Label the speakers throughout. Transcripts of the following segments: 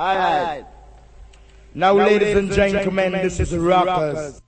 Speaker 1: Alright. Now, ladies and gentlemen, this is Rockers.
Speaker 2: on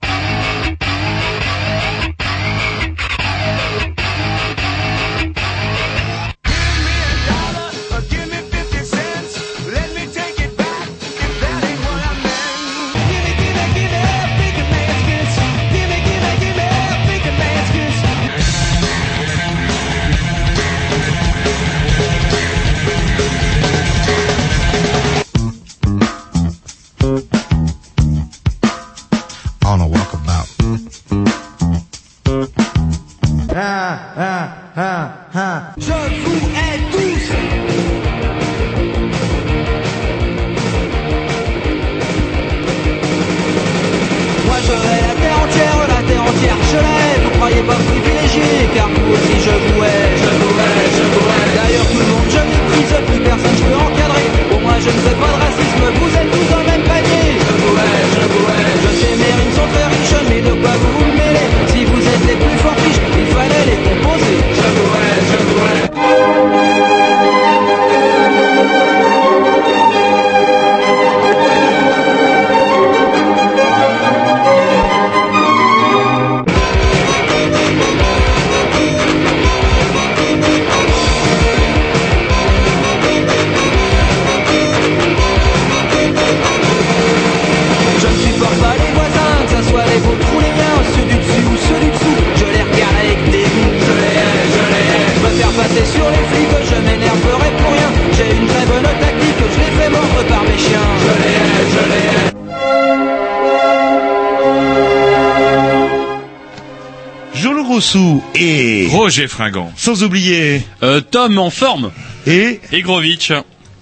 Speaker 3: Roger Fringant.
Speaker 2: sans oublier
Speaker 4: Euh, Tom en forme.
Speaker 2: et
Speaker 3: Et Grovitch.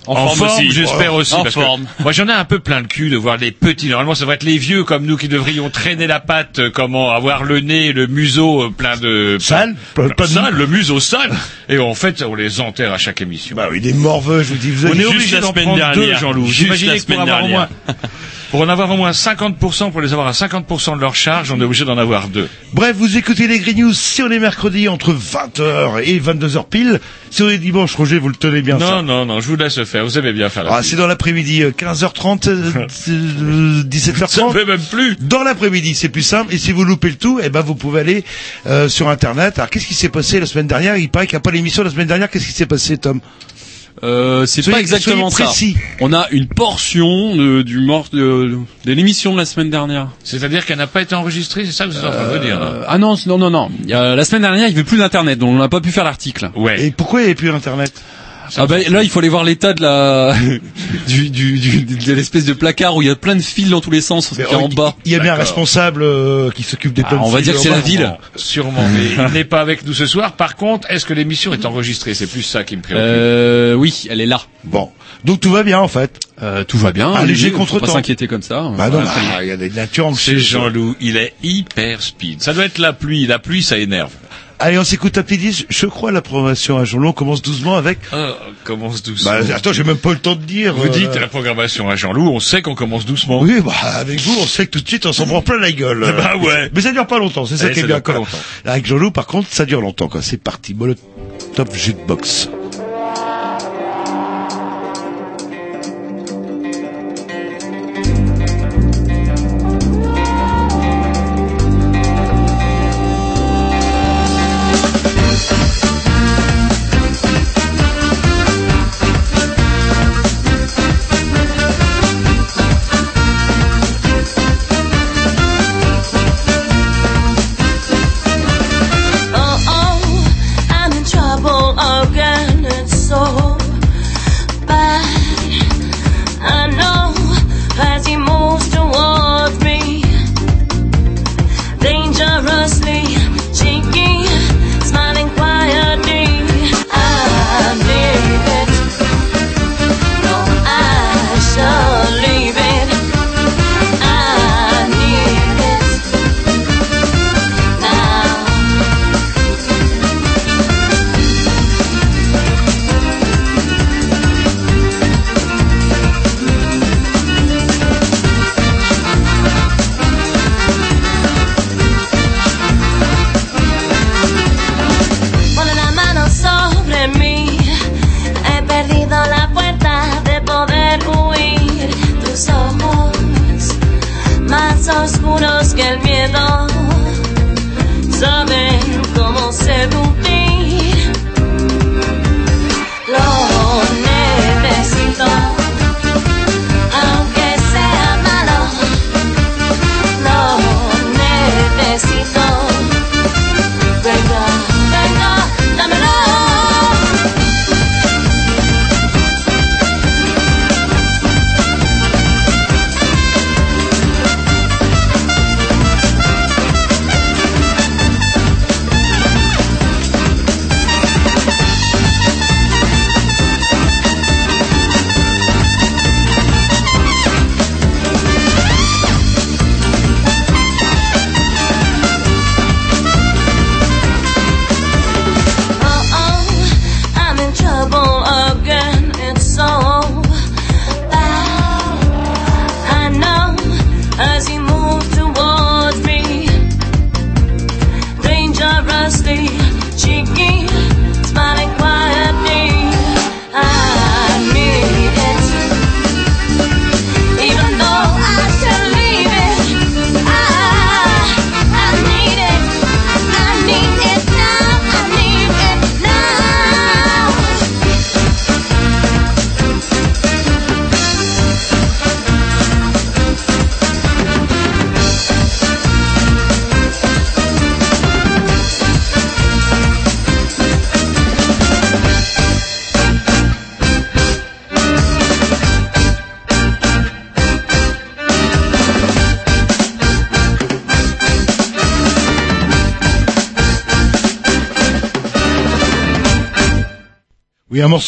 Speaker 3: En,
Speaker 2: En
Speaker 3: forme,
Speaker 2: forme,
Speaker 3: aussi, j'espère aussi.
Speaker 4: En
Speaker 3: parce que
Speaker 4: forme.
Speaker 3: moi, j'en ai un peu plein le cul de voir les petits. Normalement, ça devrait être les vieux comme nous qui devrions traîner la patte, euh, comment avoir le nez, le museau euh, plein de
Speaker 2: Sale,
Speaker 3: plein,
Speaker 2: pas- de-
Speaker 3: sale, le museau sale. Et en fait, on les enterre à chaque émission.
Speaker 2: bah oui des morveux je vous dis vous
Speaker 3: on est
Speaker 4: juste
Speaker 3: obligé
Speaker 4: la
Speaker 3: d'en
Speaker 4: semaine
Speaker 3: prendre deux,
Speaker 4: dernière.
Speaker 3: Jean-Loup.
Speaker 4: Juste
Speaker 3: J'imaginais
Speaker 4: la
Speaker 3: que pour
Speaker 4: semaine
Speaker 3: avoir au moins,
Speaker 4: dernière.
Speaker 3: Pour en avoir au moins 50%, pour les avoir à 50% de leur charge, on est obligé d'en avoir deux.
Speaker 2: Bref, vous écoutez les Green News si on est mercredi entre 20h et 22h pile. Si on est dimanche, Roger, vous le tenez bien
Speaker 3: Non,
Speaker 2: ça.
Speaker 3: non, non, je vous laisse faire. Vous aimez bien faire la
Speaker 2: Ah, c'est dans l'après-midi, euh, 15h30, euh, euh,
Speaker 3: Ça
Speaker 2: 17h30.
Speaker 3: ne fait même plus.
Speaker 2: Dans l'après-midi, c'est plus simple. Et si vous loupez le tout, eh ben vous pouvez aller euh, sur Internet. Alors qu'est-ce qui s'est passé la semaine dernière? Il paraît qu'il n'y a pas l'émission la semaine dernière. Qu'est-ce qui s'est passé, Tom?
Speaker 4: Euh, c'est
Speaker 2: Soyez-
Speaker 4: pas exactement ça.
Speaker 2: précis.
Speaker 4: On a une portion de, du mort de, de l'émission de la semaine dernière.
Speaker 3: C'est-à-dire qu'elle n'a pas été enregistrée, c'est ça que vous êtes en train de dire. là?
Speaker 4: Ah non, non, non, non. La semaine dernière, il y avait plus d'internet, donc on n'a pas pu faire l'article.
Speaker 3: Ouais.
Speaker 2: Et pourquoi il n'y avait plus Internet
Speaker 4: Ah bah, là, il faut aller voir l'état de la du, du, du- de l'espèce de placard où il y a plein de fils dans tous les sens, qui est en bas.
Speaker 2: Il y a bien un responsable euh, qui s'occupe des
Speaker 4: Ah, on va dire que c'est la ville.
Speaker 3: Sûrement, mais il n'est pas avec nous ce soir. Par contre, est-ce que l'émission est enregistrée? C'est plus ça qui me préoccupe.
Speaker 4: Euh, oui, elle est là.
Speaker 2: Bon, donc tout va bien en fait.
Speaker 4: Euh, tout va bien.
Speaker 2: Un léger
Speaker 4: faut
Speaker 2: contretemps.
Speaker 4: Pas s'inquiéter comme ça.
Speaker 2: Bah non,
Speaker 4: Voilà.
Speaker 2: bah, il y a des natures
Speaker 3: C'est. Jean-Loup, il est hyper speed. Ça doit être la pluie. La pluie, ça énerve.
Speaker 2: Allez, on s'écoute un petit disque. Je crois la programmation à Jean-Loup. On commence doucement avec.
Speaker 3: Ah, on commence doucement.
Speaker 2: Bah, attends, j'ai même pas le temps de dire.
Speaker 3: vous
Speaker 2: euh,
Speaker 3: dites la programmation à Jean-Loup, on sait qu'on commence doucement.
Speaker 2: Oui, bah avec vous, on sait que tout de suite, on s'en prend plein la gueule.
Speaker 3: Bah ouais.
Speaker 2: Mais ça dure pas longtemps, c'est ça
Speaker 3: Eh,
Speaker 2: qui est
Speaker 3: ça
Speaker 2: bien.
Speaker 3: dure pas longtemps.
Speaker 2: Avec Jean-Loup, par contre, ça dure longtemps. quoi. C'est parti. Molotov Jukebox.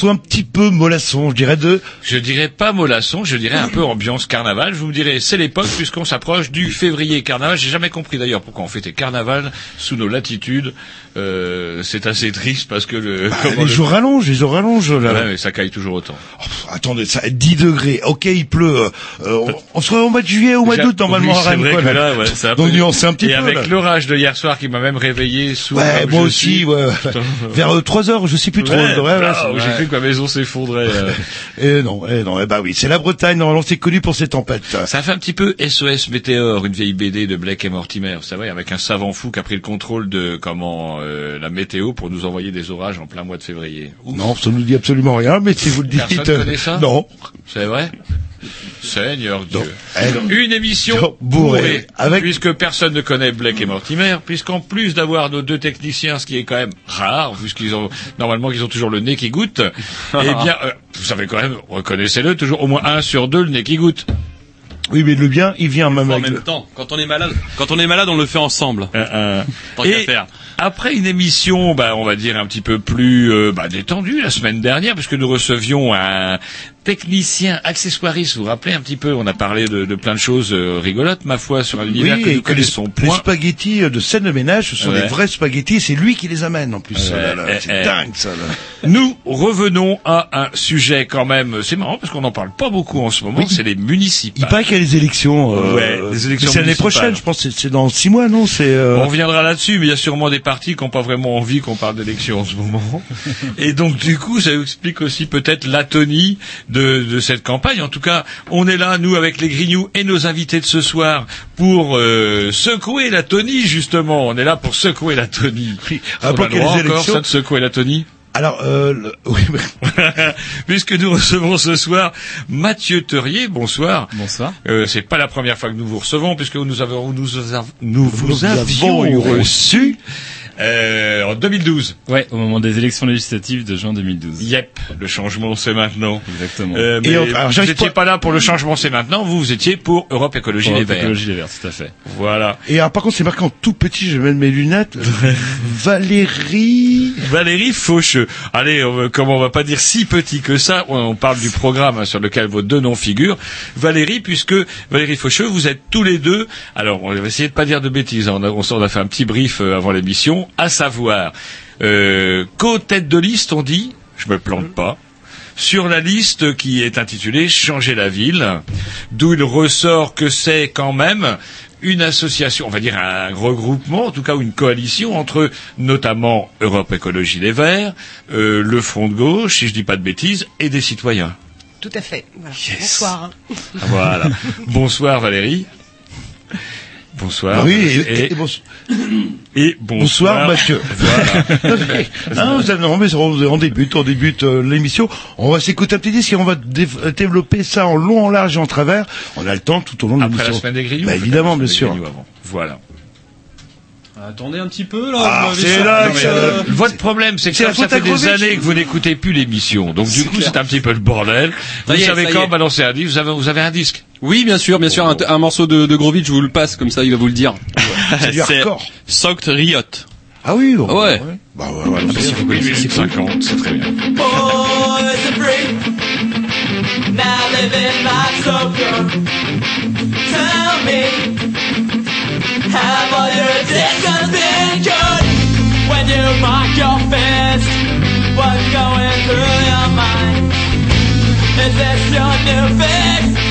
Speaker 2: Morceau un petit peu mollasson, je dirais de...
Speaker 3: Je dirais pas mollasson, je dirais un peu ambiance carnaval. Je vous dirais c'est l'époque puisqu'on s'approche du février carnaval. J'ai jamais compris d'ailleurs pourquoi on fêtait carnaval sous nos latitudes. Euh, c'est assez triste parce que le,
Speaker 2: Bah, les
Speaker 3: le-
Speaker 2: jours rallongent, les jours rallongent, là.
Speaker 3: Ouais, mais ça caille toujours autant.
Speaker 2: Oh, attendez, ça, 10 degrés, ok, il pleut. Euh, on, on serait au mois de juillet, au mois d'août, normalement, à Rennes,
Speaker 3: vrai que
Speaker 2: là.
Speaker 3: ouais, un
Speaker 2: Donc,
Speaker 3: peu-
Speaker 2: nuancer un petit
Speaker 3: Et
Speaker 2: peu,
Speaker 3: avec
Speaker 2: là.
Speaker 3: l'orage de hier soir qui m'a même réveillé sourd
Speaker 2: Ouais, moi aussi, ouais. Vers 3 heures, je sais plus trop.
Speaker 3: J'ai cru que ma maison s'effondrait. euh.
Speaker 2: Eh non, eh non, eh bah oui, c'est la Bretagne, normalement, c'est connu pour ses tempêtes.
Speaker 3: Ça fait un petit peu SOS Météore, une vieille BD de Blake et Mortimer, vous savez, avec un savant fou qui a pris le contrôle de comment euh, la météo pour nous envoyer des orages en plein mois de février. Ouf,
Speaker 2: Non, ça nous dit absolument rien, mais si vous le dites...
Speaker 3: Personne
Speaker 2: euh,
Speaker 3: connaît ça?
Speaker 2: Non.
Speaker 3: c'est vrai? Seigneur Dieu.
Speaker 2: Non.
Speaker 3: Une émission
Speaker 2: bourrée.
Speaker 3: bourrée,
Speaker 2: Avec-
Speaker 3: puisque personne ne connaît Blake et Mortimer, puisqu'en plus d'avoir nos deux techniciens, ce qui est quand même rare, puisqu'ils ont normalement qu'ils ont toujours le nez qui goûte, eh bien, euh, vous savez quand même, reconnaissez-le, toujours au moins un sur deux le nez qui goûte.
Speaker 2: Oui, mais le bien, il vient même
Speaker 4: En
Speaker 2: avec
Speaker 4: même
Speaker 2: le-
Speaker 4: temps, quand on est malade, quand on est malade, on le fait ensemble.
Speaker 3: Euh, euh,
Speaker 4: Tant qu'à
Speaker 3: et
Speaker 4: faire.
Speaker 3: après une émission, bah, on va dire un petit peu plus euh, bah, détendue la semaine dernière, puisque nous recevions un technicien accessoiriste. Vous vous rappelez un petit peu On a parlé de, de plein de choses euh, rigolotes, ma foi, sur un univers
Speaker 2: Oui,
Speaker 3: que nous
Speaker 2: les,
Speaker 3: connaissons
Speaker 2: les
Speaker 3: point.
Speaker 2: spaghettis de scène de ménage, ce sont
Speaker 3: Ouais.
Speaker 2: des vrais spaghettis, c'est lui qui les amène en plus.
Speaker 3: eh,
Speaker 2: c'est dingue ça. Là.
Speaker 3: Nous revenons à un sujet quand même. C'est marrant parce qu'on n'en parle pas beaucoup en ce moment.
Speaker 2: Oui.
Speaker 3: C'est les municipales.
Speaker 2: Il paraît qu'il y a les élections. euh,
Speaker 3: Ouais, les élections
Speaker 2: C'est l'année prochaine, je pense. c'est- C'est dans six mois, non C'est. euh,
Speaker 3: On reviendra là-dessus, mais il y a sûrement des partis qui n'ont pas vraiment envie qu'on parle d'élections en ce moment. Et donc, du coup, ça explique aussi peut-être l'atonie de, de cette campagne. En tout cas, on est là, nous, avec les Grignoux et nos invités de ce soir, pour euh, secouer l'atonie, justement. On est là pour secouer l'atonie. On
Speaker 2: Rappelons
Speaker 3: a le
Speaker 2: qu'il y a
Speaker 3: droit encore,
Speaker 2: élections.
Speaker 3: ça, de secouer l'atonie
Speaker 2: Alors, euh, le- oui, mais-
Speaker 3: Puisque nous recevons ce soir Mathieu Teurier, bonsoir.
Speaker 5: Bonsoir.
Speaker 3: Euh, c'est pas la première fois que nous vous recevons, puisque nous avons nous, av- nous vous
Speaker 2: Nous
Speaker 3: avions
Speaker 2: avons
Speaker 3: reçu euh, en 2012.
Speaker 5: Ouais, au moment des élections législatives de juin 2012.
Speaker 3: Yep, le changement c'est maintenant.
Speaker 5: Exactement.
Speaker 3: Euh,
Speaker 2: Et
Speaker 3: mais
Speaker 2: on- alors,
Speaker 3: vous n'étiez
Speaker 2: pas-
Speaker 3: pas là pour le changement c'est maintenant, vous vous étiez pour Europe Écologie
Speaker 5: Pour
Speaker 3: Les Verts.
Speaker 5: Écologie Les Verts, tout à fait.
Speaker 3: Voilà.
Speaker 2: Et alors, par contre, c'est marqué en tout petit. Je mettre mes lunettes. Valérie.
Speaker 3: Valérie Faucheux. Allez, on, va- comme on va pas dire si petit que ça, on, on parle du programme hein, sur lequel vos deux noms figurent. Valérie, puisque Valérie Faucheux, vous êtes tous les deux. Alors, on va essayer de pas dire de bêtises. hein, On a, on, s'en a fait un petit brief euh, avant l'émission, à savoir euh, co-tête de liste, on dit. Je me plante pas. Sur la liste qui est intitulée Changer la ville, d'où il ressort que c'est quand même une association, on va dire un regroupement, en tout cas une coalition entre notamment Europe Écologie Les Verts, euh, le Front de Gauche, si je dis pas de bêtises, et des citoyens.
Speaker 6: Tout à fait. Voilà.
Speaker 3: Yes.
Speaker 6: Bonsoir. hein.
Speaker 3: Voilà. Bonsoir Valérie. Bonsoir.
Speaker 2: Oui, et,
Speaker 3: et,
Speaker 2: et- et bon-
Speaker 3: et
Speaker 2: bonsoir,
Speaker 3: bonsoir.
Speaker 2: Mathieu.
Speaker 3: Voilà.
Speaker 2: Ah, vous avez- non, mais on, on débute, on débute euh, l'émission. On va s'écouter un petit disque et on va dé- développer ça en long, en large et en travers. On a le temps tout au long de
Speaker 3: Après
Speaker 2: l'émission.
Speaker 3: la semaine des grillons.
Speaker 2: Bah, évidemment, bien sûr.
Speaker 3: Voilà.
Speaker 4: Attendez un petit peu là.
Speaker 2: Ah, c'est là
Speaker 4: non,
Speaker 2: que
Speaker 4: euh,
Speaker 3: Votre problème, c'est que ça, fait des
Speaker 2: Grovitch.
Speaker 3: années que vous n'écoutez plus l'émission. Donc du coup, c'est un petit peu le bordel. Vous savez quand balancer un disque vous avez, vous avez un disque.
Speaker 4: Oui, bien sûr, bien sûr. Un, un morceau de, de Grovitch, je vous le passe comme ça, il va vous le dire.
Speaker 2: C'est du hardcore.
Speaker 4: Soaked Riot.
Speaker 2: Ah oui, bon,
Speaker 4: Ouais.
Speaker 2: Bah, ouais, ouais,
Speaker 3: Si vous connaissez, c'est 50, c'est très bien.
Speaker 7: Boys are free, now living life so pure. Tell me, have all your addictions been cured? When you mock your fist, what's going through your mind? Is this your new fix?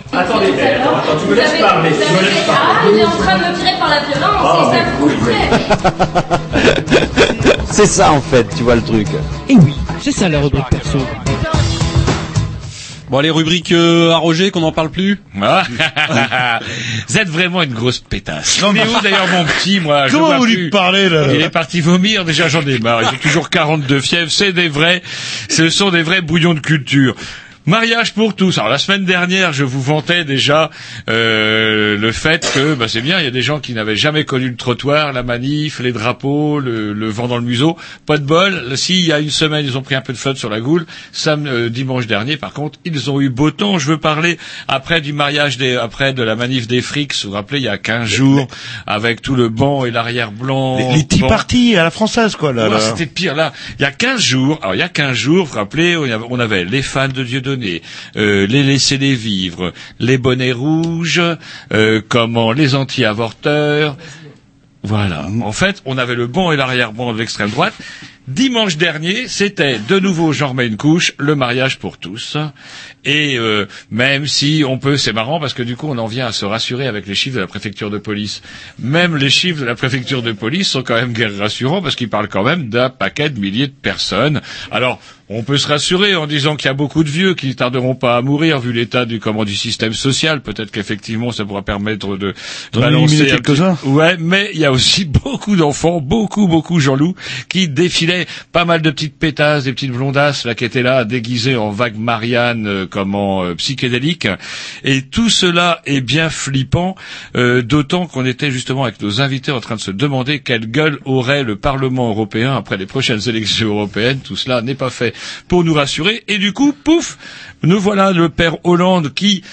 Speaker 8: Attendez, attends, attends, tu me laisses parler, tu me laisses parler.
Speaker 9: Ah, il est en train de me tirer par la violence,
Speaker 8: Oh,
Speaker 9: et ça
Speaker 8: mais
Speaker 9: me.
Speaker 10: C'est ça en fait, tu vois le truc.
Speaker 11: Et oui, c'est ça la rubrique perso.
Speaker 4: Bon, les rubriques euh, à Roger, qu'on n'en parle plus.
Speaker 3: Ah, vous êtes vraiment une grosse pétasse. Il est où d'ailleurs mon petit, moi je
Speaker 2: Comment
Speaker 3: vois
Speaker 2: vous lui parlez, là
Speaker 3: Il est parti vomir, déjà j'en ai marre. J'ai toujours 42 fièvres, c'est des vrais, ce sont des vrais bouillons de culture. Mariage pour tous. Alors la semaine dernière, je vous vantais déjà euh, le fait que bah, c'est bien, il y a des gens qui n'avaient jamais connu le trottoir, la manif, les drapeaux, le, le vent dans le museau. Pas de bol. Si il y a une semaine, ils ont pris un peu de flotte sur la goule. Sam, euh, dimanche dernier, par contre, ils ont eu beau temps. Je veux parler après du mariage des, après de la manif des frics. Vous vous rappelez, il y a 15 jours, avec tout le banc et l'arrière blanc.
Speaker 2: Les, les tea
Speaker 3: Bon.
Speaker 2: parties à la française, quoi, là.
Speaker 3: Ouais,
Speaker 2: là.
Speaker 3: C'était pire là. Il y a 15 jours, alors il y a 15 jours, vous vous rappelez, on avait, les fans de Euh, les laissés-les vivre, les bonnets rouges, euh, comment les anti-avorteurs. Voilà. En fait, on avait le bon et l'arrière-ban de l'extrême droite. Dimanche dernier, c'était de nouveau j'en remets une couche, le mariage pour tous. Et euh, même si on peut, c'est marrant parce que du coup on en vient à se rassurer avec les chiffres de la préfecture de police. Même les chiffres de la préfecture de police sont quand même guère rassurants parce qu'ils parlent quand même d'un paquet de milliers de personnes. Alors on peut se rassurer en disant qu'il y a beaucoup de vieux qui ne tarderont pas à mourir vu l'état du comment du système social. Peut-être qu'effectivement ça pourra permettre de balancer petit-
Speaker 2: quelques-uns.
Speaker 3: Ouais, mais il y a aussi beaucoup d'enfants, beaucoup, beaucoup Jean-Loup, qui pas mal de petites pétasses, des petites blondasses, là, qui étaient là, déguisées en vague Marianne, euh, comment, euh, psychédélique. Et tout cela est bien flippant, euh, d'autant qu'on était justement avec nos invités en train de se demander quelle gueule aurait le Parlement européen après les prochaines élections européennes. Tout cela n'est pas fait pour nous rassurer. Et du coup, pouf, nous voilà le père Hollande qui,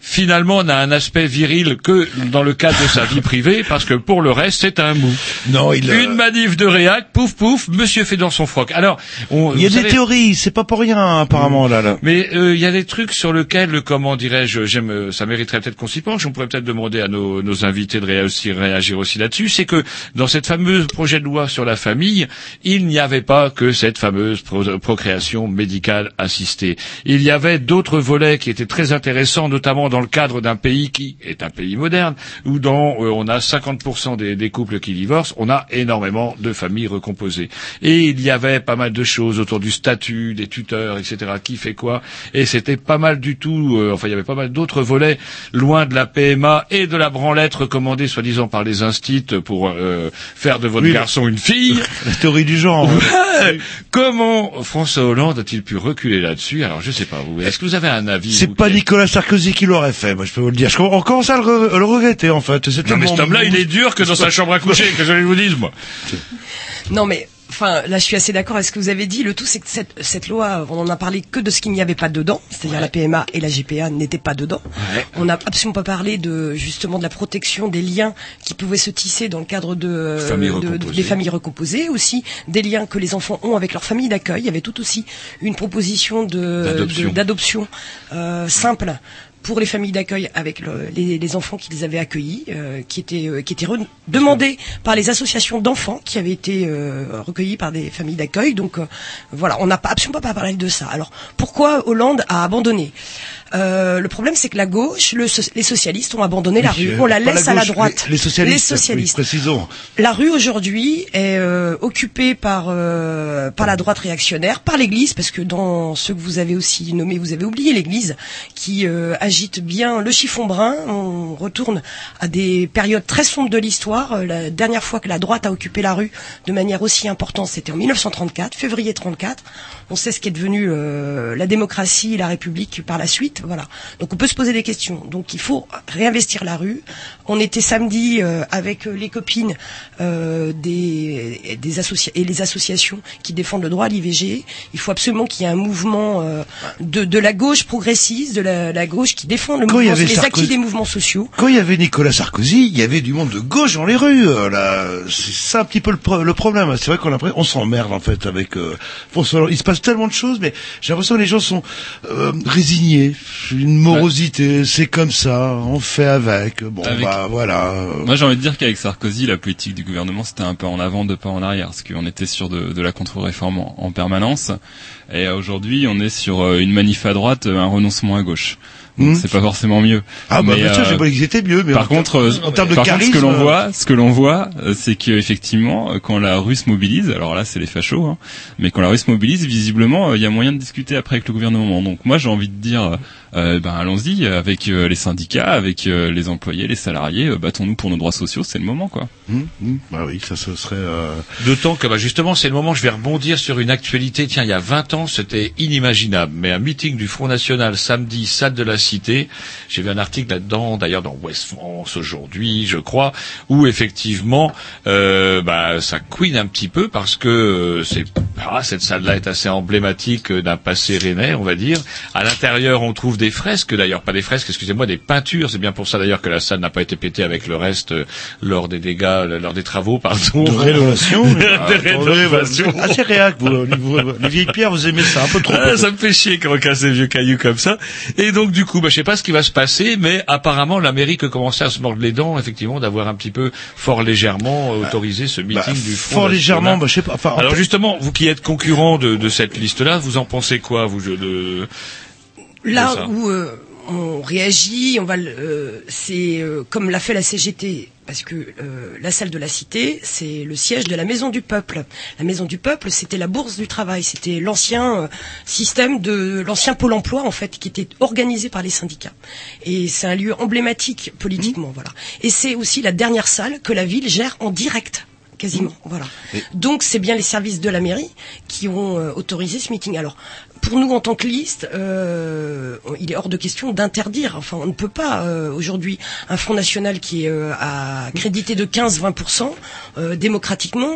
Speaker 3: finalement n'a un aspect viril que dans le cadre de sa vie privée, parce que pour le reste, c'est un mou.
Speaker 2: Non, il, euh,
Speaker 3: Une manif de réac, pouf pouf, monsieur fait dans son froc. Alors, on,
Speaker 2: il y a des
Speaker 3: savez-
Speaker 2: théories, c'est pas pour rien, apparemment, là, là.
Speaker 3: mais euh, il y a des trucs sur lesquels, comment dirais-je, j'aime, euh, ça mériterait peut-être qu'on s'y penche. On pourrait peut-être demander à nos, nos invités de réagir, réagir aussi là-dessus. C'est que dans cette fameuse projet de loi sur la famille, il n'y avait pas que cette fameuse pro- procréation médicale assistée. Il y avait d'autres volets qui étaient très intéressants, notamment dans le cadre d'un pays qui est un pays moderne, où dans, euh, on a 50% des, des couples qui divorcent, on a énormément de familles recomposées. Et il y avait pas mal de choses autour du statut, des tuteurs, etc. Qui fait quoi Et c'était pas mal du tout. euh, enfin, il y avait pas mal d'autres volets loin de la PMA et de la branlette recommandée soi-disant par les instits pour euh, faire de votre
Speaker 2: Oui,
Speaker 3: garçon une fille.
Speaker 2: La théorie du genre.
Speaker 3: Ouais. Comment François Hollande a-t-il pu reculer là-dessus? Alors, je sais pas vous. Est-ce que vous avez un avis
Speaker 2: C'est pas Nicolas Sarkozy qui l'aurait fait, moi je peux vous le dire. Je on commence à le, re- le regretter en fait.
Speaker 3: Non mais cet homme-là, il est dur que dans sa chambre à coucher, que je vous dise, moi.
Speaker 6: Non, mais enfin, là, je suis assez d'accord avec ce que vous avez dit. Le tout, c'est que cette, cette loi, on en a parlé que de ce qu'il n'y avait pas dedans, c'est-à-dire la PMA et la GPA n'étaient pas dedans. On n'a absolument pas parlé de justement de la protection des liens qui pouvaient se tisser dans le cadre de,
Speaker 3: Familles
Speaker 6: de-
Speaker 3: recomposées.
Speaker 6: des familles recomposées, aussi des liens que les enfants ont avec leur famille d'accueil. Il y avait tout aussi une proposition de
Speaker 3: D'adoption.
Speaker 6: de- d'adoption euh, simple pour les familles d'accueil avec le- les, les enfants qu'ils avaient accueillis, euh, qui étaient euh, qui étaient demandés par les associations d'enfants qui avaient été euh, recueillis par des familles d'accueil. Donc euh, voilà, on n'a absolument pas parlé de ça. Alors pourquoi Hollande a abandonné? Euh, Le problème, c'est que la gauche, le les socialistes ont abandonné la
Speaker 2: Oui,
Speaker 6: rue. On la laisse à la droite.
Speaker 2: Les, les socialistes.
Speaker 6: Les socialistes.
Speaker 2: oui, précisons.
Speaker 6: La rue aujourd'hui est euh, occupée par euh, par la droite réactionnaire, par l'Église, parce que dans ceux que vous avez aussi nommés, vous avez oublié l'Église, qui euh, agite bien le chiffon brun. On retourne à des périodes très sombres de l'histoire. Euh, La dernière fois que la droite a occupé la rue de manière aussi importante, c'était en 1934, février 34. On sait ce qui est devenu euh, la démocratie et la République par la suite. Voilà. Donc on peut se poser des questions. Donc il faut réinvestir la rue. On était samedi euh, avec euh, les copines euh, des, des et les associations qui défendent le droit à l'IVG. Il faut absolument qu'il y ait un mouvement euh, de, de la gauche progressiste, de la, la gauche qui défend le mouvement, les acquis
Speaker 2: Sarkozy-
Speaker 6: des mouvements sociaux.
Speaker 2: Quand il y avait Nicolas Sarkozy, il y avait du monde de gauche dans les rues. euh, Là, c'est ça un petit peu le, pro- le problème. C'est vrai qu'on on s'emmerde en fait avec. Euh, François il se passe tellement de choses, mais j'ai l'impression que les gens sont euh, résignés. Une morosité, c'est comme ça, on fait avec. Bon,
Speaker 5: Avec-
Speaker 2: bah voilà.
Speaker 5: Moi, j'ai envie de dire qu'avec Sarkozy, la politique du gouvernement, c'était un pas en avant, deux pas en arrière, parce qu'on était sur de, de la contre-réforme en, en permanence, et aujourd'hui, on est sur euh, une manif à droite, euh, un renoncement à gauche. Donc,
Speaker 2: Hmm.
Speaker 5: c'est pas forcément mieux.
Speaker 2: Ah bah bien sûr,
Speaker 5: euh,
Speaker 2: j'ai pas dit qu'ils étaient mieux, mais
Speaker 5: par
Speaker 2: en
Speaker 5: contre, euh,
Speaker 2: en termes de
Speaker 5: par contre, ce que l'on
Speaker 2: euh,
Speaker 5: voit, ce que l'on voit, euh, c'est que effectivement, euh, quand la Russe mobilise, alors là, c'est les fachos, hein, mais quand la Russe mobilise, visiblement, euh, il y a moyen de discuter après avec le gouvernement. Donc, moi, j'ai envie de dire, euh, ben allons-y avec euh, les syndicats, avec euh, les employés, les salariés, euh, battons-nous pour nos droits sociaux, c'est le moment, quoi.
Speaker 2: Hum, hum, bah oui, ça, ce serait. euh,
Speaker 3: D'autant que bah, justement, c'est le moment, je vais rebondir sur une actualité. Tiens, il y a 20 ans, c'était inimaginable. Mais un meeting du Front National samedi, salle de la Cité. J'ai vu un article là-dedans, d'ailleurs dans West France aujourd'hui, je crois, où effectivement, euh, bah, ça couine un petit peu parce que euh, c'est ah, cette salle-là est assez emblématique euh, d'un passé rennais, on va dire. À l'intérieur, on trouve des fresques, d'ailleurs pas des fresques, excusez-moi, des peintures. C'est bien pour ça d'ailleurs que la salle n'a pas été pétée avec le reste euh, lors des dégâts, euh, lors des travaux, pardon.
Speaker 2: de rénovation.
Speaker 3: de
Speaker 2: Attendez,
Speaker 3: rénovation.
Speaker 2: assez réac, vous, niveau- les vieilles pierres, vous aimez ça un peu trop.
Speaker 3: Ah, ça me fait chier quand on casse des vieux cailloux comme ça. Et donc du coup, bah, je sais pas ce qui va se passer, mais apparemment l'Amérique a commencé à se mordre les dents, effectivement, d'avoir un petit peu fort légèrement euh, autorisé ce meeting
Speaker 2: bah,
Speaker 3: du Front
Speaker 2: fort légèrement, bah, je sais pas. Enfin,
Speaker 3: Alors justement, vous qui êtes concurrent de, de cette liste-là, vous en pensez quoi, vous de
Speaker 6: Là où euh, on réagit, on va, euh, c'est euh, comme l'a fait la CGT, parce que euh, la salle de la Cité, c'est le siège de la Maison du Peuple. La Maison du Peuple, c'était la Bourse du Travail, c'était l'ancien système de l'ancien Pôle Emploi en fait, qui était organisé par les syndicats. Et c'est un lieu emblématique politiquement, voilà. Et c'est aussi la dernière salle que la ville gère en direct quasiment. Voilà. Donc c'est bien les services de la mairie qui ont euh, autorisé ce meeting. Alors pour nous en tant que liste, euh, il est hors de question d'interdire. Enfin, on ne peut pas euh, aujourd'hui un Front National qui est euh, crédité de 15-20% euh, démocratiquement,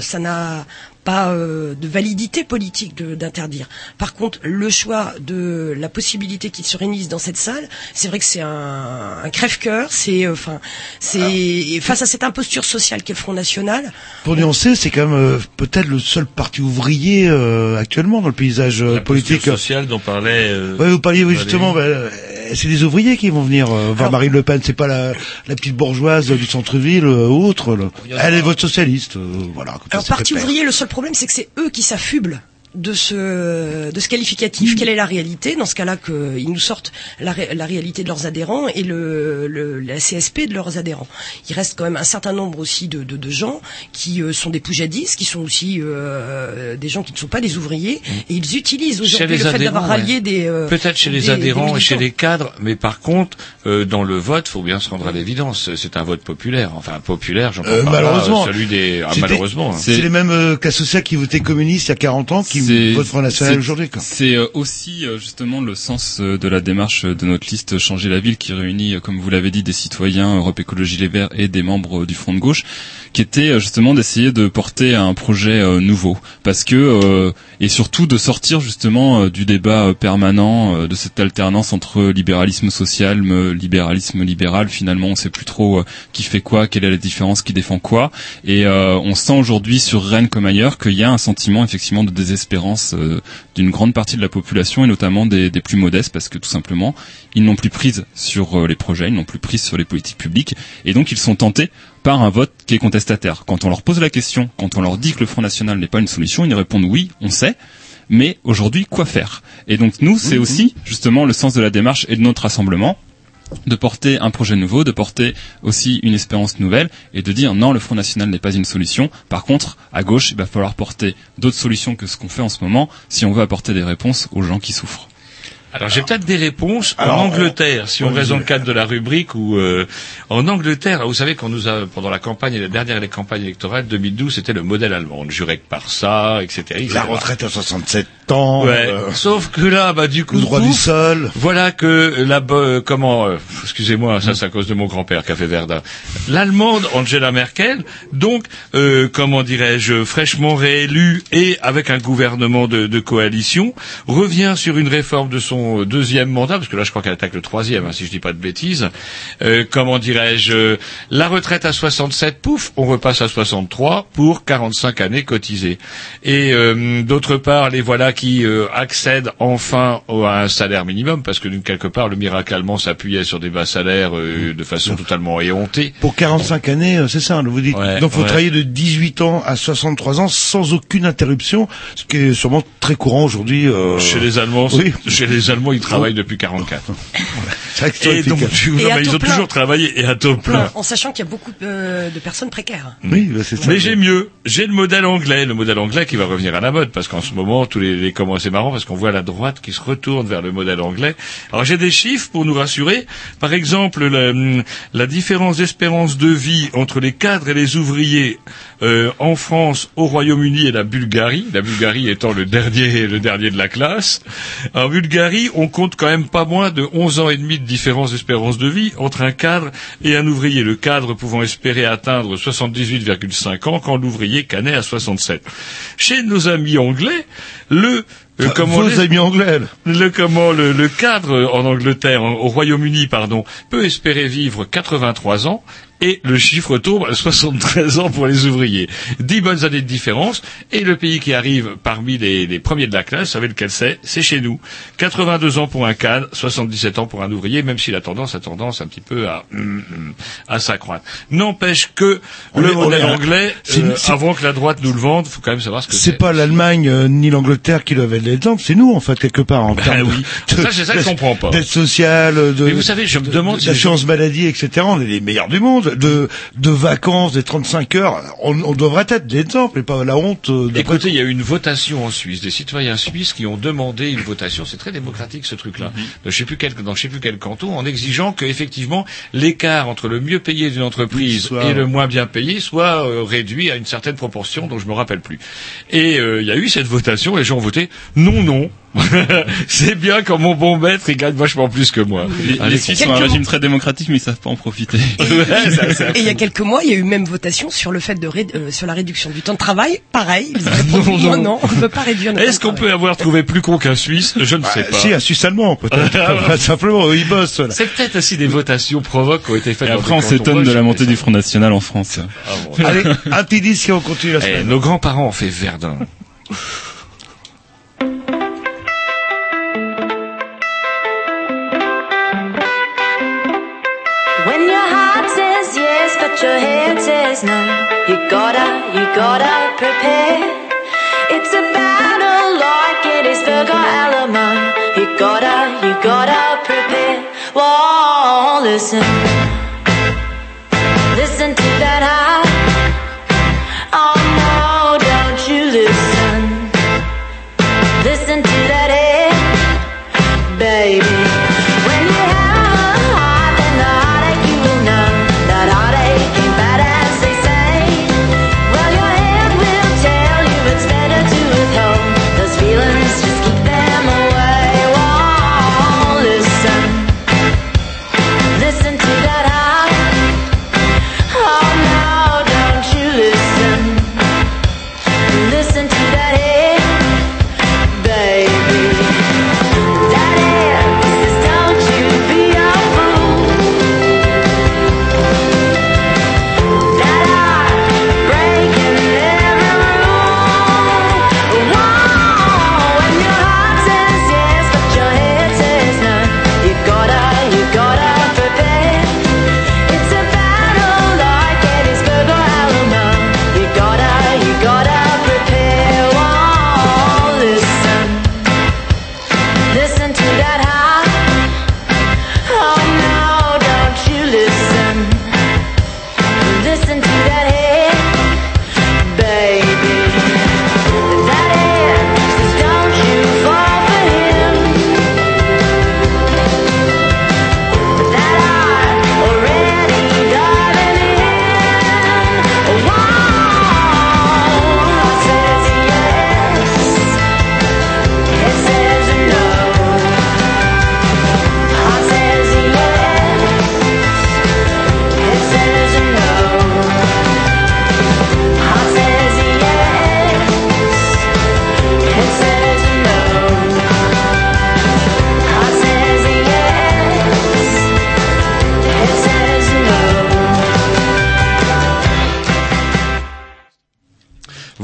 Speaker 6: ça n'a pas euh, de validité politique d'interdire. Par contre, le choix de la possibilité qu'ils se réunissent dans cette salle, c'est vrai que c'est un, un crève-cœur. C'est, euh, enfin, c'est face à cette imposture sociale qu'est le Front National.
Speaker 2: Pour nuancer, c'est quand même euh, peut-être le seul parti ouvrier euh, actuellement dans le paysage euh,
Speaker 3: la
Speaker 2: politique.
Speaker 3: sociale dont parlait. euh,
Speaker 2: Ouais, vous parliez oui, justement, bah, euh, c'est des ouvriers qui vont venir euh, voir
Speaker 6: Alors-
Speaker 2: Marine Le Pen, c'est pas la, la petite bourgeoise du centre-ville euh, ou autre. là. Elle est votre socialiste, euh, voilà. comme
Speaker 6: Alors, parti ouvrier, le seul problème, c'est que c'est eux qui s'affublent de ce de ce qualificatif. Quelle est la réalité? Dans ce cas-là, qu'ils nous sortent la, ré- la réalité de leurs adhérents et le, le- la CSP de leurs adhérents. Il reste quand même un certain nombre aussi de, de, de gens qui euh, sont des poujadistes, qui sont aussi euh, des gens qui ne sont pas des ouvriers, et ils utilisent aujourd'hui le fait d'avoir
Speaker 3: adhérents,
Speaker 6: rallié
Speaker 3: ouais.
Speaker 6: des euh,
Speaker 3: Peut-être chez les
Speaker 6: des-
Speaker 3: adhérents
Speaker 6: des
Speaker 3: et chez les cadres, mais par contre, euh, dans le vote, faut bien se rendre à l'évidence. C'est un vote populaire. Enfin, populaire, j'entends
Speaker 2: Euh,
Speaker 3: par là,
Speaker 2: malheureusement.
Speaker 3: euh, celui des... Ah, malheureusement. hein.
Speaker 2: C'est les mêmes euh, qu'associats qui votaient communistes il y a 40 ans qui
Speaker 5: C'est-
Speaker 2: votent Front National aujourd'hui. quoi.
Speaker 5: C'est euh, aussi euh, justement le sens euh, de la démarche de notre liste Changer la ville qui réunit, comme vous l'avez dit, des citoyens Europe Écologie Les Verts et des membres du Front de gauche, qui était justement d'essayer de porter un projet nouveau, parce que et surtout de sortir justement du débat permanent de cette alternance entre libéralisme social, me- libéralisme libéral. Finalement, on sait plus trop qui fait quoi, quelle est la différence, qui défend quoi, et on sent aujourd'hui sur Rennes comme ailleurs qu'il y a un sentiment effectivement de désespérance euh, d'une grande partie de la population et notamment des, des plus modestes parce que tout simplement ils n'ont plus prise sur euh, les projets, ils n'ont plus prise sur les politiques publiques et donc ils sont tentés par un vote qui est contestataire. Quand on leur pose la question, quand on leur dit que le Front National n'est pas une solution, ils répondent oui, on sait, mais aujourd'hui quoi faire? Et donc nous c'est aussi justement le sens de la démarche et de notre rassemblement de porter un projet nouveau, de porter aussi une espérance nouvelle et de dire non, le Front National n'est pas une solution. Par contre, à gauche, il va falloir porter d'autres solutions que ce qu'on fait en ce moment si on veut apporter des réponses aux gens qui souffrent.
Speaker 3: Alors j'ai peut-être des réponses
Speaker 2: Alors,
Speaker 3: en Angleterre, si on reste dans le cadre de la rubrique où euh, en Angleterre, vous savez qu'on nous a pendant la campagne, la dernière les campagnes électorales 2012, c'était le modèle allemand, Jurek par ça, etc. Ils
Speaker 2: La retraite à 67 temps,
Speaker 3: Ouais.
Speaker 2: euh,
Speaker 3: Sauf que là, bah du coup,
Speaker 2: le droit du sol.
Speaker 3: Voilà que la bo- euh, comment euh, excusez-moi, ça c'est à cause de mon grand-père qui a fait Verdun. L'allemande Angela Merkel, donc euh, comment dirais-je, fraîchement réélue et avec un gouvernement de, de coalition, revient sur une réforme de son deuxième mandat, parce que là je crois qu'elle attaque le troisième, hein, si je dis pas de bêtises. Euh, comment dirais-je, euh, la retraite à 67, pouf, on repasse à 63 pour 45 années cotisées. Et euh, d'autre part, les voilà qui euh, accèdent enfin au- à un salaire minimum, parce que d'une quelque part, le miracle allemand s'appuyait sur des bas salaires euh, de façon totalement éhontée.
Speaker 2: Pour 45 années, euh, c'est ça, vous dites.
Speaker 3: Ouais,
Speaker 2: Donc, faut
Speaker 3: ouais.
Speaker 2: travailler de 18 ans à 63 ans sans aucune interruption, ce qui est sûrement très courant aujourd'hui. euh,
Speaker 3: Chez les Allemands,
Speaker 2: Oui.
Speaker 3: chez les Allemands, ils travaillent depuis 44.
Speaker 2: C'est vrai que c'est
Speaker 3: Et donc,
Speaker 2: efficace.
Speaker 3: tu-
Speaker 6: Et
Speaker 3: non,
Speaker 6: à
Speaker 3: mais ils ont
Speaker 6: plein.
Speaker 3: toujours travaillé et à taux plein.
Speaker 6: En sachant qu'il y a beaucoup euh, de personnes précaires.
Speaker 2: Oui, bah, c'est ça.
Speaker 3: Mais j'ai mieux. J'ai le modèle anglais, le modèle anglais qui va revenir à la mode parce qu'en ce moment tous les, les comment c'est marrant parce qu'on voit la droite qui se retourne vers le modèle anglais. Alors j'ai des chiffres pour nous rassurer. Par exemple, la, la différence d'espérance de vie entre les cadres et les ouvriers euh, en France, au Royaume-Uni et la Bulgarie, la Bulgarie étant le dernier le dernier de la classe. En Bulgarie, on compte quand même pas moins de 11 ans et demi de différence d'espérance de vie entre un cadre et un ouvrier. Le cadre pouvant espérer atteindre 78,5 ans quand l'ouvrier canait à 67. Chez nos amis anglais, le euh, comment
Speaker 2: Vos amis anglais.
Speaker 3: le comment le, le cadre en Angleterre, en- au Royaume-Uni, pardon, peut espérer vivre 83 ans et le chiffre tombe à 73 ans pour les ouvriers. 10 bonnes années de différence et le pays qui arrive parmi les, les premiers de la classe, vous savez lequel c'est? C'est chez nous. 82 ans pour un cadre, 77 ans pour un ouvrier, même si la tendance a tendance un petit peu à hum, hum, à s'accroître. N'empêche que
Speaker 2: On
Speaker 3: le
Speaker 2: est-
Speaker 3: modèle
Speaker 2: est-
Speaker 3: anglais, euh, avant que la droite nous le vende, faut quand même savoir ce que
Speaker 2: C'est
Speaker 3: c'est.
Speaker 2: pas l'Allemagne euh, ni l'Angleterre qui doivent être l'exemple, c'est nous en fait quelque part en
Speaker 3: Ben
Speaker 2: termes
Speaker 3: oui.
Speaker 2: de-
Speaker 3: Ça, c'est ça que je comprends pas.
Speaker 2: D'aide sociale, de
Speaker 3: Mais vous savez, je me demande si les
Speaker 2: d'assurance maladie, etc. On est les meilleurs du monde. De de vacances, des 35 heures, on, on devrait être l'exemple et pas la honte. euh,
Speaker 3: Écoutez, il y a eu une votation en Suisse, des citoyens suisses qui ont demandé une votation, c'est très démocratique ce truc-là, de je sais plus quel, dans je sais plus quel canton, en exigeant que effectivement l'écart entre le mieux payé d'une entreprise
Speaker 2: Soit-
Speaker 3: et le moins bien payé soit euh, réduit à une certaine proportion dont je me rappelle plus. Et euh, il y a eu cette votation, les gens ont voté non, non. c'est bien quand mon bon maître il gagne vachement plus que moi.
Speaker 5: Les, Suisses ont un régime très démocratique, mais ils savent pas en profiter.
Speaker 3: Ouais, ça, c'est
Speaker 6: Et il y a quelques mois, il y a eu même votation sur le fait de ré- euh, sur la réduction du temps de travail. Pareil, ils
Speaker 3: Non,
Speaker 6: non,
Speaker 3: non.
Speaker 6: on ne peut pas réduire notre
Speaker 3: Est-ce qu'on peut avoir trouvé plus con qu'un Suisse? Je ne
Speaker 2: Bah,
Speaker 3: sais pas.
Speaker 2: Si, un Suisse allemand peut-être. Pas simplement, eux, ils bossent.
Speaker 3: C'est peut-être aussi des votations provoques qui ont été faites.
Speaker 5: Et après, on s'étonne de la montée du Front National en France.
Speaker 3: Ah bon.
Speaker 2: Allez, un petit disque et on continue la
Speaker 3: Eh,
Speaker 2: semaine.
Speaker 3: nos grands-parents ont fait Verdun.
Speaker 12: Says no, you gotta, you gotta prepare. It's a battle like it is Virgo Alamo. You gotta, you gotta prepare. Whoa, listen, listen to that.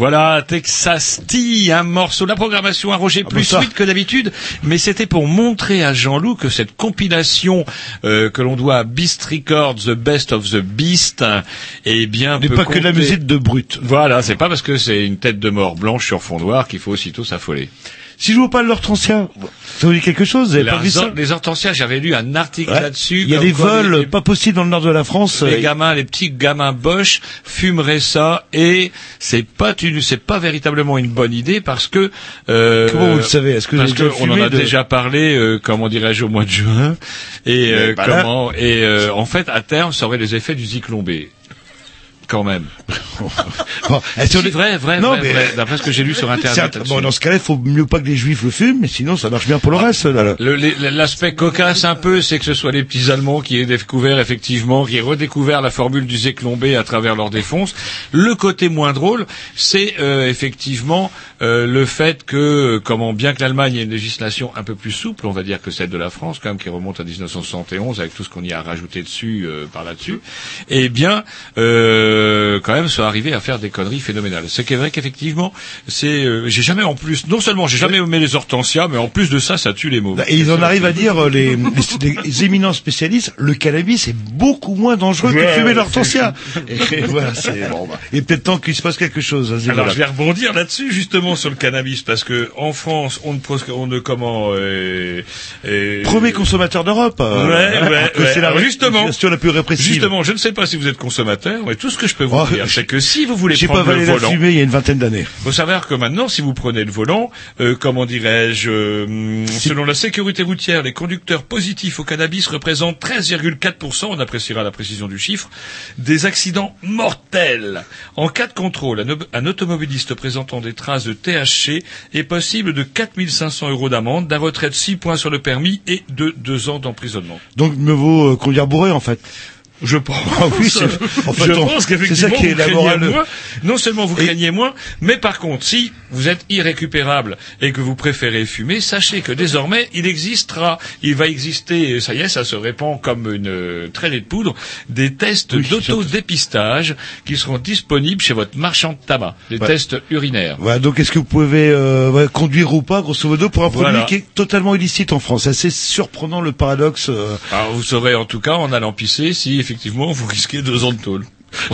Speaker 3: Voilà, Texas Tea, un morceau. La programmation à Roger plus
Speaker 2: bonsoir.
Speaker 3: sweet que d'habitude, mais c'était pour montrer à Jean-Loup que cette compilation euh, que l'on doit à Beast Records, The Best of the Beast, eh bien,
Speaker 2: n'est pas que de la
Speaker 3: compter-
Speaker 2: musique de brut.
Speaker 3: Voilà, c'est pas parce que c'est une tête de mort blanche sur fond noir qu'il faut aussitôt s'affoler.
Speaker 2: Si je vous parle de l'hortensia, ça vous dit quelque chose Vous avez pas
Speaker 3: Les,
Speaker 2: vu ça
Speaker 3: les hortensias, j'avais lu un article
Speaker 2: Ouais.
Speaker 3: là-dessus.
Speaker 2: Il y a des vols
Speaker 3: les-
Speaker 2: pas possibles dans le nord de la France.
Speaker 3: les
Speaker 2: euh,
Speaker 3: gamins, les petits gamins Bosch fumeraient ça et c'est pas une, c'est pas véritablement une bonne idée parce que euh,
Speaker 2: Comment vous le savez? Est-ce que vous
Speaker 3: parce
Speaker 2: déjà
Speaker 3: qu'on en a
Speaker 2: de-
Speaker 3: déjà parlé, euh, comment dirais-je, au mois de juin et euh, comment et euh, en fait à terme ça aurait les effets du zyklon B. Quand même.
Speaker 2: Bon, est-ce
Speaker 3: Si,
Speaker 2: qu'on est-
Speaker 3: vrai, vrai,
Speaker 2: Non,
Speaker 3: vrai,
Speaker 2: mais-
Speaker 3: vrai, d'après ce que j'ai lu sur internet.
Speaker 2: Bon, dans ce cas-là, il faut mieux pas que les juifs le fument, mais sinon ça marche bien pour le reste.
Speaker 3: Le- les- L'aspect cocasse un peu, c'est que ce soit les petits Allemands qui aient découvert effectivement, qui aient redécouvert la formule du Zyklon B à travers leur défonce. Le côté moins drôle, c'est euh, effectivement euh, le fait que, comment bien que l'Allemagne ait une législation un peu plus souple, on va dire que celle de la France, quand même, qui remonte à 1971 avec tout ce qu'on y a rajouté dessus euh, par là-dessus, eh bien, euh, quand même, sont arrivés à faire des conneries phénoménales. Ce qui est vrai qu'effectivement, c'est, euh, j'ai jamais en plus, non seulement j'ai jamais aimé les hortensias, mais en plus de ça, ça tue les mots.
Speaker 2: Et ils en arrivent à dire, euh, les, les, les éminents spécialistes, le cannabis est beaucoup moins dangereux que
Speaker 3: Ouais,
Speaker 2: fumer l'hortensia. Et, voilà, c'est bon. Bah. Il est peut-être temps qu'il se passe quelque chose. ce
Speaker 3: Alors je vais rebondir là-dessus justement sur le cannabis parce que en France on ne on ne comment euh, euh,
Speaker 2: Premier consommateur d'Europe. euh,
Speaker 3: Ouais, ouais, ouais.
Speaker 2: C'est la
Speaker 3: Alors, justement,
Speaker 2: la plus répressive.
Speaker 3: Justement, je ne sais pas si vous êtes consommateur, mais tout ce que je peux vous
Speaker 2: Oh,
Speaker 3: dire, c'est que si vous voulez
Speaker 2: pas
Speaker 3: prendre le volant,
Speaker 2: fumée il y a une vingtaine d'années.
Speaker 3: faut savoir que maintenant, si vous prenez le volant, euh, comment dirais-je, euh, selon la sécurité routière, les conducteurs positifs au cannabis représentent 13,4%, on appréciera la précision du chiffre, des accidents mortels. En cas de contrôle, un, ob- un automobiliste présentant des traces de THC est possible de 4500 euros d'amende, d'un retrait de 6 points sur le permis et de 2 ans d'emprisonnement.
Speaker 2: Donc, mieux vaut euh, conduire bourré, en fait.
Speaker 3: Je pense.
Speaker 2: Ah oui, c'est- en fait,
Speaker 3: je
Speaker 2: on-
Speaker 3: pense qu'effectivement, vous craignez moins. Non seulement vous craignez moins, mais par contre, si vous êtes irrécupérable et que vous préférez fumer, sachez que désormais, il existera, il va exister, et ça y est, ça se répand comme une euh, traînée de poudre, des tests d'autodépistage qui seront disponibles chez votre marchand de tabac, des
Speaker 2: Ouais.
Speaker 3: tests urinaires.
Speaker 2: Voilà, donc est-ce que vous pouvez euh, conduire ou pas, grosso modo, pour un produit
Speaker 3: Voilà.
Speaker 2: qui est totalement illicite en France? C'est assez surprenant le paradoxe. euh.
Speaker 3: Alors, vous saurez en tout cas, en allant pisser, si effectivement vous risquez deux ans de tôle.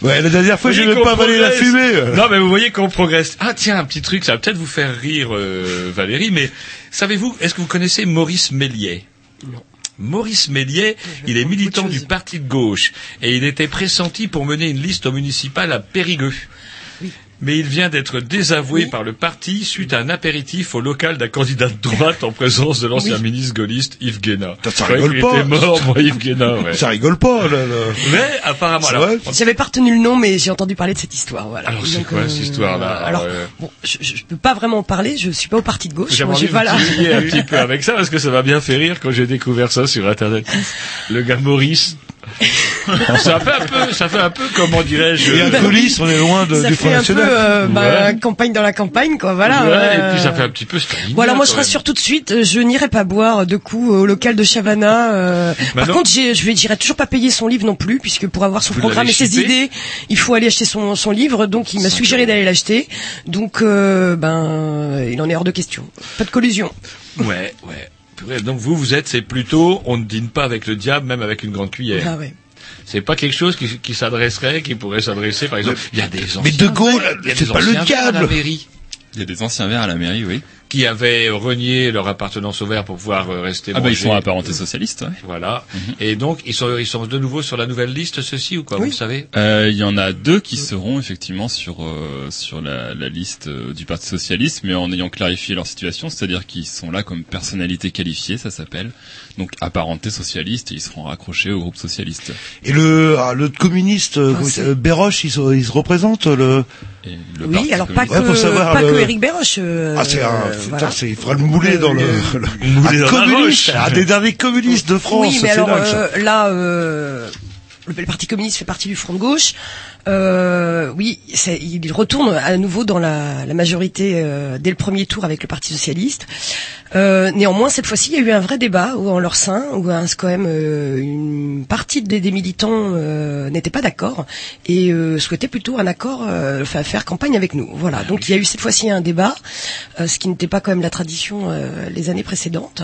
Speaker 2: Ouais, la dernière fois,
Speaker 3: voyez
Speaker 2: même pas avalé la fumée.
Speaker 3: Non, mais vous voyez qu'on progresse. Ah tiens, un petit truc, ça va peut-être vous faire rire, euh, Valérie, mais savez-vous, est-ce que vous connaissez Maurice Méliès? Maurice Méliès, il est militant du parti de gauche et il était pressenti pour mener une liste au municipal à Périgueux. Mais il vient d'être désavoué par le parti suite à un apéritif au local d'un candidat de droite en présence de l'ancien ministre gaulliste Yves Guéna.
Speaker 2: Ça
Speaker 3: croyais
Speaker 2: rigole
Speaker 3: qu'il
Speaker 2: pas.
Speaker 3: était mort, moi, Yves Guéna, ouais.
Speaker 2: Ça rigole pas, là. là.
Speaker 3: Mais apparemment, alors,
Speaker 6: J'avais pas retenu le nom, mais j'ai entendu parler de cette histoire. Voilà.
Speaker 3: Alors, c'est quoi, cette histoire-là
Speaker 6: Alors,
Speaker 3: Euh,
Speaker 6: bon, je, je peux pas vraiment en parler. Je suis pas au parti de gauche.
Speaker 3: Envie
Speaker 6: j'ai
Speaker 3: de
Speaker 6: pas
Speaker 3: titiller un petit peu avec ça parce que ça m'a bien fait rire quand j'ai découvert ça sur internet. Le gars Maurice. ça fait un peu, ça fait un peu comment dirais-je.
Speaker 2: Colis, on est loin de,
Speaker 6: ça
Speaker 2: du
Speaker 6: fait un peu euh, bah,
Speaker 3: Ouais.
Speaker 6: campagne dans la campagne, quoi. Voilà.
Speaker 3: Ouais,
Speaker 6: euh,
Speaker 3: Et puis ça fait un petit peu stalinien,
Speaker 6: Bon alors moi je
Speaker 3: même.
Speaker 6: rassure tout de suite, euh, je n'irai pas boire de coups au local de Chavana. euh. Par
Speaker 3: Maintenant-
Speaker 6: contre, je vais j'irai toujours pas payer son livre non plus, puisque pour avoir son
Speaker 3: Vous
Speaker 6: programme et ses
Speaker 3: chipé
Speaker 6: idées, il faut aller acheter son, son livre. Donc il m'a suggéré d'aller l'acheter. Donc euh, ben il en est hors de question. Pas de collusion.
Speaker 3: Ouais, ouais. Donc vous, vous êtes, c'est plutôt, on ne dîne pas avec le diable, même avec une grande cuillère.
Speaker 6: Ah ouais.
Speaker 3: C'est pas quelque chose qui, qui s'adresserait, qui pourrait s'adresser, par exemple. Il y a des anciens
Speaker 2: Mais De Gaulle,
Speaker 3: verts, il y a
Speaker 2: c'est
Speaker 3: des
Speaker 2: pas le
Speaker 3: anciens verts à la
Speaker 2: diable.
Speaker 3: mairie.
Speaker 5: Il y a des anciens verts à la mairie, oui.
Speaker 3: Qui avaient renié leur appartenance au vert pour pouvoir euh, rester
Speaker 5: Ah bah ils sont apparentés socialistes, ouais.
Speaker 3: Voilà. Et donc ils sont ils sont de nouveau sur la nouvelle liste ceux-ci ou quoi vous savez?
Speaker 5: Euh, Il y en a deux qui seront effectivement sur euh, sur la, la liste euh, du Parti socialiste, mais en ayant clarifié leur situation, c'est-à-dire qu'ils sont là comme personnalité qualifiée, ça s'appelle, donc apparentés socialistes, et ils seront raccrochés au groupe socialiste.
Speaker 2: Et le, ah, le communiste, euh,
Speaker 6: Ah,
Speaker 2: euh, Béroche, il se, il se représente le.
Speaker 5: Et le
Speaker 6: Oui,
Speaker 5: Parti
Speaker 6: alors pas que,
Speaker 5: communiste-
Speaker 2: Ouais, savoir
Speaker 6: pas
Speaker 2: le-
Speaker 6: que Eric Béroche. euh,
Speaker 2: Ah, c'est un,
Speaker 6: euh, voilà.
Speaker 2: c'est, il faudra le mouler dans le, le-
Speaker 3: Mouler
Speaker 2: un
Speaker 3: dans la
Speaker 2: communiste,
Speaker 3: roche.
Speaker 2: un des derniers communistes de France.
Speaker 6: Oui, mais alors
Speaker 2: dingue,
Speaker 6: euh, là, euh, le, le Parti communiste fait partie du Front de gauche. Euh, oui, c'est- il retourne à nouveau dans la, la majorité euh, dès le premier tour avec le Parti socialiste. Euh, néanmoins, cette fois-ci, il y a eu un vrai débat où, en leur sein, où quand même euh, une partie des, des militants euh, n'était pas d'accord et euh, souhaitait plutôt un accord, euh, enfin faire campagne avec nous. Voilà. Donc il y a eu cette fois-ci un débat, euh, ce qui n'était pas quand même la tradition euh, les années précédentes.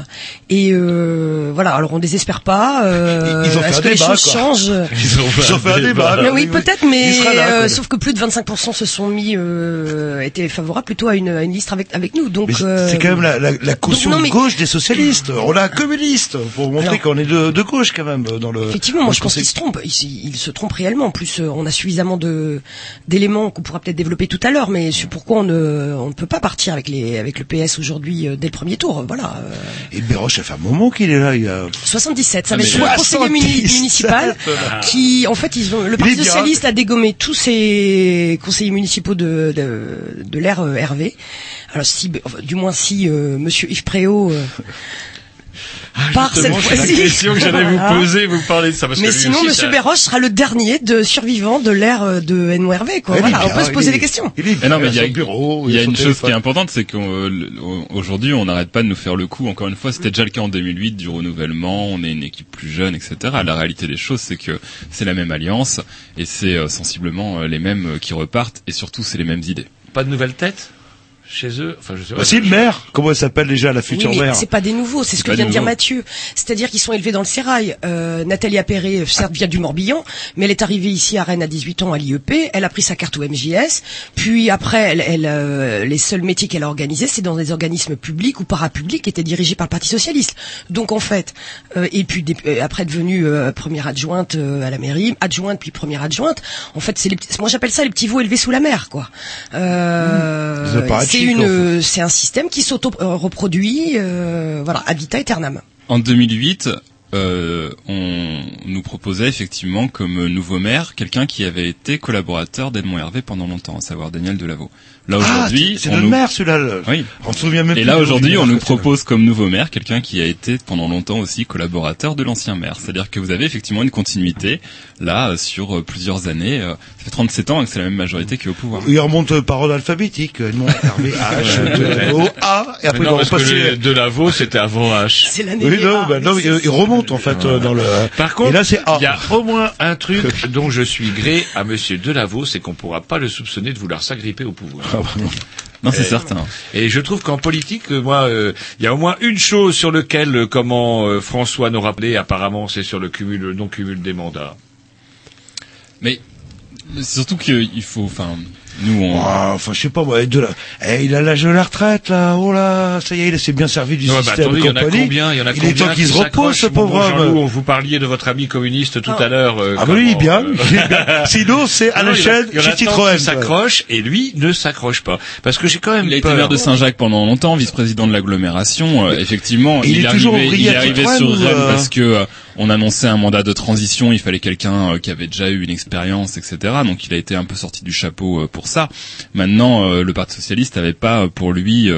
Speaker 6: Et euh, voilà. Alors on désespère pas. Euh,
Speaker 2: Ils ont fait
Speaker 6: est-ce
Speaker 2: un
Speaker 6: que les
Speaker 2: débat,
Speaker 6: choses
Speaker 2: quoi.
Speaker 6: changent?
Speaker 2: Ils ont fait Ils ont fait un débat.
Speaker 6: Mais oui. peut-être, mais
Speaker 2: Là,
Speaker 6: euh,
Speaker 2: quoi.
Speaker 6: sauf que plus de 25% se sont mis, euh, étaient favorables plutôt à une, à une liste avec avec nous. Donc
Speaker 2: c'est-
Speaker 6: euh,
Speaker 2: c'est quand même la, la, la caution
Speaker 6: donc, non, mais-
Speaker 2: de gauche des socialistes. On a un communiste pour montrer qu'on est de, de gauche quand même dans le.
Speaker 6: Effectivement,
Speaker 2: dans
Speaker 6: moi
Speaker 2: le
Speaker 6: je pense qu'il se trompe. Il, s- il se trompe réellement. En plus, on a suffisamment de d'éléments qu'on pourra peut-être développer tout à l'heure. Mais sur pourquoi on ne on ne peut pas partir avec les avec le PS aujourd'hui dès le premier tour. Voilà.
Speaker 2: Et Béroche, ça fait un moment qu'il est là. Il a...
Speaker 6: 77, ça
Speaker 2: Ah,
Speaker 6: va être le conseiller muni-
Speaker 2: 77,
Speaker 6: municipal qui, en fait, ils ont, le Parti socialiste a dégommé tous ses conseillers municipaux de de, de l'ère euh, RV. Alors si, du moins si euh, Monsieur Yves Préau euh, part cette
Speaker 3: Justement, c'est la
Speaker 6: fois-ci.
Speaker 3: question que j'allais vous
Speaker 6: Voilà.
Speaker 3: poser, vous parler de ça. Parce
Speaker 6: Mais
Speaker 3: que
Speaker 6: sinon,
Speaker 3: aussi,
Speaker 6: Monsieur
Speaker 3: ça-
Speaker 6: Béroche sera le dernier de survivants de l'ère euh, de NORV. Quoi.
Speaker 2: Ah,
Speaker 6: Voilà, on peut se poser
Speaker 2: est-
Speaker 6: des questions.
Speaker 2: Il est
Speaker 5: non, mais il y a,
Speaker 2: son bureau,
Speaker 5: il y a
Speaker 2: son
Speaker 5: une chose qui est importante, c'est qu'aujourd'hui, on n'arrête pas de nous faire le coup. Encore une fois, c'était déjà le cas en 2008 du renouvellement. On est une équipe plus jeune, etc. La réalité des choses, c'est que c'est la même alliance et c'est euh, sensiblement euh, les mêmes euh, qui repartent et surtout, c'est les mêmes idées.
Speaker 3: Pas de nouvelles têtes? Chez eux. Enfin, je sais pas.
Speaker 2: Bah, si le maire, comment elle s'appelle déjà la
Speaker 6: Oui,
Speaker 2: future
Speaker 6: mais
Speaker 2: maire
Speaker 6: c'est pas des nouveaux, c'est ce que vient de dire. Mathieu. C'est-à-dire qu'ils sont élevés dans le sérail. Euh, Nathalie Appéré, certes, vient du Morbihan, mais elle est arrivée ici à Rennes à 18 ans à l'IEP. Elle a pris sa carte au MJS. Puis après, elle, elle, euh, les seuls métiers qu'elle a organisés, c'est dans des organismes publics ou parapublics qui étaient dirigés par le Parti Socialiste. Donc en fait, euh, et puis euh, après devenue euh, première adjointe euh, à la mairie, adjointe puis première adjointe. En fait, c'est les petits, moi j'appelle ça les petits veaux élevés sous la mer, quoi. Euh, c'est une, euh, c'est un système qui s'auto-reproduit, euh, voilà, habitat aeternam.
Speaker 5: En 2008, euh, on nous proposait effectivement comme nouveau maire quelqu'un qui avait été collaborateur d'Edmond Hervé pendant longtemps, à savoir Daniel Delaveau. Là
Speaker 2: Ah,
Speaker 5: aujourd'hui,
Speaker 2: c'est
Speaker 5: on
Speaker 2: notre
Speaker 5: nous-
Speaker 2: maire celui-là. le-
Speaker 5: Oui.
Speaker 2: On se souvient même
Speaker 5: Et là aujourd'hui, on nous propose comme nouveau maire quelqu'un qui a été pendant longtemps aussi collaborateur de l'ancien maire. C'est-à-dire que vous avez effectivement une continuité là euh, sur euh, plusieurs années. euh, Ça fait 37 ans que c'est la même majorité qui est au pouvoir.
Speaker 2: Il remonte euh, par ordre alphabétique. Edmond, Hervé, H,
Speaker 3: Ouais.
Speaker 2: O, A, et après
Speaker 3: non, parce que de Lavaux, c'était avant H.
Speaker 6: C'est l'année
Speaker 2: Oui, non, bah, non,
Speaker 6: mais
Speaker 2: il, remonte en fait euh, dans le.
Speaker 3: Par contre, il y a au moins un truc dont je suis gré à Monsieur Delaveau, c'est qu'on pourra pas le soupçonner de vouloir s'agripper au pouvoir.
Speaker 2: Ah, non.
Speaker 5: C'est
Speaker 3: Euh,
Speaker 5: certain.
Speaker 3: Et je trouve qu'en politique, euh, moi, euh, il y a au moins une chose sur laquelle, euh, comment euh, François nous rappelait, apparemment, c'est sur le cumul, le non-cumul des mandats.
Speaker 5: Mais c'est surtout qu'il faut, enfin, nous on.
Speaker 2: Ah, enfin, je sais pas, moi, de la... eh, il a l'âge de la retraite, là, oh là, ça y est, il s'est bien servi du
Speaker 3: Ouais, bah,
Speaker 2: système
Speaker 3: attendez, il y en a
Speaker 2: compagnie.
Speaker 3: combien Il y en a
Speaker 2: il
Speaker 3: combien
Speaker 2: est temps qu'il
Speaker 3: qui
Speaker 2: se repose, ce pauvre homme.
Speaker 3: on vous parliez de votre ami communiste tout
Speaker 6: Ah.
Speaker 3: à l'heure. euh,
Speaker 2: Ah, bah il est bien,
Speaker 3: euh,
Speaker 2: il bien. Sinon, c'est à
Speaker 3: Non,
Speaker 2: la
Speaker 3: il y en a-
Speaker 2: chaîne
Speaker 3: il y en a
Speaker 2: chez
Speaker 3: qui s'accroche et lui ne s'accroche pas. Parce que j'ai quand même
Speaker 5: Il a été maire de Saint-Jacques pendant longtemps, vice-président de l'agglomération. Euh, effectivement,
Speaker 2: il
Speaker 5: il,
Speaker 2: est
Speaker 5: arrivé, il
Speaker 2: à
Speaker 5: sur Rennes parce que euh, on annonçait un mandat de transition. Il fallait quelqu'un euh, qui avait déjà eu une expérience, etc. Donc il a été un peu sorti du chapeau euh, pour ça. Maintenant, euh, le Parti socialiste n'avait pas pour lui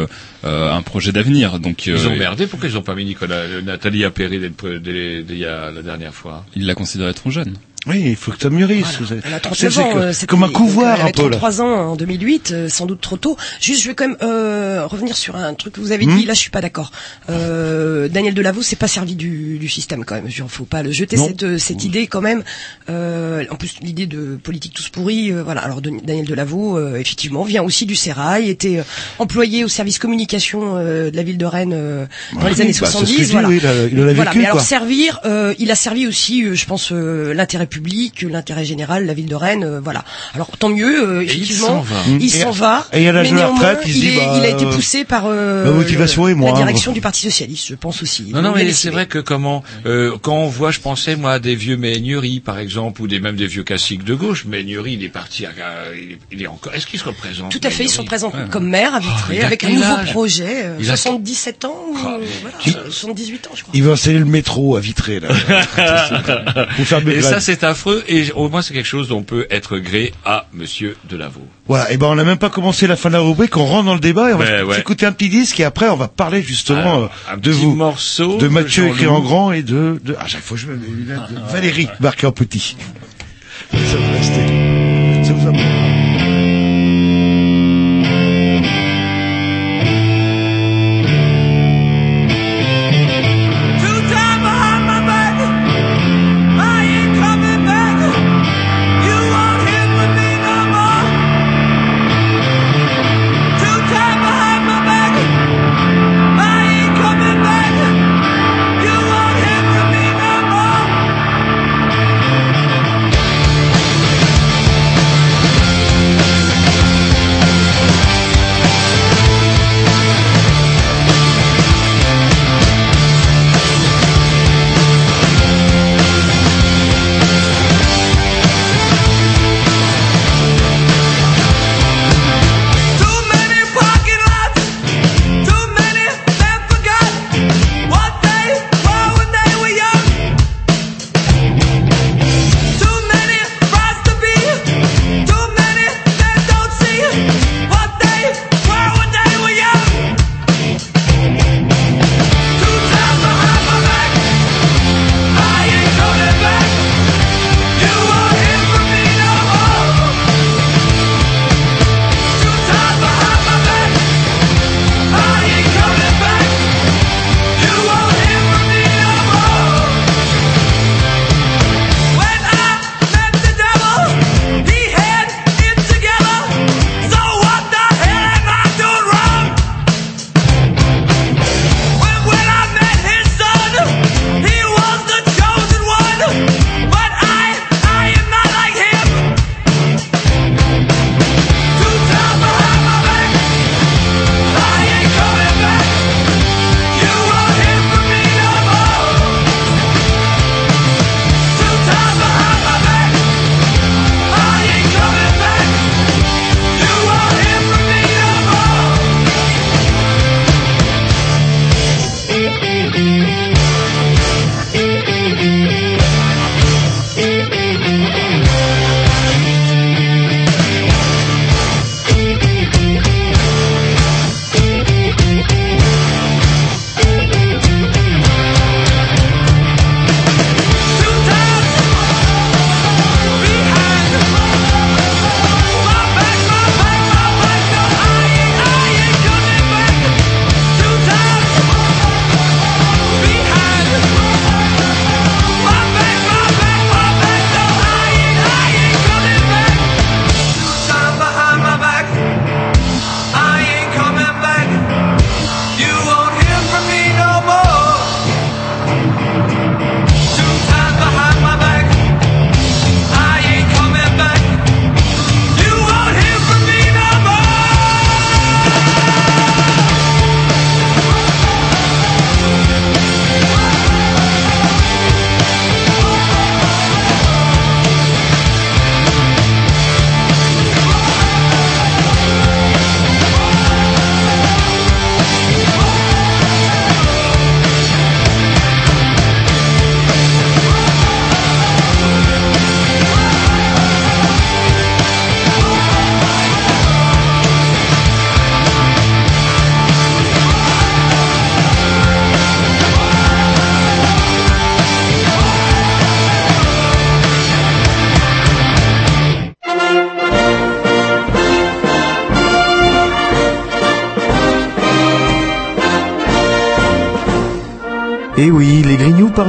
Speaker 5: un projet d'avenir. Donc
Speaker 3: Ils ont merdé. Pourquoi ils n'ont pas mis Nicolas, Nathalie Appéré dès, le pre- dès- dès il y a la dernière fois?
Speaker 5: Il l'a considéré trop jeune.
Speaker 2: Oui, il faut que ça mûrisse.
Speaker 6: Voilà. Elle a
Speaker 2: C'est
Speaker 6: 39
Speaker 2: c'est
Speaker 6: ans.
Speaker 2: que-
Speaker 6: euh,
Speaker 2: comme un couvoir, un peu, là.
Speaker 6: 33 ans en 2008, euh, sans doute trop tôt. Juste, je vais quand même euh, revenir sur un truc que vous avez
Speaker 2: Hmm.
Speaker 6: dit. Là, je suis pas d'accord. Euh, Daniel Delaveau s'est pas servi du, du système quand même. Il faut pas le jeter
Speaker 2: Non.
Speaker 6: cette, cette idée quand même. Euh, en plus, l'idée de politique tous pourris. voilà. Alors, de- Daniel Delaveau, euh, effectivement, vient aussi du Sérail, était employé au service communication euh, de la ville de Rennes euh, dans
Speaker 2: Ouais,
Speaker 6: les années
Speaker 2: bah, c'est ce que
Speaker 6: 70.
Speaker 2: je dis,
Speaker 6: voilà.
Speaker 2: il a- il
Speaker 6: Voilà, mais alors
Speaker 2: quoi.
Speaker 6: servir, il a servi aussi, je pense, l'intérêt public, l'intérêt général, la ville de Rennes, euh, voilà. Alors tant mieux, euh,
Speaker 3: Et il
Speaker 6: effectivement,
Speaker 3: s'en va.
Speaker 6: il
Speaker 2: Et-
Speaker 6: s'en va.
Speaker 2: et
Speaker 6: mais néanmoins,
Speaker 2: il
Speaker 6: est-
Speaker 2: bah,
Speaker 6: il a été poussé par euh,
Speaker 2: la motivation
Speaker 6: le-
Speaker 2: est moindre.
Speaker 6: la direction du Parti socialiste, je pense aussi.
Speaker 3: Non, non, mais c'est vrai que comment, euh, quand on voit, je pensais moi à des vieux Méhaignerie, par exemple, ou des même des vieux classiques de gauche. Méhaignerie, il est parti, à, il, est, il est encore. Est-ce qu'il se représente
Speaker 6: Tout à fait, ils sont présents comme maire à Vitré,
Speaker 3: a
Speaker 6: avec un nouveau projet, euh,
Speaker 3: Il a-
Speaker 6: 77 ans, ou,
Speaker 3: Oh,
Speaker 2: il-
Speaker 6: voilà, 78 ans, je crois.
Speaker 2: Il va installer le métro à Vitré, là. Pour faire
Speaker 3: Et
Speaker 2: Belgrade.
Speaker 3: ça, c'est affreux. Et au moins, c'est quelque chose dont on peut être gré à Monsieur Delaveau.
Speaker 2: Voilà, et ben on n'a même pas commencé la fin de la rubrique, on rentre dans le débat et on va
Speaker 3: ouais.
Speaker 2: écouter un petit disque et après on va parler justement
Speaker 3: Alors,
Speaker 2: euh,
Speaker 3: un
Speaker 2: de
Speaker 3: petit
Speaker 2: vous,
Speaker 3: morceau
Speaker 2: de Mathieu écrit en grand et de, de à chaque fois je me mets les lunettes de Valérie marqué en petit. Ça rester. ça.
Speaker 7: Two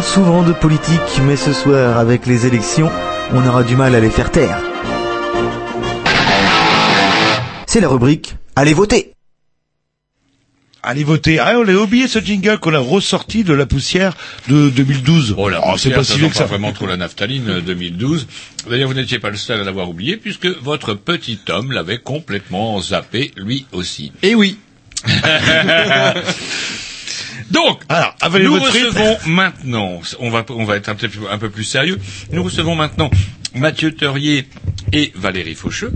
Speaker 13: souvent de politique, mais ce soir, avec les élections, on aura du mal à les faire taire. C'est la rubrique Allez voter
Speaker 2: Allez voter. Ah, on a oublié ce jingle qu'on a ressorti de la poussière de 2012.
Speaker 3: Oh là,
Speaker 2: c'est pas si vieux que ça.
Speaker 3: vraiment trop la naphtaline euh, 2012. D'ailleurs, vous n'étiez pas le seul à l'avoir oublié puisque votre petit homme l'avait complètement zappé lui aussi.
Speaker 4: Eh oui.
Speaker 3: Donc,
Speaker 2: Alors,
Speaker 3: nous recevons maintenant, on va, on va être un peu, plus- un peu plus sérieux, nous recevons maintenant Mathieu Teurier et Valérie Faucheux,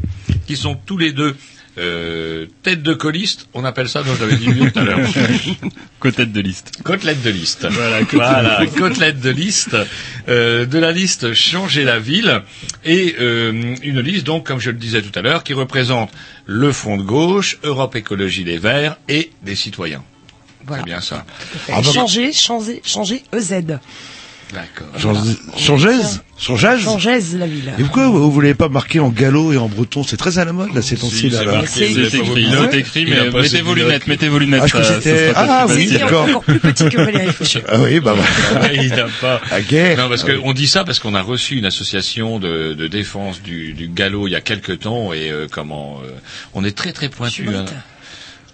Speaker 3: qui sont tous les deux euh, tête de coliste, on appelle ça, non, j'avais dit mieux tout à l'heure.
Speaker 5: Côtelette de liste.
Speaker 3: Côtelette de liste. Voilà, voilà, côtelette de liste, euh, de la liste Changer la ville, et euh, une liste, donc, comme je le disais tout à l'heure, qui représente le Front de gauche, Europe Écologie Les Verts et des citoyens.
Speaker 6: Voilà.
Speaker 3: C'est bien ça.
Speaker 6: changer, changer, changer EZ.
Speaker 2: Change- Changeaise Changeaise
Speaker 6: Changeaise, la ville.
Speaker 2: Et pourquoi vous, vous l'avez pas marqué en gallo et en breton? C'est très à la mode là ces temps-ci là.
Speaker 5: c'est
Speaker 6: écrit,
Speaker 5: c'est écrit,
Speaker 3: Il a
Speaker 5: mais mettez vos
Speaker 3: lunettes.
Speaker 5: mettez vos lunettes.
Speaker 2: Ah, je
Speaker 5: ça-
Speaker 2: que
Speaker 5: ça sera
Speaker 2: Ah, oui, d'accord.
Speaker 6: encore plus petit que Valérie Faucheux.
Speaker 2: Ah oui, bah voilà.
Speaker 3: il n'a pas.
Speaker 2: À guerre.
Speaker 3: Non, parce
Speaker 2: Ah oui.
Speaker 3: qu'on dit ça parce qu'on a reçu une association de, de défense du, du galop il y a quelque temps et euh, comment euh, on est très très pointu. hein.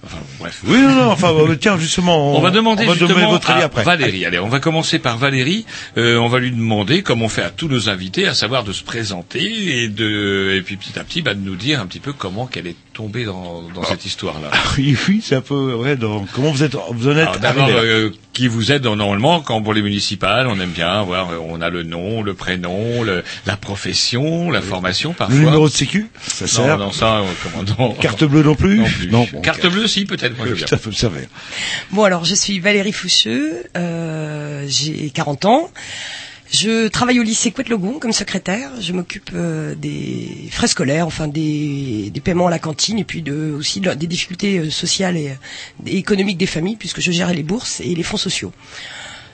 Speaker 3: Enfin, bref.
Speaker 2: Oui, non, non, enfin, bah, tiens, justement,
Speaker 3: On, va demander
Speaker 2: on va
Speaker 3: justement
Speaker 2: demander votre avis
Speaker 3: à
Speaker 2: après.
Speaker 3: Valérie. Allez, on va commencer par Valérie. Euh, on va lui demander, comme on fait à tous nos invités, à savoir de se présenter et de et puis petit à petit, bah, de nous dire un petit peu comment qu'elle est tombée dans, dans cette histoire-là.
Speaker 2: Oui, oui, c'est un peu, ouais, dans, comment vous êtes, vous en êtes
Speaker 3: Alors, D'abord, euh, qui vous êtes normalement quand pour les municipales, on aime bien voir, euh, on a le nom, le prénom, le, la profession, la formation parfois.
Speaker 2: Le numéro de sécu, ça
Speaker 3: non,
Speaker 2: sert.
Speaker 3: non, ça, euh, comment non.
Speaker 2: Carte bleue non plus
Speaker 3: Non plus.
Speaker 2: bon,
Speaker 3: Carte bleue, si, peut-être.
Speaker 2: Ça peut me servir.
Speaker 6: Bon, alors, je suis Valérie Foucheux, euh, j'ai 40 ans. Je travaille au lycée Couette-Logon comme secrétaire. Je m'occupe euh, des frais scolaires, enfin des, paiements à la cantine et puis de, aussi de- des difficultés euh, sociales et, et économiques des familles puisque je gère les bourses et les fonds sociaux.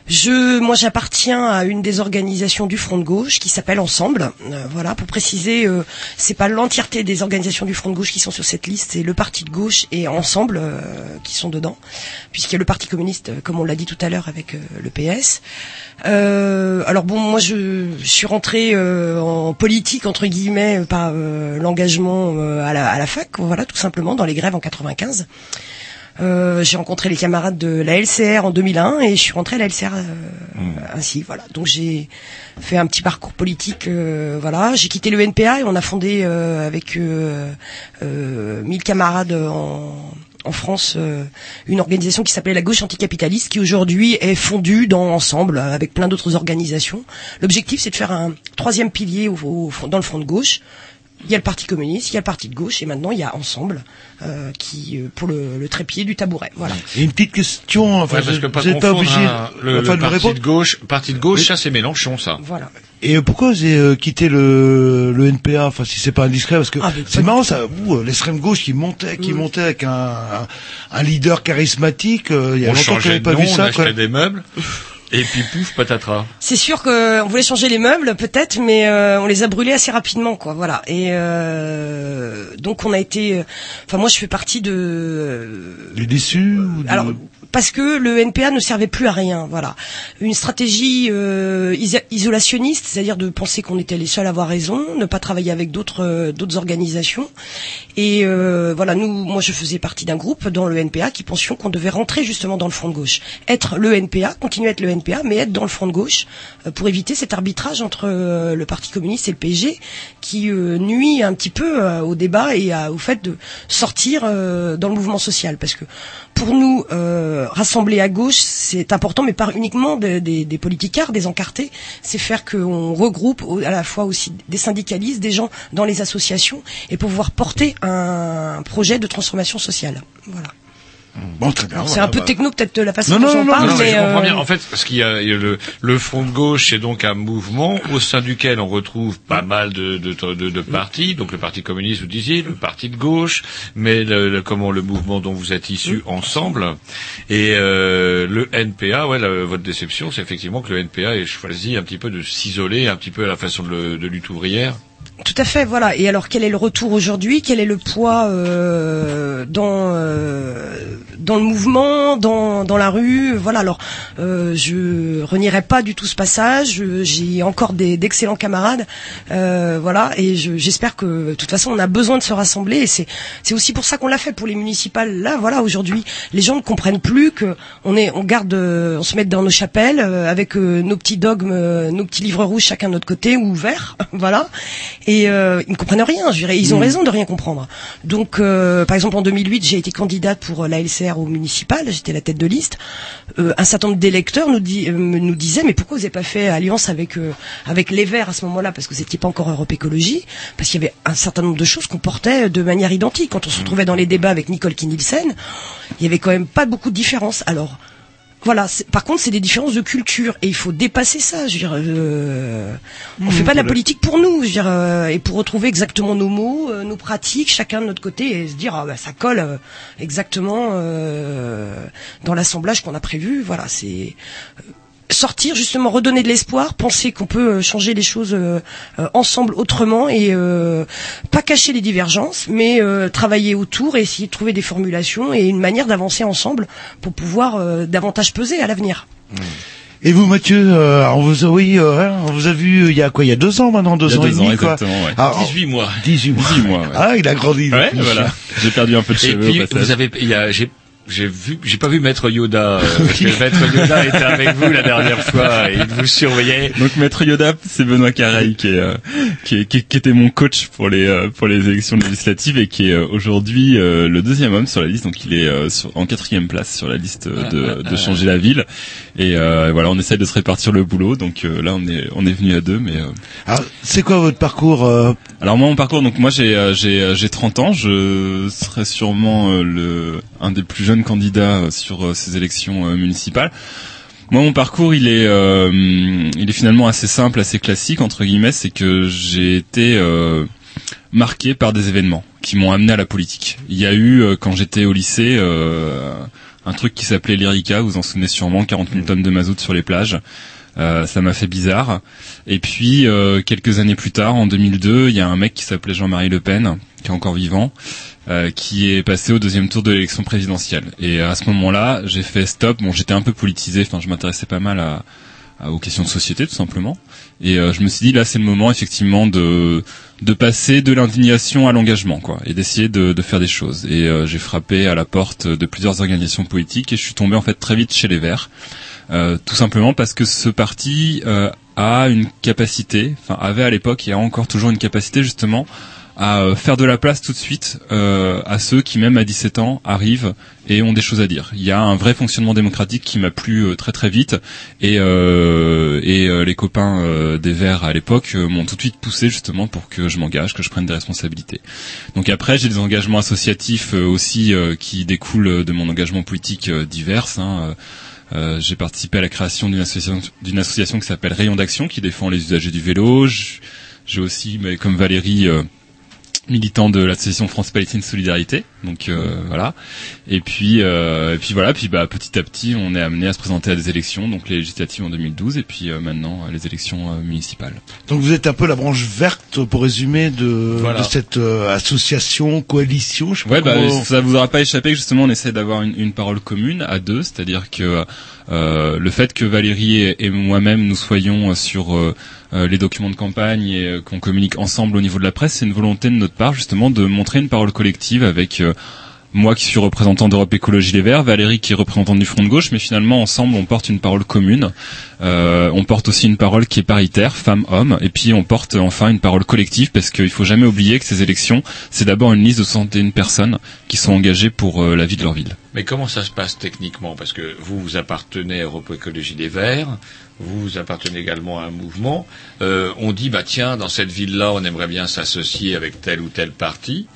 Speaker 6: Je, moi, j'appartiens à une des organisations du Front de gauche qui s'appelle Ensemble. Euh, voilà, pour préciser, euh, c'est pas l'entièreté des organisations du Front de gauche qui sont sur cette liste, c'est le Parti de gauche et Ensemble euh, qui sont dedans, puisqu'il y a le Parti communiste, euh, comme on l'a dit tout à l'heure avec le PS. Alors bon, moi, je, suis rentrée en politique entre guillemets par l'engagement à, la, à la fac, voilà, tout simplement dans les grèves en 95. Euh, j'ai rencontré les camarades de la LCR en 2001 et je suis rentrée à la LCR euh, ainsi voilà donc j'ai fait un petit parcours politique euh, voilà j'ai quitté le NPA et on a fondé euh, avec euh, euh, 1000 camarades en en France, euh, une organisation qui s'appelait la gauche anticapitaliste, qui aujourd'hui est fondue dans Ensemble, avec plein d'autres organisations. L'objectif, c'est de faire un troisième pilier au- au dans le front de gauche. Il y a le Parti communiste, il y a le Parti de gauche, et maintenant il y a Ensemble, euh, qui euh, pour le, le trépied du tabouret. Voilà.
Speaker 2: Et une petite question, enfin,
Speaker 3: Ouais, parce
Speaker 2: vous
Speaker 3: que pas
Speaker 2: vous obligé,
Speaker 3: hein, le,
Speaker 2: enfin,
Speaker 3: le
Speaker 2: de me
Speaker 3: parti
Speaker 2: répondre.
Speaker 3: de gauche, parti de gauche, ça c'est Mélenchon, ça.
Speaker 6: Voilà.
Speaker 2: Et euh, pourquoi vous avez euh, quitté le, le NPA Enfin, si c'est pas indiscret, parce que
Speaker 6: Ah,
Speaker 2: c'est marrant, ça. Vous, euh, l'extrême gauche qui montait, qui montait avec un, un, un leader charismatique. euh, il y a
Speaker 3: On
Speaker 2: longtemps j'avais
Speaker 3: de
Speaker 2: pas
Speaker 3: nom,
Speaker 2: vu
Speaker 3: on
Speaker 2: ça.
Speaker 3: achetait
Speaker 2: quoi.
Speaker 3: des meubles, et puis pouf, patatras.
Speaker 6: C'est sûr qu'on voulait changer les meubles, peut-être, mais euh, on les a brûlés assez rapidement, quoi. Voilà. Et euh, donc on a été. euh, Enfin, moi, je fais partie de. euh,
Speaker 2: Du déçu ou
Speaker 6: Alors, parce que le NPA ne servait plus à rien, voilà. Une stratégie euh, isolationniste, c'est-à-dire de penser qu'on était les seuls à avoir raison, ne pas travailler avec d'autres euh, d'autres organisations. Et euh, voilà, nous, moi, je faisais partie d'un groupe dans le NPA qui pensions qu'on devait rentrer justement dans le front de gauche, être le NPA, continuer à être le NPA, mais être dans le front de gauche euh, pour éviter cet arbitrage entre euh, le Parti communiste et le PSG qui nuit un petit peu au débat et au fait de sortir dans le mouvement social, parce que pour nous, euh, rassembler à gauche, c'est important, mais pas uniquement des, des, des politicards, encartés. C'est faire qu'on regroupe à la fois aussi des syndicalistes, des gens dans les associations, et pouvoir porter un projet de transformation sociale. Voilà.
Speaker 2: Bon, très bien.
Speaker 6: Alors, c'est
Speaker 2: voilà,
Speaker 6: un peu
Speaker 2: bah.
Speaker 6: techno peut-être de la façon dont
Speaker 2: non,
Speaker 6: parle,
Speaker 3: Non, mais
Speaker 6: mais
Speaker 3: je comprends
Speaker 6: euh,
Speaker 3: bien. En fait, parce qu'il y a, il y a le, le Front de gauche, c'est donc un mouvement au sein duquel on retrouve pas mal de, de, de, de partis. Donc le Parti communiste, vous disiez, le Parti de gauche, mais le, le- comment le mouvement dont vous êtes issu ensemble. Et euh, le NPA, ouais, la- votre déception, c'est effectivement que le NPA ait choisi un petit peu de s'isoler, un petit peu à la façon de, de lutte ouvrière.
Speaker 6: Tout à fait, voilà. Et alors, quel est le retour aujourd'hui? Quel est le poids euh, dans euh, dans le mouvement, dans dans la rue? Voilà. Alors, euh, je renierai pas du tout ce passage. J'ai encore des d'excellents camarades, euh, voilà. Et je- j'espère que, de toute façon, on a besoin de se rassembler. Et c'est c'est aussi pour ça qu'on l'a fait pour les municipales. Là, voilà. Aujourd'hui, les gens ne comprennent plus que on est, on garde, euh, on se met dans nos chapelles euh, avec nos petits dogmes, nos petits livres rouges chacun de notre côté ou ouverts, voilà. Euh, ils ne comprennent rien. Je dirais, ils ont
Speaker 2: Mm.
Speaker 6: raison de rien comprendre. Donc, euh, par exemple, en 2008, j'ai été candidate pour euh, la LCR au municipal. J'étais la tête de liste. Euh, un certain nombre d'électeurs nous, dit, nous disaient, mais pourquoi vous n'avez pas fait alliance avec avec les Verts à ce moment-là? Parce que vous n'étiez pas encore Europe Écologie. Parce qu'il y avait un certain nombre de choses qu'on portait de manière identique. Quand on se retrouvait dans les débats avec Nicole Kinilsen, il y avait quand même pas beaucoup de différence. Alors. Voilà. Par contre, c'est des différences de culture et il faut dépasser ça. Je veux dire, euh, on fait pas de la politique pour nous, je veux dire, euh, et pour retrouver exactement nos mots, euh, nos pratiques, chacun de notre côté, et se dire, ah, bah, ça colle euh, exactement euh, dans l'assemblage qu'on a prévu. Voilà, c'est sortir justement redonner de l'espoir penser qu'on peut euh, changer les choses euh, euh, ensemble autrement et euh, pas cacher les divergences mais euh, travailler autour et essayer de trouver des formulations et une manière d'avancer ensemble pour pouvoir euh, davantage peser à l'avenir
Speaker 2: Et vous, Mathieu, euh, on vous a, oui, euh, hein, on vous a vu il y a quoi, il y a deux ans maintenant, deux
Speaker 5: Il y a
Speaker 2: ans et demi,
Speaker 5: ans,
Speaker 2: quoi.
Speaker 5: exactement, ouais.
Speaker 2: Alors,
Speaker 3: 18 mois.
Speaker 2: 18 mois.
Speaker 5: 18 mois, ouais.
Speaker 2: Ah, il a grandi.
Speaker 5: Ouais, voilà. J'ai perdu un peu de
Speaker 3: Et
Speaker 5: cheveux
Speaker 3: puis,
Speaker 5: au passage.
Speaker 3: vous avez, il y a, j'ai, j'ai vu, j'ai pas vu Maître Yoda. euh, parce que Maître Yoda était avec vous la dernière fois et il vous surveillait.
Speaker 5: Donc Maître Yoda, c'est Benoît Careil qui, est, euh, qui, est- qui, qui était mon coach pour les euh, pour les élections législatives et qui est euh, aujourd'hui euh, le deuxième homme sur la liste. Donc il est euh, sur- en quatrième place sur la liste de,
Speaker 3: Ah,
Speaker 5: de changer la ville. Et euh, voilà, on essaye de se répartir le boulot. Donc euh, là, on est on est venu à deux, mais euh,
Speaker 2: Alors, c'est quoi votre parcours euh,
Speaker 5: alors moi mon parcours donc moi j'ai euh, j'ai euh, j'ai 30 ans, je serai sûrement euh, le un des plus jeunes candidats euh, sur euh, ces élections euh, municipales. Moi mon parcours il est il est finalement assez simple, assez classique entre guillemets, c'est que j'ai été marqué par des événements qui m'ont amené à la politique. Il y a eu quand j'étais au lycée un truc qui s'appelait l'Erika, vous vous en souvenez sûrement, 40 000 tonnes de mazout sur les plages. Ça m'a fait bizarre. Et puis quelques années plus tard, en 2002, il y a un mec qui s'appelait Jean-Marie Le Pen, qui est encore vivant, euh, qui est passé au deuxième tour de l'élection présidentielle. Et à ce moment-là, j'ai fait stop. Bon, j'étais un peu politisé. Enfin, je m'intéressais pas mal à, à- aux questions de société, tout simplement. Et euh, je me suis dit là, c'est le moment effectivement de de passer de l'indignation à l'engagement, quoi, et d'essayer de, de faire des choses. Et euh, j'ai frappé à la porte de plusieurs organisations politiques et je suis tombé en fait très vite chez les Verts. Euh, tout simplement parce que ce parti euh, a une capacité, enfin avait à l'époque et a encore toujours une capacité justement à euh, faire de la place tout de suite euh, à ceux qui même à 17 ans arrivent et ont des choses à dire. Il y a un vrai fonctionnement démocratique qui m'a plu euh, très très vite et, euh, et euh, les copains euh, des Verts à l'époque m'ont tout de suite poussé justement pour que je m'engage, que je prenne des responsabilités. Donc après j'ai des engagements associatifs aussi qui découlent de mon engagement politique divers. Hein, euh, j'ai participé à la création d'une association, d'une association qui s'appelle Rayon d'Action, qui défend les usagers du vélo. J'ai aussi, mais comme Valérie, euh, militant de l'association France Palestine Solidarité. Donc euh, voilà. Et puis, euh, et puis voilà. Puis bah petit à petit, on est amené à se présenter à des élections, donc les législatives en 2012, et puis euh, maintenant euh, les élections euh, municipales.
Speaker 2: Donc vous êtes un peu la branche verte, pour résumer, de,
Speaker 5: Voilà.
Speaker 2: de cette euh, association, coalition, je sais
Speaker 5: Ouais,
Speaker 2: pas
Speaker 5: bah,
Speaker 2: comment-
Speaker 5: ça vous aura pas échappé que justement on essaie d'avoir une, une parole commune à deux, c'est-à-dire que euh, le fait que Valérie et, et moi-même nous soyons sur les documents de campagne et euh, qu'on communique ensemble au niveau de la presse, c'est une volonté de notre part justement de montrer une parole collective avec euh, moi qui suis représentant d'Europe Écologie Les Verts, Valérie qui est représentante du Front de Gauche, mais finalement ensemble on porte une parole commune. Euh, on porte aussi une parole qui est paritaire, femmes-hommes, et puis on porte enfin une parole collective parce qu'il faut jamais oublier que ces élections, c'est d'abord une liste de 61 personnes qui sont engagées pour euh, la vie de leur ville.
Speaker 3: Mais comment ça se passe techniquement? Parce que vous, vous appartenez à Europe Écologie des Verts, vous, vous appartenez également à un mouvement. Euh, on dit, bah tiens, dans cette ville-là, on aimerait bien s'associer avec tel ou tel parti.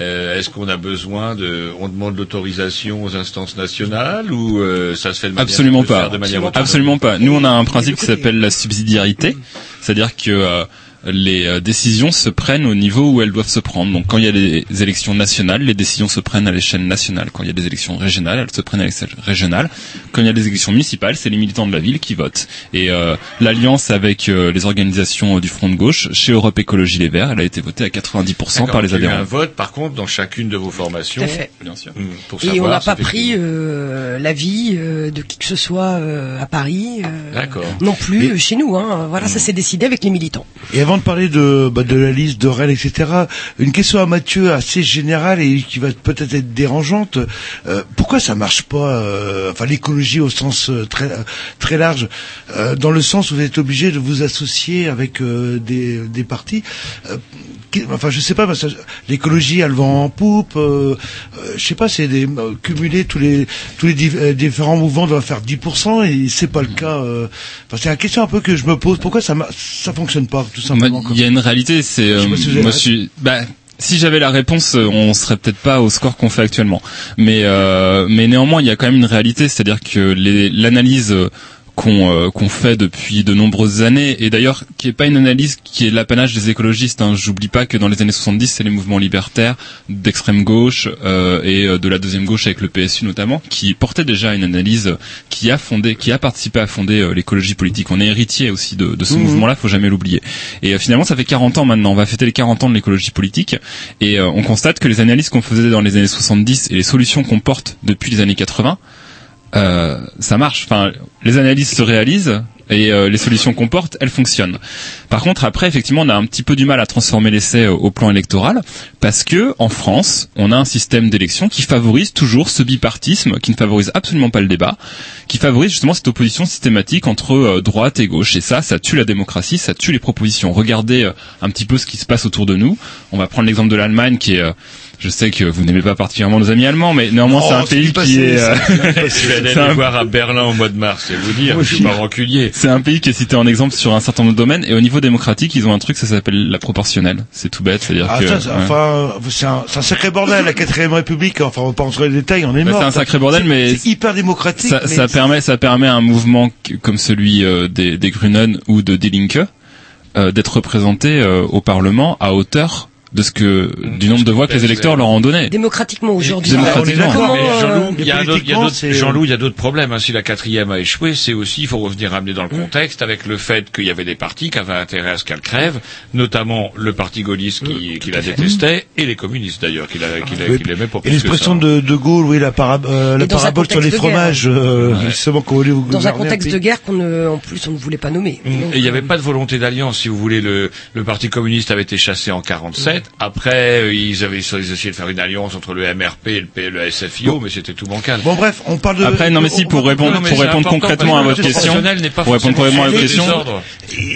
Speaker 3: Euh, Est-ce qu'on a besoin de, on demande l'autorisation aux instances nationales ou euh, ça se fait de manière,
Speaker 5: Absolument
Speaker 3: faire
Speaker 5: pas.
Speaker 3: de manière autonome
Speaker 5: Absolument pas. Nous, on a un principe qui s'appelle la subsidiarité, c'est-à-dire que euh, les euh, décisions se prennent au niveau où elles doivent se prendre. Donc, quand il y a des élections nationales, les décisions se prennent à l'échelle nationale. Quand il y a des élections régionales, elles se prennent à l'échelle régionale. Quand il y a des élections municipales, c'est les militants de la ville qui votent. Et euh, l'alliance avec euh, les organisations euh, du Front de gauche, chez Europe Écologie Les Verts, elle a été votée à 90% par les
Speaker 3: il y a eu
Speaker 5: adhérents.
Speaker 3: un vote, par contre, dans chacune de vos formations.
Speaker 6: Tout à fait.
Speaker 5: Bien sûr.
Speaker 3: Pour
Speaker 6: Et on n'a pas pris euh, l'avis euh, de qui que ce soit euh, à Paris. euh,
Speaker 3: D'accord.
Speaker 6: Non plus chez nous. Hein. Voilà, ça s'est décidé avec les militants.
Speaker 2: Et avant de parler de, bah, de la liste de Rennes, etc., une question à Mathieu assez générale et qui va peut-être être dérangeante. Euh, pourquoi ça marche pas, euh, enfin l'écologie au sens euh, très très large, euh, dans le sens où vous êtes obligé de vous associer avec euh, des, des partis. euh, enfin, je sais pas, l'écologie, elle va en poupe. Je sais pas, c'est des cumuler tous les tous les diff- différents mouvements doivent faire 10% et c'est pas le cas. euh, Enfin, c'est la question un peu que je me pose. Pourquoi ça ça fonctionne pas tout simplement?
Speaker 5: Il y a une réalité, c'est euh, moi je suis bah si j'avais la réponse, euh, on serait peut-être pas au score qu'on fait actuellement. Mais euh, mais néanmoins, il y a quand même une réalité, c'est-à-dire que l'analyse euh, qu'on euh, qu'on fait depuis de nombreuses années et d'ailleurs qui est pas une analyse qui est l'apanage des écologistes. Hein. J'oublie pas que dans les années 70, c'est les mouvements libertaires d'extrême gauche euh, et euh, de la deuxième gauche avec le PSU notamment qui portaient déjà une analyse qui a fondé, qui a participé à fonder euh, l'écologie politique. On est héritier aussi de, de ce
Speaker 2: Mhm.
Speaker 5: mouvement-là, faut jamais l'oublier. Et euh, finalement, ça fait 40 ans maintenant. On va fêter les 40 ans de l'écologie politique et on constate que les analyses qu'on faisait dans les années 70 et les solutions qu'on porte depuis les années 80 euh, ça marche. Enfin, les analyses se réalisent et euh, les solutions qu'on porte, elles fonctionnent. Par contre, après, effectivement, on a un petit peu du mal à transformer l'essai euh, au plan électoral parce que en France, on a un système d'élection qui favorise toujours ce bipartisme, qui ne favorise absolument pas le débat, qui favorise justement cette opposition systématique entre euh, droite et gauche. Et ça, ça tue la démocratie, ça tue les propositions. Regardez un petit peu ce qui se passe autour de nous. On va prendre l'exemple de l'Allemagne, qui est je sais que vous n'aimez pas particulièrement nos amis allemands, mais néanmoins
Speaker 3: Oh,
Speaker 5: c'est un pays
Speaker 3: passé,
Speaker 5: qui est.
Speaker 3: Je suis allé
Speaker 5: c'est un-
Speaker 3: les voir à Berlin au mois de mars, c'est vous dire,
Speaker 5: Oui.
Speaker 3: je suis pas rancunier.
Speaker 5: C'est un pays qui est cité en exemple sur un certain nombre de domaines et au niveau démocratique, ils ont un truc, ça s'appelle la proportionnelle. C'est tout bête, c'est-à-dire
Speaker 2: Ah,
Speaker 5: que.
Speaker 2: ça,
Speaker 5: ouais.
Speaker 2: enfin, c'est un, un sacré bordel, la quatrième République. Enfin, on va pas rentrer dans les détails, on est
Speaker 5: Bah,
Speaker 2: mort.
Speaker 5: c'est un sacré bordel, mais
Speaker 2: c'est hyper démocratique.
Speaker 5: ça,
Speaker 2: mais
Speaker 5: ça permet, ça permet à un mouvement comme celui euh, des, des Grünen ou de Die Linke euh, d'être représenté euh, au Parlement à hauteur de ce que du nombre de voix que les électeurs leur ont donné.
Speaker 6: Démocratiquement aujourd'hui.
Speaker 5: Démocratiquement.
Speaker 3: Jean-Loup, il y a d'autres-
Speaker 2: c'est-
Speaker 3: Jean-Loup, il y a d'autres problèmes. hein. Si la quatrième a échoué, c'est aussi, il faut revenir ramener dans le contexte avec le fait qu'il y avait des partis qui avaient intérêt à ce qu'elle crève, notamment le parti gaulliste qui, qui la détestait et les communistes d'ailleurs qui la- qui la-
Speaker 2: Oui,
Speaker 3: qui l'aimaient pour
Speaker 2: Et l'expression de, de Gaulle, oui, la, parab- euh, la parabole sur les fromages, euh, justement, qu'on voulait vous
Speaker 6: dans un contexte de guerre qu'on ne, en plus on ne voulait pas nommer.
Speaker 3: Mm.
Speaker 6: Donc,
Speaker 3: Et il n'y avait
Speaker 6: euh,
Speaker 3: pas de volonté d'alliance, si vous voulez. Le, le Parti communiste avait été chassé en 47. Après, euh, ils avaient ils essayaient de faire une alliance entre le MRP et le, P- le SFIO, mais c'était tout bancal.
Speaker 2: Bon, bref, on parle de...
Speaker 5: Après, non mais si pour
Speaker 2: on-
Speaker 5: répondre pour répondre concrètement à votre question, pour répondre concrètement à votre question,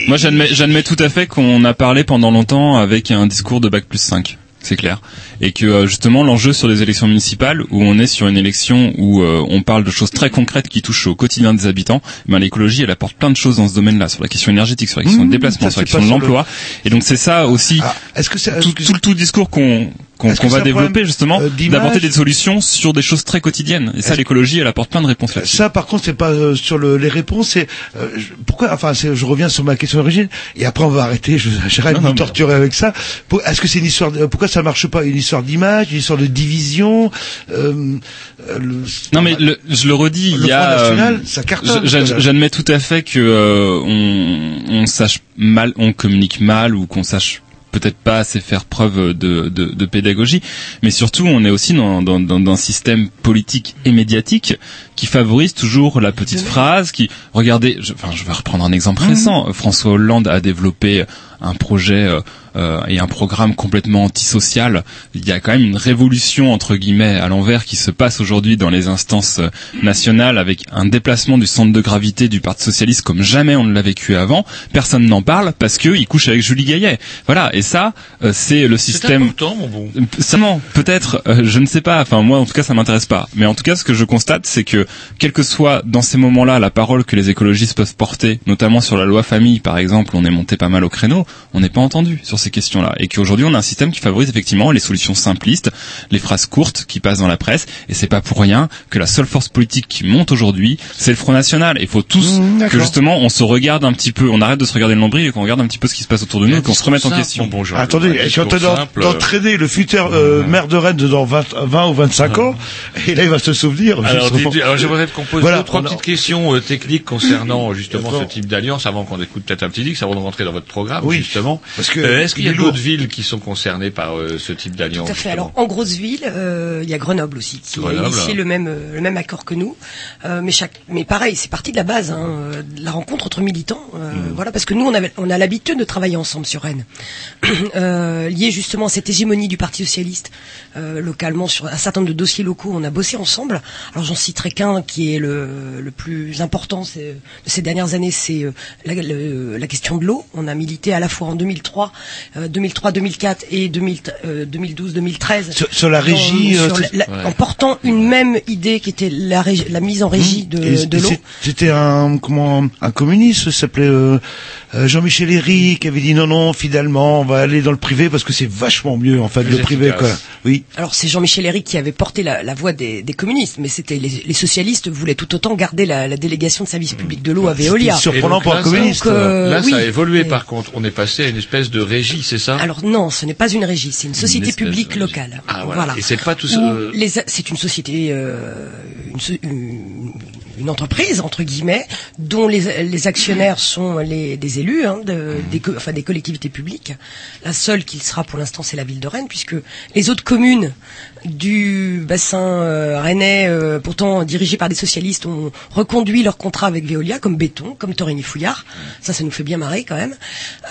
Speaker 5: moi j'admets j'admets tout à fait qu'on a parlé pendant longtemps avec un discours de bac plus 5 c'est clair et que euh, justement l'enjeu sur les élections municipales où on est sur une élection où euh, on parle de choses très concrètes qui touchent au quotidien des habitants ben l'écologie elle apporte plein de choses dans ce domaine-là sur la question énergétique sur la question
Speaker 2: Mmh,
Speaker 5: du déplacement
Speaker 2: ça,
Speaker 5: sur la question de l'emploi et donc c'est ça aussi
Speaker 2: Ah, est-ce que c'est...
Speaker 5: tout, tout le tout discours qu'on qu'on
Speaker 2: que
Speaker 5: va développer justement
Speaker 2: euh,
Speaker 5: d'apporter des solutions sur des choses très quotidiennes et ça l'écologie elle apporte plein de réponses là-dessus
Speaker 2: Ça, par contre, c'est pas euh, sur le, les réponses. C'est euh, pourquoi. Enfin, je reviens sur ma question d'origine. Et après, on va arrêter. Je- J'arrête de me torturer avec ça. Est-ce que c'est une histoire de- Pourquoi ça marche pas Une histoire d'image, une histoire de division. Euh, euh, le-
Speaker 5: Non mais le- je le redis, il y a.
Speaker 2: Front National,
Speaker 5: euh,
Speaker 2: ça cartonne.
Speaker 5: J'admets tout à fait que euh, on, on sache mal, on communique mal ou qu'on sache peut-être pas assez faire preuve de, de, de pédagogie, mais surtout on est aussi dans, dans, dans, dans un système politique et médiatique qui favorise toujours la petite phrase. Qui regardez, je, enfin je vais reprendre un exemple récent. François Hollande a développé un projet euh, euh, et un programme complètement antisocial. Il y a quand même une révolution entre guillemets à l'envers qui se passe aujourd'hui dans les instances euh, nationales avec un déplacement du centre de gravité du Parti socialiste comme jamais on ne l'a vécu avant. Personne n'en parle parce que il couche avec Julie Gaillet. Voilà. Et ça, euh, c'est le système.
Speaker 3: important, mon bon.
Speaker 5: Seulement, peut-être, euh, je ne sais pas. Enfin, moi, en tout cas, ça m'intéresse pas. Mais en tout cas, ce que je constate, c'est que, quelle que soit dans ces moments-là la parole que les écologistes peuvent porter, notamment sur la loi famille, par exemple, on est monté pas mal au créneau, on n'est pas entendu sur ces questions-là. Et qu'aujourd'hui, on a un système qui favorise effectivement les solutions simplistes, les phrases courtes qui passent dans la presse. Et c'est pas pour rien que la seule force politique qui monte aujourd'hui, c'est le Front National. Et il faut tous
Speaker 2: Mmh,
Speaker 5: que justement, on se regarde un petit peu, on arrête de se regarder le nombril et qu'on regarde un petit peu ce qui se passe autour de nous et qu'on se remette en question.
Speaker 3: mon bon Jean-Loup.
Speaker 2: Attendez, je suis
Speaker 3: simple,
Speaker 2: d'entraîner le futur euh, maire de Rennes dans 20, 20 ou 25 ans, et là il va se souvenir.
Speaker 3: Alors, j'aimerais qu'on pose
Speaker 2: Voilà,
Speaker 3: deux, trois petites questions euh, techniques concernant justement ce type d'alliance avant qu'on écoute peut-être un petit dix avant de rentrer dans votre programme
Speaker 2: Oui,
Speaker 3: justement.
Speaker 2: parce que
Speaker 3: Euh, Est-ce qu'il y a d'autres villes qui sont concernées par euh, ce type d'alliance
Speaker 6: Tout à fait. Alors en grosse ville, euh, il y a Grenoble aussi qui
Speaker 3: Grenoble.
Speaker 6: a initié le même euh, le même accord que nous. Euh, mais chaque mais pareil, c'est parti de la base, hein, de la rencontre entre militants. euh,
Speaker 3: Mm.
Speaker 6: Voilà, parce que nous on avait on a l'habitude de travailler ensemble sur Rennes, euh, lié justement à cette hégémonie du Parti socialiste euh, localement sur un certain nombre de dossiers locaux. On a bossé ensemble. Alors j'en citerai qu'un qui est le, le plus important de ces dernières années, c'est la, la question de l'eau. On a milité à la fois en 2003, euh, 2003, 2004 et 2000, euh, 2012, 2013
Speaker 2: Sur, sur la régie,
Speaker 6: dans-
Speaker 2: euh,
Speaker 6: sur la-
Speaker 3: Ouais.
Speaker 6: en portant une même idée qui était la, régi- la mise en régie
Speaker 2: et-
Speaker 6: de, de l'eau.
Speaker 2: C'était un comment un communiste, ça s'appelait. Euh,
Speaker 1: Jean-Michel Herry qui avait dit non non finalement on va aller dans le privé parce que c'est vachement mieux en fait le privé
Speaker 3: efficace.
Speaker 1: quoi. Oui.
Speaker 6: Alors c'est Jean-Michel Herry qui avait porté la, la voix des, des communistes, mais c'était les, les socialistes voulaient tout autant garder la, la délégation de service public de l'eau à Veolia.
Speaker 1: Surprenant pour un
Speaker 3: là, ça-
Speaker 1: communiste.
Speaker 6: Donc, euh,
Speaker 3: Là,
Speaker 6: oui.
Speaker 3: ça a évolué par contre. On est passé à une espèce de régie, c'est ça?
Speaker 6: Alors non, ce n'est pas une régie, c'est une société publique locale.
Speaker 3: Ah, voilà. Et c'est pas tout ça, euh,
Speaker 6: les C'est une société, euh, une, so- une- une entreprise entre guillemets, dont les, actionnaires sont les, des élus, hein, de- des, enfin des collectivités publiques. La seule qui le sera pour l'instant, c'est la ville de Rennes, puisque les autres communes du bassin euh, rennais, euh, pourtant dirigées par des socialistes, ont reconduit leur contrat avec Veolia, comme Béton, comme Torigny-Fouillard. Ça, ça nous fait bien marrer quand même.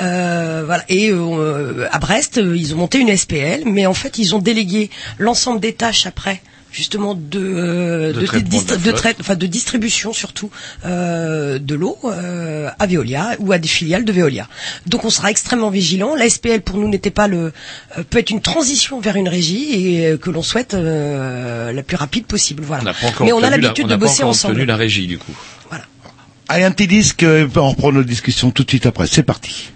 Speaker 6: Euh. Et euh, à Brest, ils ont monté une SPL, mais en fait, ils ont délégué l'ensemble des tâches après justement de euh,
Speaker 3: De de
Speaker 6: enfin, de distribution surtout euh, de l'eau euh, à Veolia ou à des filiales de Veolia. Donc on sera extrêmement vigilant. La SPL pour nous n'était pas le euh, peut être une transition vers une régie et que l'on souhaite euh, la plus rapide possible. Voilà.
Speaker 3: On n'a pas encore
Speaker 6: Mais on a l'habitude de
Speaker 3: n'a pas
Speaker 6: bosser
Speaker 3: encore
Speaker 6: ensemble.
Speaker 3: la régie du coup.
Speaker 1: Allez un petit disque, on reprend notre discussion tout de suite après. C'est parti.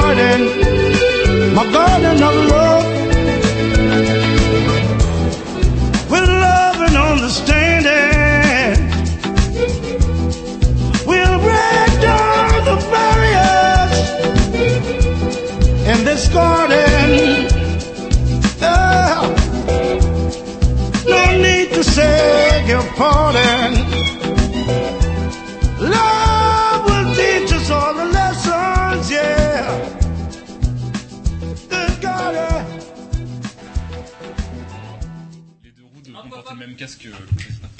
Speaker 5: Garden, my garden of love. Même casque.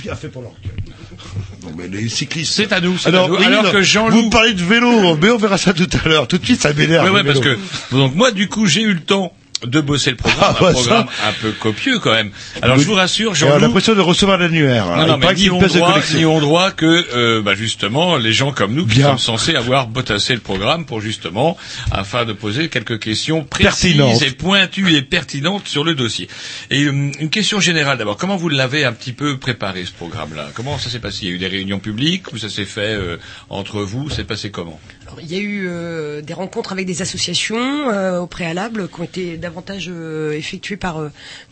Speaker 2: Bien fait pour l'orgueil. Non mais les cyclistes.
Speaker 3: C'est à nous, c'est
Speaker 2: Alors,
Speaker 3: à nous.
Speaker 2: oui,
Speaker 3: Alors
Speaker 2: non,
Speaker 3: que Jean-Loup-
Speaker 2: Vous parlez de vélo, mais on verra ça tout à l'heure. Tout de suite, ça m'énerve.
Speaker 3: Ouais, ouais, parce que donc moi du coup j'ai eu le temps de bosser le programme,
Speaker 2: Ah, bah,
Speaker 3: un programme
Speaker 2: ça.
Speaker 3: un peu copieux quand même. Alors
Speaker 2: Oui.
Speaker 3: je vous rassure, Jean-Loup,
Speaker 2: l'impression de recevoir l'annuaire.
Speaker 3: non, non, mais ni on droit, ni on droit que, euh, bah, justement, les gens comme nous qui
Speaker 2: Bien.
Speaker 3: sommes censés avoir botassé le programme pour justement, afin de poser quelques questions précises et pointues et pertinentes sur le dossier. Et euh, une question générale d'abord, comment vous l'avez un petit peu préparé ce programme-là? Comment ça s'est passé? Il y a eu des réunions publiques? Ou ça s'est fait euh, entre vous? C'est passé comment?
Speaker 6: Il y a eu euh, des rencontres avec des associations euh, au préalable qui ont été davantage euh, effectuées par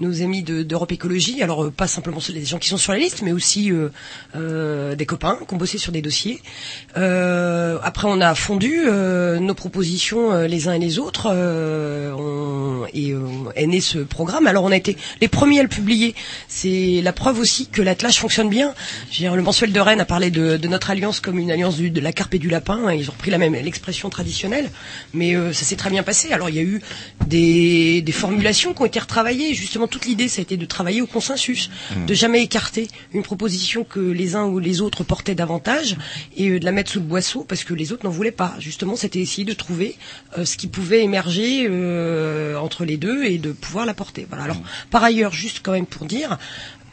Speaker 6: nos amis de- d'Europe Écologie. Alors pas simplement les gens qui sont sur la liste, mais aussi des copains qui ont bossé sur des dossiers. Après, on a fondu nos propositions les uns et les autres et est né ce programme. Alors on a été les premiers à le publier. C'est la preuve aussi que l'attelage fonctionne bien. Je veux dire, le mensuel de Rennes a parlé de, notre alliance comme une alliance de la carpe et du lapin. ils ont repris la même l'expression traditionnelle, mais euh, ça s'est très bien passé. Alors il y a eu des, des formulations qui ont été retravaillées. Justement, toute l'idée, ça a été de travailler au consensus,
Speaker 14: Mm.
Speaker 6: de jamais écarter une proposition que les uns ou les autres portaient davantage et euh, de la mettre sous le boisseau parce que les autres n'en voulaient pas. Justement, c'était essayer de trouver euh, ce qui pouvait émerger entre les deux et de pouvoir la porter. Voilà. Alors, par ailleurs, juste quand même pour dire,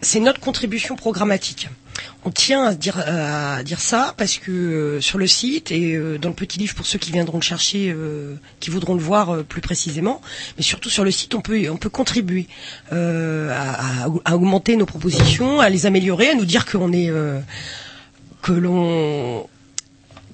Speaker 6: c'est notre contribution programmatique. On tient à dire, ça parce que euh, sur le site et euh, dans le petit livre pour ceux qui viendront le chercher, euh, qui voudront le voir plus précisément, mais surtout sur le site, on peut, on peut contribuer à, augmenter nos propositions, à les améliorer, à nous dire que l'on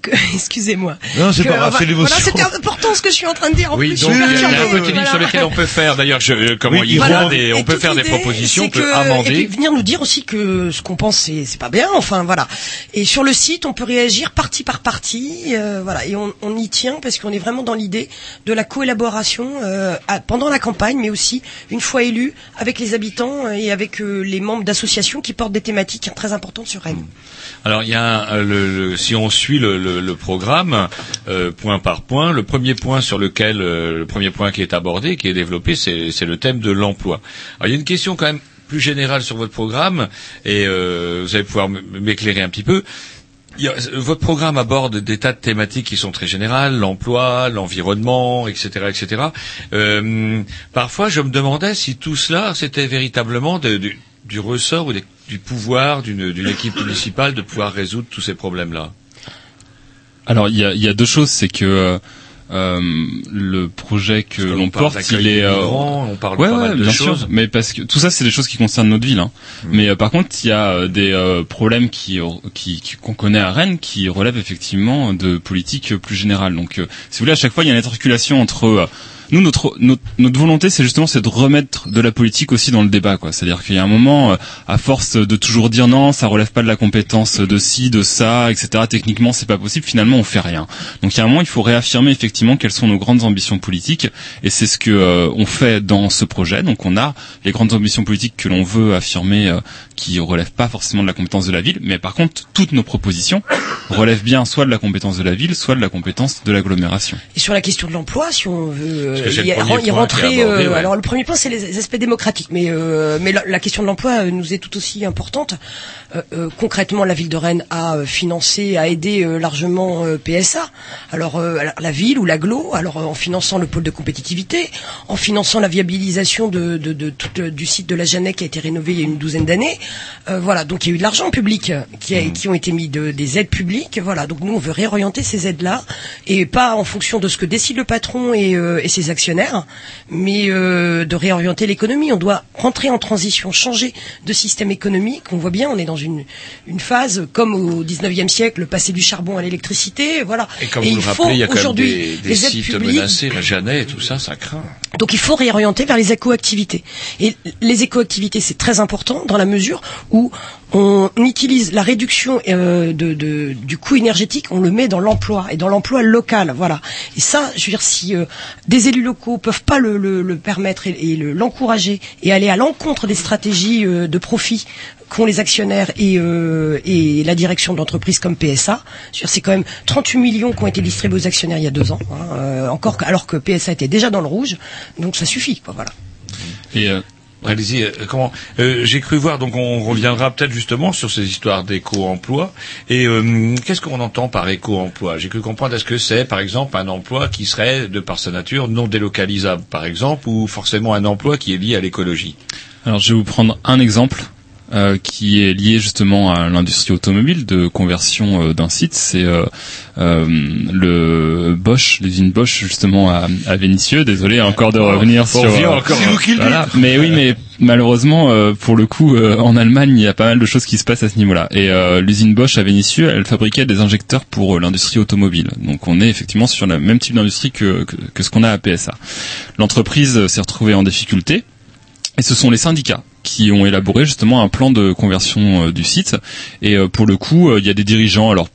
Speaker 6: que- excusez-moi.
Speaker 2: Non, c'est pas grave, c'est
Speaker 6: voilà,
Speaker 2: l'émotion.
Speaker 6: c'était important ce que je suis en train de dire. En
Speaker 3: Oui,
Speaker 6: plus,
Speaker 3: donc il y a un petit livre
Speaker 6: voilà.
Speaker 3: sur lequel on peut faire. D'ailleurs, je, euh, comment
Speaker 2: Oui,
Speaker 3: il
Speaker 2: voilà.
Speaker 3: rend des, on peut faire des propositions, on peut
Speaker 6: que-
Speaker 3: amender.
Speaker 6: Et puis venir nous dire aussi que ce qu'on pense c'est c'est pas bien. Enfin voilà. Et sur le site, on peut réagir partie par partie. euh, voilà. Et on, on y tient parce qu'on est vraiment dans l'idée de la coélaboration euh, à- pendant la campagne, mais aussi une fois élu avec les habitants et avec euh, les membres d'associations qui portent des thématiques très importantes sur Rennes.
Speaker 3: Alors il y a un- le, le- si on suit le, le- le programme euh, point par point, le premier point sur lequel euh, le premier point qui est abordé, qui est développé, c'est le thème de l'emploi. Il y a une question quand même plus générale sur votre programme et euh, vous allez pouvoir m'éclairer un petit peu. Votre programme aborde des tas de thématiques qui sont très générales, l'emploi, l'environnement, etc., etc. Parfois, je me demandais si tout cela, c'était véritablement du, ressort ou du pouvoir d'une équipe municipale de pouvoir résoudre tous ces problèmes-là.
Speaker 5: Alors il y a, y a deux choses, c'est que euh, euh, le projet que l'on porte, il est
Speaker 3: migrants, on parle
Speaker 5: ouais,
Speaker 3: pas
Speaker 5: ouais,
Speaker 3: mal de
Speaker 5: bien
Speaker 3: choses.
Speaker 5: sûr, mais parce que tout ça c'est des choses qui concernent notre ville. Hein. Mais euh, par contre, il y a euh, des euh, problèmes qui qui qu'on connaît à Rennes qui relèvent effectivement de politiques plus générales. Donc, euh, si vous voulez, à chaque fois, il y a une interculation entre euh, nous, notre, notre, notre volonté, c'est justement c'est de remettre de la politique aussi dans le débat, quoi. C'est-à-dire qu'il y a un moment, euh, à force de toujours dire non, ça relève pas de la compétence de ci, de ça, etc. Techniquement, c'est pas possible. Finalement, on fait rien. Donc, il y a un moment, il faut réaffirmer effectivement quelles sont nos grandes ambitions politiques, et c'est ce que euh, on fait dans ce projet. Donc, on a les grandes ambitions politiques que l'on veut affirmer, euh, qui relèvent pas forcément de la compétence de la ville, mais par contre, toutes nos propositions relèvent bien soit de la compétence de la ville, soit de la compétence de l'agglomération.
Speaker 6: Et sur la question de l'emploi, si on veut
Speaker 5: Abordé, ouais.
Speaker 6: alors le premier point c'est les aspects démocratiques, mais euh, mais la, la question de l'emploi euh, nous est tout aussi importante. Euh, concrètement, la ville de Rennes a financé, a aidé largement PSA. Alors euh, la ville ou l'aglo, alors en finançant le pôle de compétitivité, en finançant la viabilisation de, de, de tout, du site de la Jeannette qui a été rénové il y a une douzaine d'années. Euh, voilà, donc il y a eu de l'argent public qui, a, qui ont été mis de, des aides publiques. Voilà, donc nous on veut réorienter ces aides-là et pas en fonction de ce que décide le patron et, euh, et ses actionnaires, mais euh, de réorienter l'économie. On doit rentrer en transition, changer de système économique. On voit bien, on est dans une, une phase comme au 19e siècle, passer du charbon à l'électricité. Voilà.
Speaker 3: Et comme
Speaker 6: Et
Speaker 3: vous
Speaker 6: il
Speaker 3: le rappelez, il y a quand même
Speaker 6: aujourd'hui
Speaker 3: des, des sites
Speaker 6: publiques
Speaker 3: menacés, la Jeannette et tout ça, ça craint.
Speaker 6: donc il faut réorienter vers les éco-activités. Et les éco-activités, c'est très important dans la mesure où on utilise la réduction euh, de, de- du coût énergétique, on le met dans l'emploi et dans l'emploi local. Voilà. Et ça, je veux dire, si euh, des élus locaux peuvent pas le, le- permettre et, et le- l'encourager et aller à l'encontre des stratégies euh, de profit qu'ont les actionnaires et, euh, et la direction de l'entreprise comme PSA. C'est quand même 38 millions qui ont été distribués aux actionnaires il y a deux ans, hein, euh, encore alors que PSA était déjà dans le rouge. Donc ça suffit. Voilà.
Speaker 3: Allez-y, euh, comment euh, J'ai cru voir, donc on reviendra peut-être justement sur ces histoires d'éco-emploi. Et euh, qu'est-ce qu'on entend par éco-emploi? J'ai cru comprendre, est-ce que c'est par exemple un emploi qui serait, de par sa nature, non délocalisable par exemple, ou forcément un emploi qui est lié à l'écologie?
Speaker 5: Alors je vais vous prendre un exemple euh, qui est lié justement à l'industrie automobile de conversion euh, d'un site. C'est euh, euh, le Bosch, l'usine Bosch justement à, à Vénissieux. Désolé encore de revenir
Speaker 3: On
Speaker 5: sur. euh,
Speaker 3: encore.
Speaker 5: voilà. Mais oui, mais malheureusement, euh, pour le coup, euh, en Allemagne, il y a pas mal de choses qui se passent à ce niveau-là. Et euh, l'usine Bosch à Vénissieux, elle fabriquait des injecteurs pour euh, l'industrie automobile. Donc on est effectivement sur le même type d'industrie que, que, que ce qu'on a à PSA. L'entreprise s'est retrouvée en difficulté. Et ce sont les syndicats qui ont élaboré justement un plan de conversion euh, du site. Et euh, pour le coup, euh, il y a des dirigeants, alors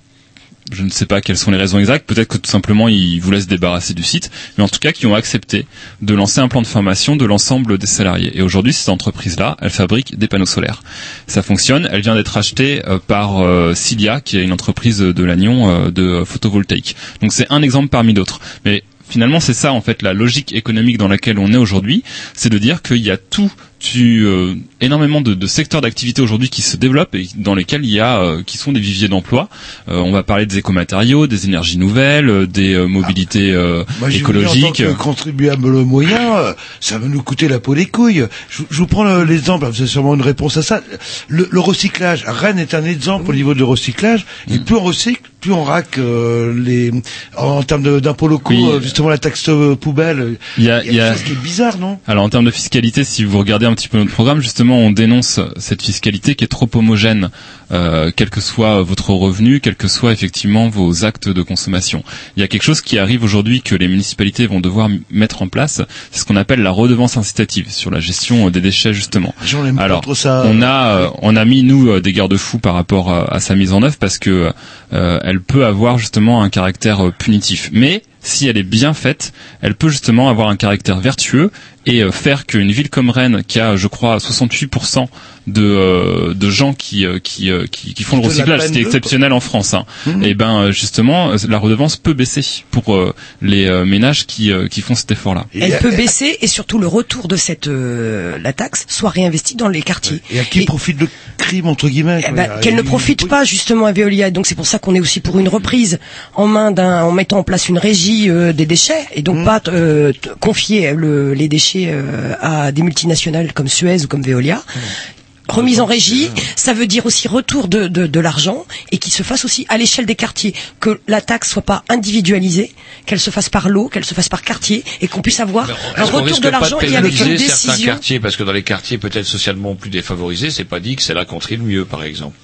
Speaker 5: je ne sais pas quelles sont les raisons exactes, peut-être que tout simplement ils voulaient se débarrasser du site, mais en tout cas qui ont accepté de lancer un plan de formation de l'ensemble des salariés. Et aujourd'hui, cette entreprise-là, elle fabrique des panneaux solaires. Ça fonctionne, elle vient d'être achetée par Cilia, qui est une entreprise de Lannion de photovoltaïque. Donc c'est un exemple parmi d'autres. Mais finalement, c'est ça en fait la logique économique dans laquelle on est aujourd'hui, c'est de dire qu'il y a tout tu, euh, énormément de, de secteurs d'activité aujourd'hui qui se développent et dans lesquels il y a euh, qui sont des viviers d'emploi. Euh, on va parler des écomatériaux, des énergies nouvelles, euh, des euh, mobilités euh,
Speaker 2: Moi, j'ai vu, en tant
Speaker 5: écologiques.
Speaker 2: que contribuable moyen, euh, ça va nous coûter la peau des couilles. Je, je vous prends le- l'exemple, vous avez sûrement une réponse à ça. Le, le recyclage. Rennes est un exemple au niveau du recyclage. Et plus on recycle, plus on raque euh, les, en, en termes d'impôts locaux,
Speaker 5: Oui.
Speaker 2: euh, justement la taxe euh, poubelle.
Speaker 5: Il y a,
Speaker 2: Il y a quelque chose qui est bizarre, non?
Speaker 5: Alors en termes de fiscalité, si vous regardez un petit peu notre programme, justement, on dénonce cette fiscalité qui est trop homogène, euh, quel que soit votre revenu, quels que soient effectivement vos actes de consommation. Il y a quelque chose qui arrive aujourd'hui que les municipalités vont devoir mettre en place, c'est ce qu'on appelle la redevance incitative sur la gestion euh, des déchets justement. Alors,
Speaker 2: ça.
Speaker 5: on a, on a mis nous des garde-fous par rapport à, à sa mise en œuvre parce que euh, elle peut avoir justement un caractère euh, punitif. Mais si elle est bien faite, elle peut justement avoir un caractère vertueux et euh, faire qu'une ville comme Rennes, qui a, je crois, 68% de, euh, de gens qui, euh, qui, euh, qui, qui font le recyclage,
Speaker 2: eux,
Speaker 5: exceptionnel en France, hein,
Speaker 2: Mhm.
Speaker 5: et ben euh, justement, la redevance peut baisser pour euh, les euh, ménages qui, euh, qui font cet effort-là.
Speaker 6: Elle peut baisser et surtout le retour de cette euh, la taxe soit réinvesti dans les quartiers.
Speaker 2: Et à qui profite le crime entre guillemets
Speaker 6: Eh ben,
Speaker 2: Il y a-
Speaker 6: qu'elle ne profite pas justement à Veolia. Et donc c'est pour ça qu'on est aussi pour une reprise en main d'un, en mettant en place une régie euh, des déchets et
Speaker 2: Mmh.
Speaker 6: donc pas euh, confier le- les déchets euh, à des multinationales comme Suez ou comme Veolia.
Speaker 2: Mmh.
Speaker 6: Remise en régie, ça veut dire aussi retour de, de, de l'argent et qu'il se fasse aussi à l'échelle des quartiers, que la taxe soit pas individualisée, qu'elle se fasse par lot, qu'elle se fasse par quartier et qu'on puisse avoir un retour de l'argent et avec une
Speaker 3: pénaliser certains
Speaker 6: décision.
Speaker 3: quartiers? Parce que dans les quartiers peut-être socialement plus défavorisés, c'est pas dit que c'est là qu'on trie le mieux, par exemple.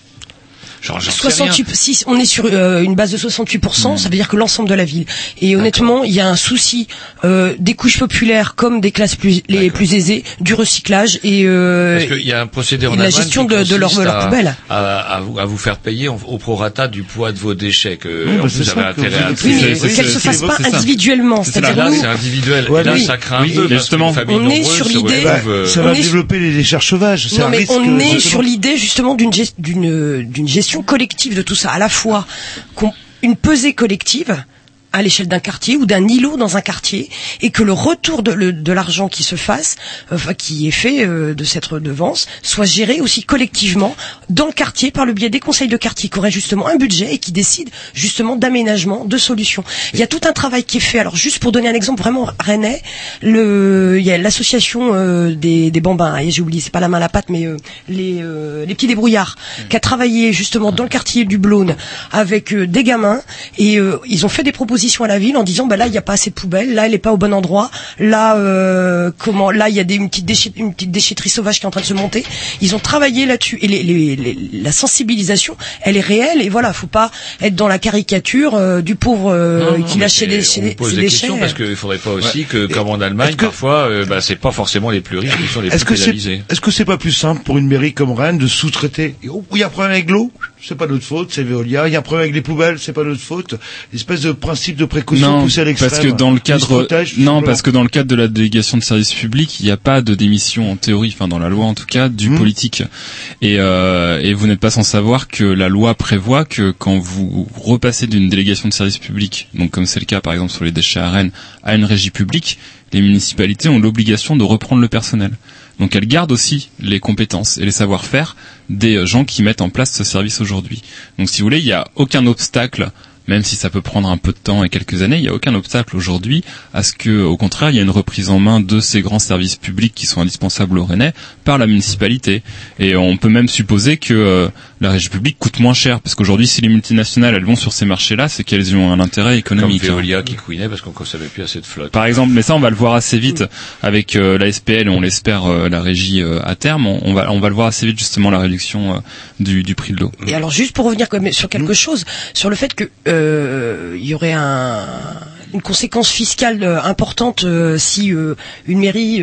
Speaker 3: Genre, j'en sais rien.
Speaker 6: 68, si on est sur euh, une base de 68%, ça veut dire que l'ensemble de la ville. Et honnêtement, il y a un souci euh, des couches populaires comme des classes plus, les plus aisées, du recyclage et, euh,
Speaker 3: Parce qu'il y a un procédé en
Speaker 6: et de la gestion de, de leur, leur
Speaker 3: à-
Speaker 6: poubelle.
Speaker 3: À, à vous, à vous faire payer en- au prorata du poids de vos déchets que
Speaker 2: Oui, bah,
Speaker 3: vous avez intérêt à.
Speaker 6: Oui, mais
Speaker 3: trier.
Speaker 6: qu'elle se fasse pas individuellement.
Speaker 3: Là,
Speaker 6: C'est-à-dire
Speaker 3: là, c'est individuel.
Speaker 2: Ouais,
Speaker 3: et là,
Speaker 2: oui.
Speaker 3: ça craint
Speaker 2: Oui,
Speaker 3: un peu.
Speaker 2: justement,
Speaker 6: on est sur l'idée-
Speaker 3: euh,
Speaker 2: ça
Speaker 6: on
Speaker 2: va
Speaker 6: est-
Speaker 2: développer les décharges sauvages.
Speaker 6: On
Speaker 2: euh,
Speaker 6: est sur l'idée justement d'une gest- d'une d'une collective de tout ça, à la fois une pesée collective à l'échelle d'un quartier ou d'un îlot dans un quartier et que le retour de, l'argent qui se fasse, enfin qui est fait euh, de cette redevance, soit géré aussi collectivement dans le quartier par le biais des conseils de quartier qui auraient justement un budget et qui décident justement d'aménagement, de solutions. Il y a tout un travail qui est fait. Alors juste pour donner un exemple vraiment rennais, le, il y a l'association euh, des, des bambins, j'ai oublié, c'est pas la main à la pâte, mais euh, les, euh, les petits débrouillards, qui a travaillé justement dans le quartier du Blône avec euh, des gamins et euh, ils ont fait des propositions à la ville en disant bah là il n'y a pas assez de poubelles, là elle est pas au bon endroit, là euh, comment là il y a des, une petite déchet- une petite déchetterie sauvage qui est en train de se monter. Ils ont travaillé là-dessus et les, les- les- la sensibilisation elle est réelle et voilà faut pas être dans la caricature euh, du pauvre euh,
Speaker 3: Non,
Speaker 6: qui lâche ses,
Speaker 3: c'est-
Speaker 6: dé- ses
Speaker 3: on pose des
Speaker 6: déchets.
Speaker 3: questions parce qu'il faudrait pas aussi
Speaker 2: Ouais.
Speaker 3: que, comme en Allemagne,
Speaker 2: Est-ce que-
Speaker 3: parfois, euh, bah, c'est pas forcément les plus riches qui sont les plus pénalisés.
Speaker 2: est-ce que c'est pas plus simple pour une mairie comme Rennes de sous-traiter? Oh, Il y a un problème avec l'eau, c'est pas notre faute, c'est Veolia. Il y a un problème avec les poubelles, c'est pas notre faute. L'espèce de principe de précaution
Speaker 5: non,
Speaker 2: poussé à l'extrême.
Speaker 5: parce que dans le cadre, non, parce que dans le cadre de la délégation de service public, il n'y a pas de démission en théorie, enfin dans la loi en tout cas, du
Speaker 2: Mhm.
Speaker 5: politique. Et, euh, et vous n'êtes pas sans savoir que la loi prévoit que quand vous repassez d'une délégation de service public, donc comme c'est le cas par exemple sur les déchets à Rennes, à une régie publique, les municipalités ont l'obligation de reprendre le personnel. Donc elles gardent aussi les compétences et les savoir-faire des gens qui mettent en place ce service aujourd'hui. Donc si vous voulez, il n'y a aucun obstacle même si ça peut prendre un peu de temps et quelques années, il n'y a aucun obstacle aujourd'hui à ce que, au contraire, il y ait une reprise en main de ces grands services publics qui sont indispensables au Rennais par la municipalité. Et on peut même supposer que euh, la régie publique coûte moins cher, parce qu'aujourd'hui, si les multinationales elles vont sur ces marchés-là, c'est qu'elles y ont un intérêt économique.
Speaker 3: Comme Veolia qui couinait parce qu'on consommait plus assez de flotte.
Speaker 5: Par exemple, mais ça on va le voir assez vite avec euh, la SPL et on l'espère euh, la régie euh, à terme. On, on va on va le voir assez vite justement la réduction euh, du, du prix de l'eau.
Speaker 6: Et alors juste pour revenir quand même sur quelque chose, sur le fait que euh, il y aurait un, une conséquence fiscale euh, importante euh, si euh, une mairie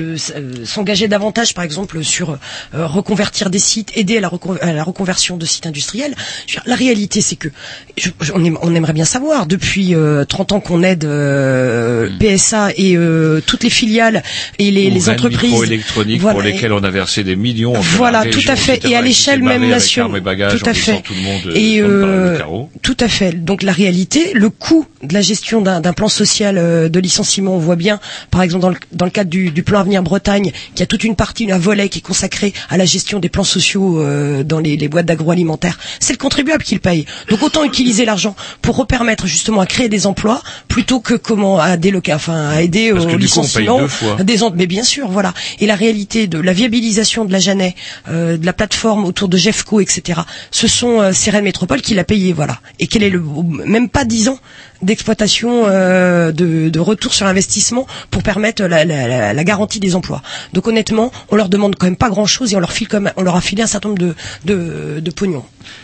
Speaker 6: s'engageait davantage, par exemple, sur reconvertir des sites, aider à la, recon- à la reconversion de sites industriels. Dire, la réalité, c'est que je- on, aim- on aimerait bien savoir depuis euh, 30 ans qu'on aide euh, PSA et toutes les filiales et les, les entreprises.
Speaker 3: microélectronique
Speaker 6: Voilà,
Speaker 3: pour lesquels on a versé des millions.
Speaker 6: Voilà, tout à fait, et à l'échelle même nationale. Tout à fait.
Speaker 3: tout le monde
Speaker 6: Et euh, tout à fait. Donc la réalité, le coût de la gestion d'un plan social euh, de licenciement, on voit bien, par exemple dans le, dans le cadre du, du plan Avenir Bretagne, qui a toute une partie, un volet qui est consacré à la gestion des plans sociaux euh, dans les, les boîtes d'agroalimentaire. C'est le contribuable qui le paye. Donc autant utiliser l'argent pour repermettre justement à créer des emplois plutôt que comment à déloca, enfin à aider
Speaker 3: Parce
Speaker 6: au licenciement des mais bien sûr, voilà. Et la réalité de la viabilisation de la Janet, euh, de la plateforme autour de Jeffco, etc. Ce sont euh, ces Métropole qui l'a payé, voilà. Et quel est le même pas dix ans d'exploitation euh, de, de retour sur investissement pour permettre la, la- la- la garantie des emplois. Donc honnêtement, on leur demande quand même pas grand chose et on leur file comme on leur a filé un certain nombre de de, de pognon.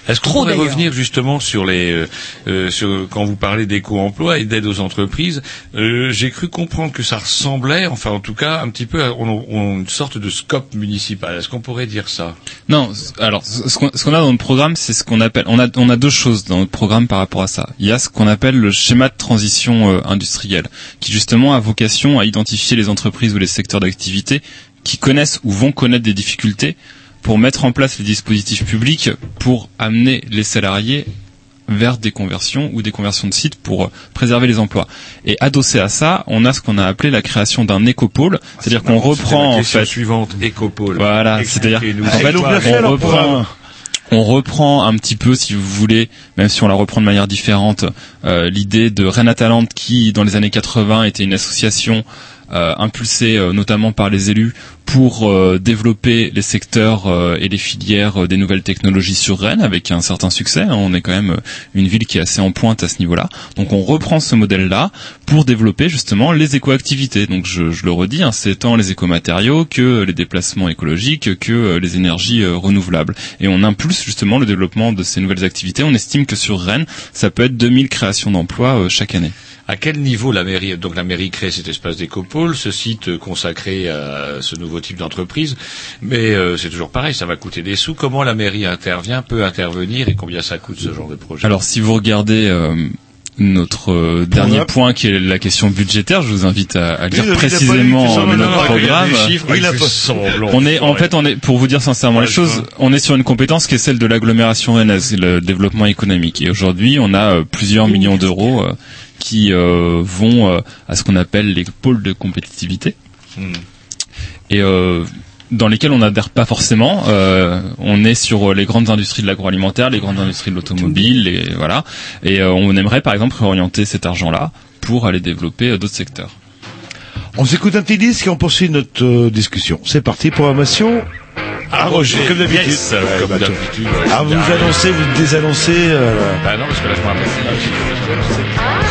Speaker 3: Est-ce qu'on pourrait revenir justement sur les euh, euh, sur, quand vous parlez d'éco-emploi et d'aide aux entreprises euh, J'ai cru comprendre que ça ressemblait, enfin en tout cas un petit peu, à on, on- une sorte de scope municipal. Est-ce qu'on pourrait dire ça?
Speaker 5: Non, alors ce qu'on a dans notre programme, c'est ce qu'on appelle. On a on a deux choses dans notre programme par rapport à ça. Il y a ce qu'on appelle le schéma de transition euh, industrielle, qui justement a vocation à identifier les entreprises ou les secteurs d'activité qui connaissent ou vont connaître des difficultés pour mettre en place les dispositifs publics pour amener les salariés vers des conversions ou des conversions de sites pour euh, préserver les emplois. Et adossé à ça, on a ce qu'on a appelé la création d'un écopôle, c'est-à-dire qu'on reprend
Speaker 3: ma
Speaker 5: en fait
Speaker 3: suivante, écopôle.
Speaker 5: Voilà, c'est-à-dire en fait, on, reprend on reprend un petit peu, si vous voulez, même si on la reprend de manière différente, euh, l'idée de Rennes Atalante qui, dans les années 80, était une association impulsée euh, notamment par les élus pour euh, développer les secteurs euh, et les filières euh, des nouvelles technologies sur Rennes avec un certain succès. hein. On est quand même euh, une ville qui est assez en pointe à ce niveau-là. Donc on reprend ce modèle-là pour développer justement les éco-activités. Donc je, le redis, hein, c'est tant les écomatériaux que les déplacements écologiques que euh, les énergies euh, renouvelables. Et on impulse justement le développement de ces nouvelles activités. On estime que sur Rennes, ça peut être 2000 créations d'emplois euh, chaque année.
Speaker 3: À quel niveau la mairie donc la mairie crée cet espace d'écopôle, ce site euh, consacré à ce nouveau type d'entreprise, mais euh, c'est toujours pareil, ça va coûter des sous. Comment la mairie intervient, peut intervenir et combien ça coûte ce genre de projet?
Speaker 5: Alors si vous regardez euh, notre euh, dernier point qui est la question budgétaire, je vous invite à, à lire précisément notre
Speaker 3: non,
Speaker 5: programme.
Speaker 3: des chiffres, il a fait semblant.
Speaker 5: On est en fait on est pour vous dire sincèrement les choses, on est sur une compétence qui est celle de l'agglomération rennaise, le développement économique. Et aujourd'hui, on a euh, plusieurs millions d'euros euh, qui euh, vont euh, à ce qu'on appelle les pôles de compétitivité
Speaker 3: Hmm.
Speaker 5: et euh, dans lesquels on n'adhère pas forcément. Euh, on est sur les grandes industries de l'agroalimentaire, les grandes industries de l'automobile, et voilà. Et euh, on aimerait par exemple réorienter cet argent-là pour aller développer euh, d'autres secteurs.
Speaker 2: On s'écoute un petit disque et on poursuit notre euh, discussion. C'est parti, programmation à Roger, comme d'habitude.
Speaker 3: Yes, comme
Speaker 2: bah,
Speaker 3: d'habitude.
Speaker 2: Ah, vous annoncez, vous désannoncez. euh,
Speaker 3: Bah non, parce que là je me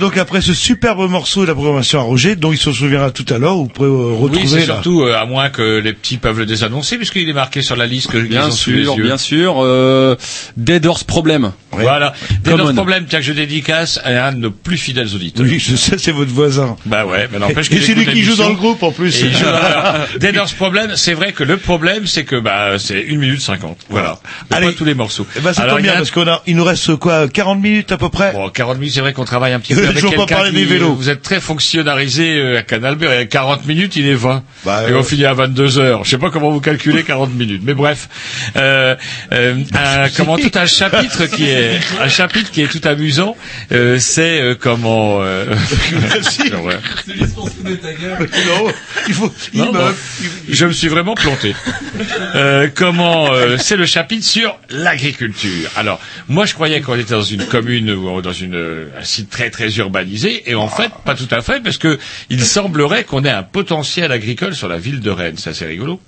Speaker 2: donc après ce superbe morceau de la programmation à Roger, dont il se souviendra tout à l'heure, vous pourrez euh, retrouver
Speaker 3: Oui, c'est surtout, euh, à moins que les petits peuvent le désannoncer, puisqu'il est marqué sur la liste que ils
Speaker 4: Bien sûr, bien sûr. Euh, Dead Horse Problem.
Speaker 3: Voilà.
Speaker 4: Common.
Speaker 3: notre problème, tiens, que je dédicace à un de nos plus fidèles auditeurs.
Speaker 2: Oui, je sais, c'est votre voisin.
Speaker 3: Bah ouais, mais n'empêche
Speaker 2: Et
Speaker 3: qu'il
Speaker 2: c'est lui qui joue dans le groupe, en plus.
Speaker 3: Et joue le- Deaders Problem, c'est vrai que le problème, c'est que bah c'est 1 minute 50. Voilà. Mais
Speaker 2: Allez.
Speaker 3: pas tous les morceaux.
Speaker 2: Eh ben, ça
Speaker 3: Alors,
Speaker 2: tombe bien,
Speaker 3: a-
Speaker 2: parce qu'on a, il nous reste quoi, 40 minutes à peu près?
Speaker 3: Bon, 40 minutes, c'est vrai qu'on travaille un petit peu
Speaker 2: Je
Speaker 3: avec
Speaker 2: veux pas
Speaker 3: quelqu'un
Speaker 2: parler
Speaker 3: qui,
Speaker 2: des vélos.
Speaker 3: euh, Vous êtes très fonctionnalisé euh, à Canal B. Et 40 minutes, il est 20.
Speaker 2: Bah,
Speaker 3: et
Speaker 2: euh,
Speaker 3: on finit à 22 heures. Je sais pas comment vous calculez 40 minutes. Mais bref. Euh, euh, un- comment tout un chapitre qui est, un chapitre qui est tout amusant, euh, c'est euh, comment, euh, ouais.
Speaker 2: Non, il faut, il
Speaker 3: Non,
Speaker 2: me-
Speaker 3: bon, je me suis vraiment planté. Euh, comment euh, C'est le chapitre sur l'agriculture. Alors, moi, je croyais qu'on était dans une commune ou dans une, euh, un site très très urbanisé, et en fait, pas tout à fait, parce que il semblerait qu'on ait un potentiel agricole sur la ville de Rennes. C'est assez rigolo.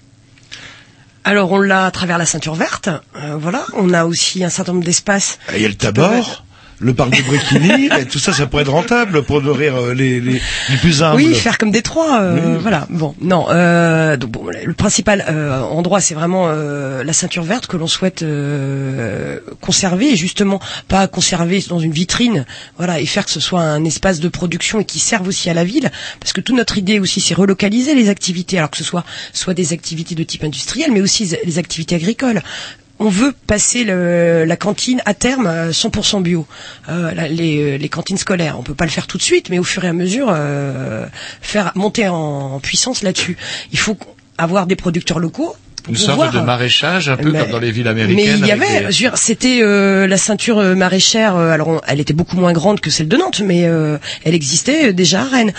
Speaker 6: Alors on l'a à travers la ceinture verte, euh, voilà. On a aussi un certain nombre d'espaces.
Speaker 2: Il y a le Tabor, le parc de Bréquigny, et tout ça, ça pourrait être rentable pour nourrir euh, les, les, les plus humbles.
Speaker 6: Oui, faire comme Détroit, euh, voilà. Bon, non. Euh, donc bon, le principal euh, endroit, c'est vraiment euh, la ceinture verte que l'on souhaite euh, conserver, et justement pas conserver dans une vitrine, voilà, et faire que ce soit un espace de production et qui serve aussi à la ville, parce que toute notre idée aussi, c'est relocaliser les activités, alors que ce soit soit des activités de type industriel, mais aussi les activités agricoles on veut passer le- la cantine à terme à 100% bio. Euh, la- les, cantines scolaires, on peut pas le faire tout de suite, mais au fur et à mesure, euh, faire monter en, en puissance là-dessus. Il faut avoir des producteurs locaux.
Speaker 3: Une sorte de maraîchage, un peu
Speaker 6: Mais-
Speaker 3: comme dans les villes
Speaker 6: mais
Speaker 3: américaines.
Speaker 6: il y avait,
Speaker 3: des-
Speaker 6: je veux dire, c'était euh, la ceinture euh, maraîchère. euh, alors, elle était beaucoup moins grande que celle de Nantes, mais euh, elle existait euh, déjà à Rennes.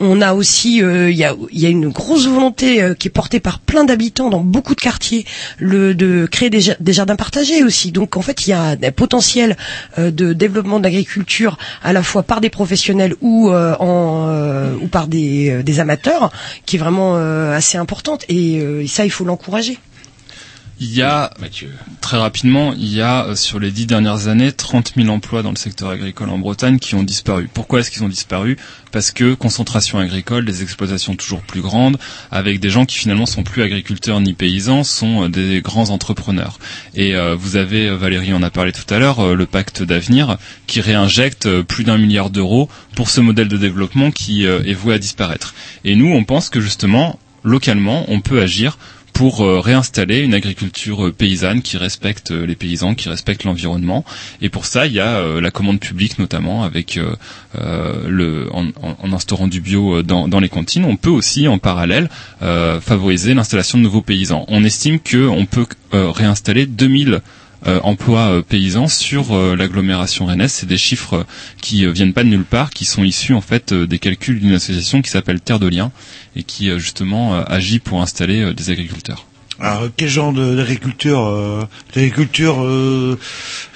Speaker 6: On a aussi, euh, il y a, il y a une grosse volonté euh, qui est portée par plein d'habitants dans beaucoup de quartiers, le de créer des, ja- des jardins partagés aussi. Donc, en fait, il y a un potentiel euh, de développement de l'agriculture à la fois par des professionnels ou euh, en euh, ou par des, des amateurs, qui est vraiment euh, assez importante. Et euh, ça, il faut l'encourager.
Speaker 5: Il y a, très rapidement, il y a euh, sur les dix dernières années 30 000 emplois dans le secteur agricole en Bretagne qui ont disparu. Pourquoi est-ce qu'ils ont disparu? Parce que concentration agricole, des exploitations toujours plus grandes, avec des gens qui finalement sont plus agriculteurs ni paysans, sont euh, des grands entrepreneurs. Et euh, vous avez, euh, Valérie en a parlé tout à l'heure, euh, le pacte d'avenir qui réinjecte euh, plus d'un milliard d'euros pour ce modèle de développement qui euh, est voué à disparaître. Et nous, on pense que justement, localement, on peut agir pour euh, réinstaller une agriculture euh, paysanne qui respecte euh, les paysans, qui respecte l'environnement. Et pour ça, il y a la commande publique notamment, avec le en, en- instaurant du bio dans, dans les cantines. On peut aussi, en parallèle, favoriser l'installation de nouveaux paysans. On estime qu'on peut euh, réinstaller 2000 euh, emplois euh, paysans sur euh, l'agglomération rennaise. C'est des chiffres euh, qui euh, viennent pas de nulle part, qui sont issus en fait euh, des calculs d'une association qui s'appelle Terre de Liens et qui euh, justement euh, agit pour installer euh, des agriculteurs.
Speaker 2: Alors, quel genre d'agriculture euh, D'agriculture, euh,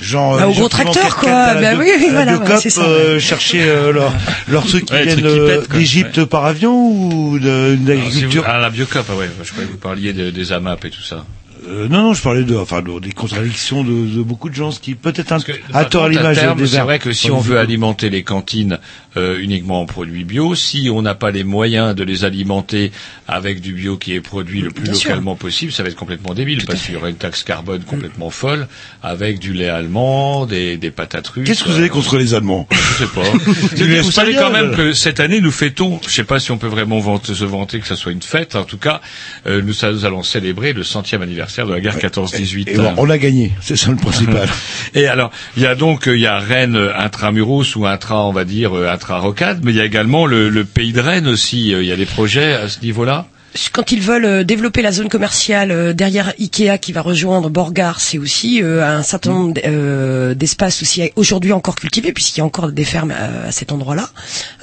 Speaker 2: genre...
Speaker 6: Bah,
Speaker 2: euh,
Speaker 6: au gros tracteur, quoi. Bah oui, oui, voilà, ouais, c'est ça,
Speaker 2: euh, chercher euh, leurs leurs trucs qui
Speaker 3: Ouais,
Speaker 2: viennent
Speaker 3: trucs qui
Speaker 2: euh,
Speaker 3: pètent, quoi.
Speaker 2: d'Égypte par avion ou de- d'une
Speaker 3: Alors, si vous-
Speaker 2: agriculture?
Speaker 3: Ah, la biocop, ah ouais, je croyais que vous parliez de- des AMAP et tout ça.
Speaker 2: Euh, non, non, je parlais de, enfin, de- des contradictions de, de beaucoup de gens, ce qui peut-être un, à tort l'image
Speaker 3: C'est vrai que si on veut
Speaker 2: tout.
Speaker 3: alimenter les cantines euh, uniquement en produits bio, si on n'a pas les moyens de les alimenter avec du bio qui est produit le plus
Speaker 6: Bien sûr.
Speaker 3: localement possible, ça va être complètement débile parce qu'il y aura une taxe carbone complètement folle avec du lait allemand, des, des patates russes.
Speaker 2: Qu'est-ce que vous avez contre les Allemands
Speaker 3: Je sais pas. Vous savez quand même que cette année nous fêtons, je sais pas si on peut vraiment se vanter que ça soit une fête, en tout cas, euh, nous, ça- nous allons célébrer le centième anniversaire de la guerre 14-18.
Speaker 2: Et bon, on a gagné, c'est ça le principal.
Speaker 3: Et alors, il y a donc euh, il y a Rennes euh, intramuros ou intra, on va dire euh, intra-rocade, mais il y a également le, le pays de Rennes aussi. Il y a des projets à ce niveau-là?
Speaker 6: Quand ils veulent euh, développer la zone commerciale euh, derrière Ikea qui va rejoindre Borgard, c'est aussi euh, un certain nombre d'espaces aussi aujourd'hui encore cultivés puisqu'il y a encore des fermes à, cet endroit-là,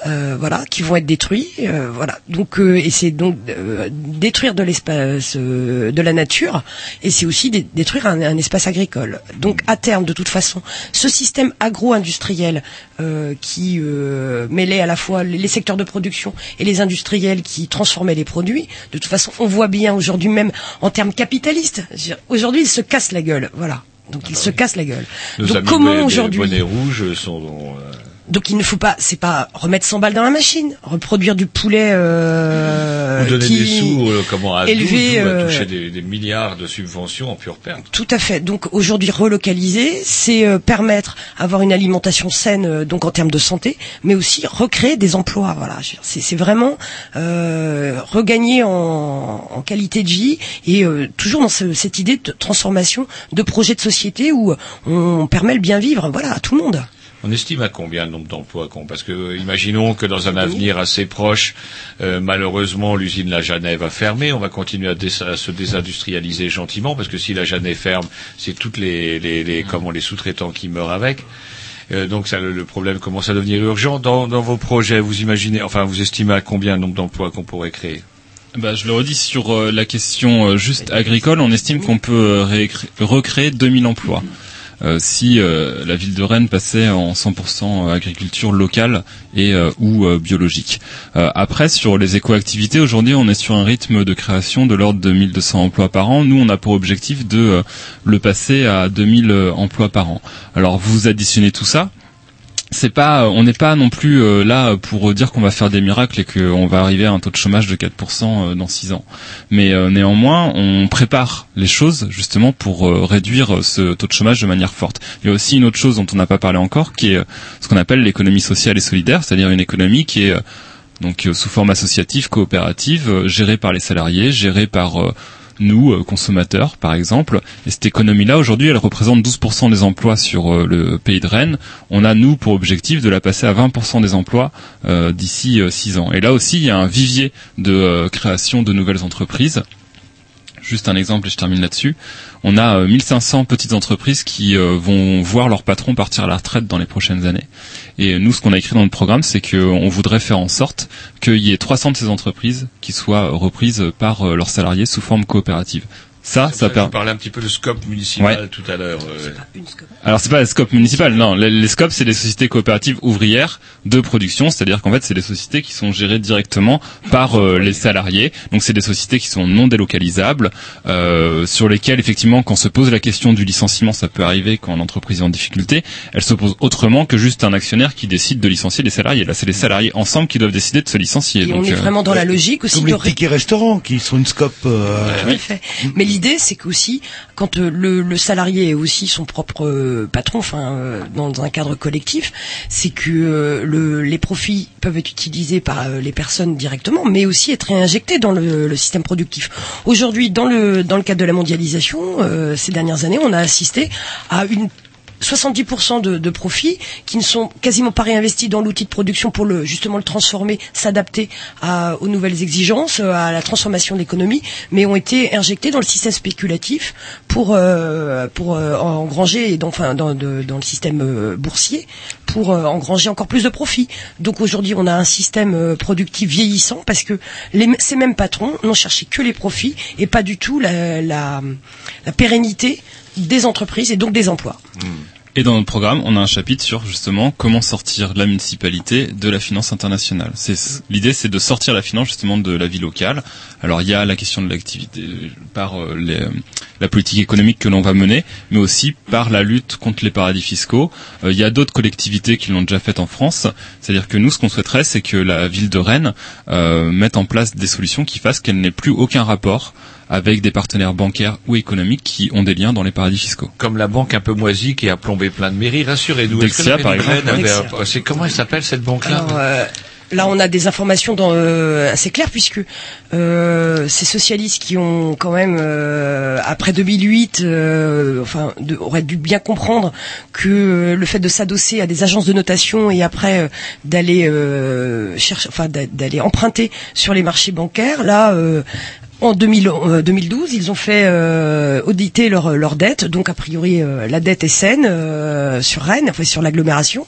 Speaker 6: euh, voilà, qui vont être détruits, euh, voilà. Donc et c'est donc détruire de l'espace, de la nature, et c'est aussi dé- détruire un, espace agricole. Donc à terme, de toute façon, ce système agro-industriel euh, qui mêlait à la fois les secteurs de production et les industriels qui transformaient les produits. De toute façon, on voit bien aujourd'hui même en termes capitalistes. Aujourd'hui, ils se cassent la gueule. Voilà. Donc ils se cassent la gueule.
Speaker 3: Nos
Speaker 6: Donc
Speaker 3: amis
Speaker 6: comment aujourd'hui
Speaker 3: bonnets rouges sont. euh,
Speaker 6: Donc il ne faut pas, c'est pas remettre 100 balles dans la machine, reproduire du poulet euh,
Speaker 3: Ou donner
Speaker 6: qui-
Speaker 3: des sous, euh, comment, à
Speaker 6: élevé,
Speaker 3: 12 ou à
Speaker 6: euh,
Speaker 3: toucher des, des milliards de subventions en pure perte.
Speaker 6: Tout à fait. Donc aujourd'hui relocaliser, c'est euh, permettre avoir une alimentation saine, euh, donc en termes de santé, mais aussi recréer des emplois. Voilà, c'est c'est vraiment euh, regagner en, en qualité de vie et euh, toujours dans ce- cette idée de transformation de projet de société où on permet le bien vivre, voilà, à tout le monde.
Speaker 3: On estime à combien le nombre d'emplois qu'on Parce que euh, imaginons que dans un avenir assez proche, euh, malheureusement, l'usine La Jeannet va fermer. On va continuer à, se désindustrialiser gentiment, parce que si La Jeannet ferme, c'est toutes les, les, les, les sous-traitants qui meurent avec. Euh, donc ça, le, problème commence à devenir urgent. Dans, vos projets, vous imaginez, enfin, vous estimez à combien le nombre d'emplois qu'on pourrait créer?
Speaker 5: Bah, je le redis sur la question juste agricole, on estime qu'on peut euh, recréer 2000 emplois. Euh, si euh, la ville de Rennes passait en 100% agriculture locale et euh, ou euh, biologique. Euh, après, sur les écoactivités, aujourd'hui, on est sur un rythme de création de l'ordre de 1200 emplois par an. Nous, on a pour objectif de euh, le passer à 2000 euh, emplois par an. Alors, vous additionnez tout ça, c'est pas, on n'est pas non plus euh, là pour dire qu'on va faire des miracles et qu'on va arriver à un taux de chômage de 4% euh, dans 6 ans. Mais euh, néanmoins, on prépare les choses justement pour euh, réduire euh, ce taux de chômage de manière forte. Il y a aussi une autre chose dont on n'a pas parlé encore, qui est euh, ce qu'on appelle l'économie sociale et solidaire, c'est-à-dire une économie qui est euh, donc euh, sous forme associative, coopérative, euh, gérée par les salariés, gérée par euh, nous, euh, consommateurs, par exemple. Et cette économie-là, aujourd'hui, elle représente 12% des emplois sur euh, le pays de Rennes. On a, nous, pour objectif de la passer à 20% des emplois euh, d'ici 6 ans. Et là aussi, il y a un vivier de création de nouvelles entreprises. Juste un exemple et je termine là-dessus. On a euh, 1500 petites entreprises qui euh, vont voir leur patron partir à la retraite dans les prochaines années. Et nous, ce qu'on a écrit dans le programme, c'est qu'on voudrait faire en sorte qu'il y ait 300 de ces entreprises qui soient reprises par euh, leurs salariés sous forme coopérative. Ça, ça permet.
Speaker 3: un petit peu de scope municipal
Speaker 5: Ouais.
Speaker 3: tout à l'heure. euh,
Speaker 5: Alors c'est pas les scopes municipales, non. Les, les scopes c'est des sociétés coopératives ouvrières de production, c'est-à-dire qu'en fait c'est des sociétés qui sont gérées directement par euh, les salariés. Donc c'est des sociétés qui sont non délocalisables, euh, sur lesquelles effectivement quand se pose la question du licenciement, ça peut arriver quand l'entreprise est en difficulté. Elle se pose autrement que juste un actionnaire qui décide de licencier les salariés. Là c'est les salariés ensemble qui doivent décider de se licencier.
Speaker 6: Et
Speaker 5: Donc,
Speaker 6: on est
Speaker 5: euh,
Speaker 6: vraiment dans la logique aussi
Speaker 2: Comme
Speaker 6: de
Speaker 2: les tickets restaurants qui sont une scope. euh.
Speaker 6: Mais l'idée, c'est qu'aussi, quand euh, le, salarié est aussi son propre euh, patron, enfin, euh, dans un cadre collectif, c'est que le, les profits peuvent être utilisés par les personnes directement, mais aussi être réinjectés dans le, système productif. Aujourd'hui, dans le cadre de la mondialisation, ces dernières années, on a assisté à une 70% de, de profits qui ne sont quasiment pas réinvestis dans l'outil de production pour le justement le transformer, s'adapter aux nouvelles exigences, euh, à la transformation de l'économie, mais ont été injectés dans le système spéculatif pour euh, euh, engranger dans, enfin dans, le système boursier pour engranger encore plus de profits. Donc aujourd'hui, on a un système productif vieillissant parce que ces mêmes patrons n'ont cherché que les profits et pas du tout la pérennité des entreprises et donc des emplois.
Speaker 5: Et dans notre programme, on a un chapitre sur justement comment sortir la municipalité de la finance internationale. C'est l'idée, c'est de sortir la finance justement de la vie locale. Alors il y a la question de l'activité par euh, les, euh, la politique économique que l'on va mener, mais aussi par la lutte contre les paradis fiscaux. Euh, il y a d'autres collectivités qui l'ont déjà fait en France. C'est-à-dire que nous, ce qu'on souhaiterait, c'est que la ville de Rennes euh, mette en place des solutions qui fassent qu'elle n'ait plus aucun rapport avec des partenaires bancaires ou économiques qui ont des liens dans les paradis fiscaux.
Speaker 3: Comme la banque un peu moisie qui a plombé plein de mairies, rassurez-nous.
Speaker 5: Dexia, par exemple.
Speaker 3: C'est comment elle s'appelle cette banque-là
Speaker 6: Alors, euh, là, on a des informations dans, euh, assez claires puisque euh, ces socialistes qui ont quand même euh, après 2008, euh, enfin, de- auraient dû bien comprendre que euh, le fait de s'adosser à des agences de notation et après euh, d'aller euh, chercher, enfin, d'a- d'aller emprunter sur les marchés bancaires, là. En 2000, euh, 2012, ils ont fait euh, auditer leur, leur dette. Donc a priori, euh, la dette est saine euh, sur Rennes, enfin sur l'agglomération.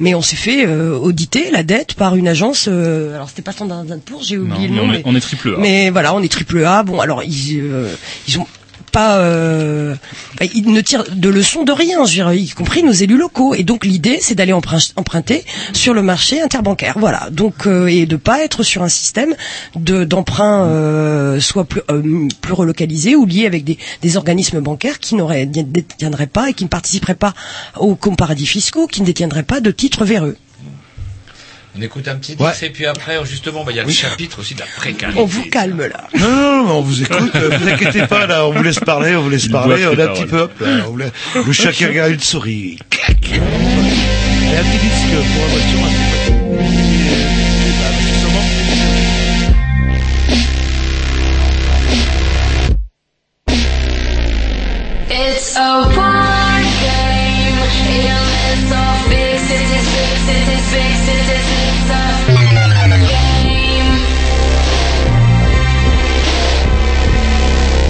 Speaker 6: Mais on s'est fait euh, auditer la dette par une agence. euh, alors c'était pas Standard Poor's, j'ai oublié
Speaker 5: Non,
Speaker 6: le
Speaker 5: mais
Speaker 6: nom.
Speaker 5: on est- on est triple A.
Speaker 6: Mais voilà, on est triple A. Bon, alors ils, euh, ils ont pas, euh, bah, ils ne tirent de leçons de rien, je dire, y compris nos élus locaux. Et donc l'idée, c'est d'aller emprunt- emprunter sur le marché interbancaire, voilà. Donc euh, et de pas être sur un système de d'emprunt euh, soit plus, euh, plus relocalisé ou lié avec des, des organismes bancaires qui n'auraient ne détiendraient pas et qui ne participeraient pas aux comme paradis fiscaux, qui ne détiendraient pas de titres véreux.
Speaker 3: On écoute un petit
Speaker 2: Ouais.
Speaker 3: disque et puis après, justement, bah, il y a le chapitre aussi de la précarité.
Speaker 6: On vous calme là.
Speaker 2: Non, non, non, on vous écoute, euh, vous inquiétez pas, là, on vous laisse parler, on vous laisse
Speaker 3: Il
Speaker 2: parler, on est un petit peu, hop, là, on vous laisse- le chat qui regarde une souris. Clac. Et un petit disque pour la voiture, bah,
Speaker 15: It's a war game. Illness a game.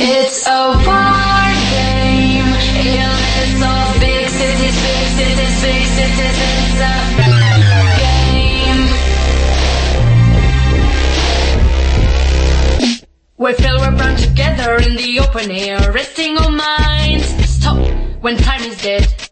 Speaker 15: It's a war game. Illness of big cities, big cities, big cities. It's a game. We feel we're bound together in the open air, resting our minds. Stop when time is dead.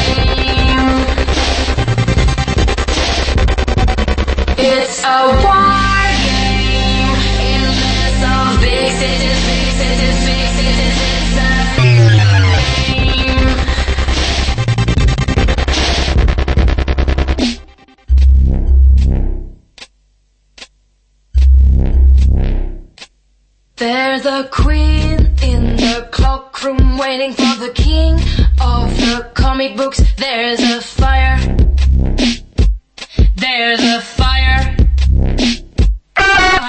Speaker 15: There's a queen in the cloakroom waiting for the king of the comic books. There's a fire. There's a fire.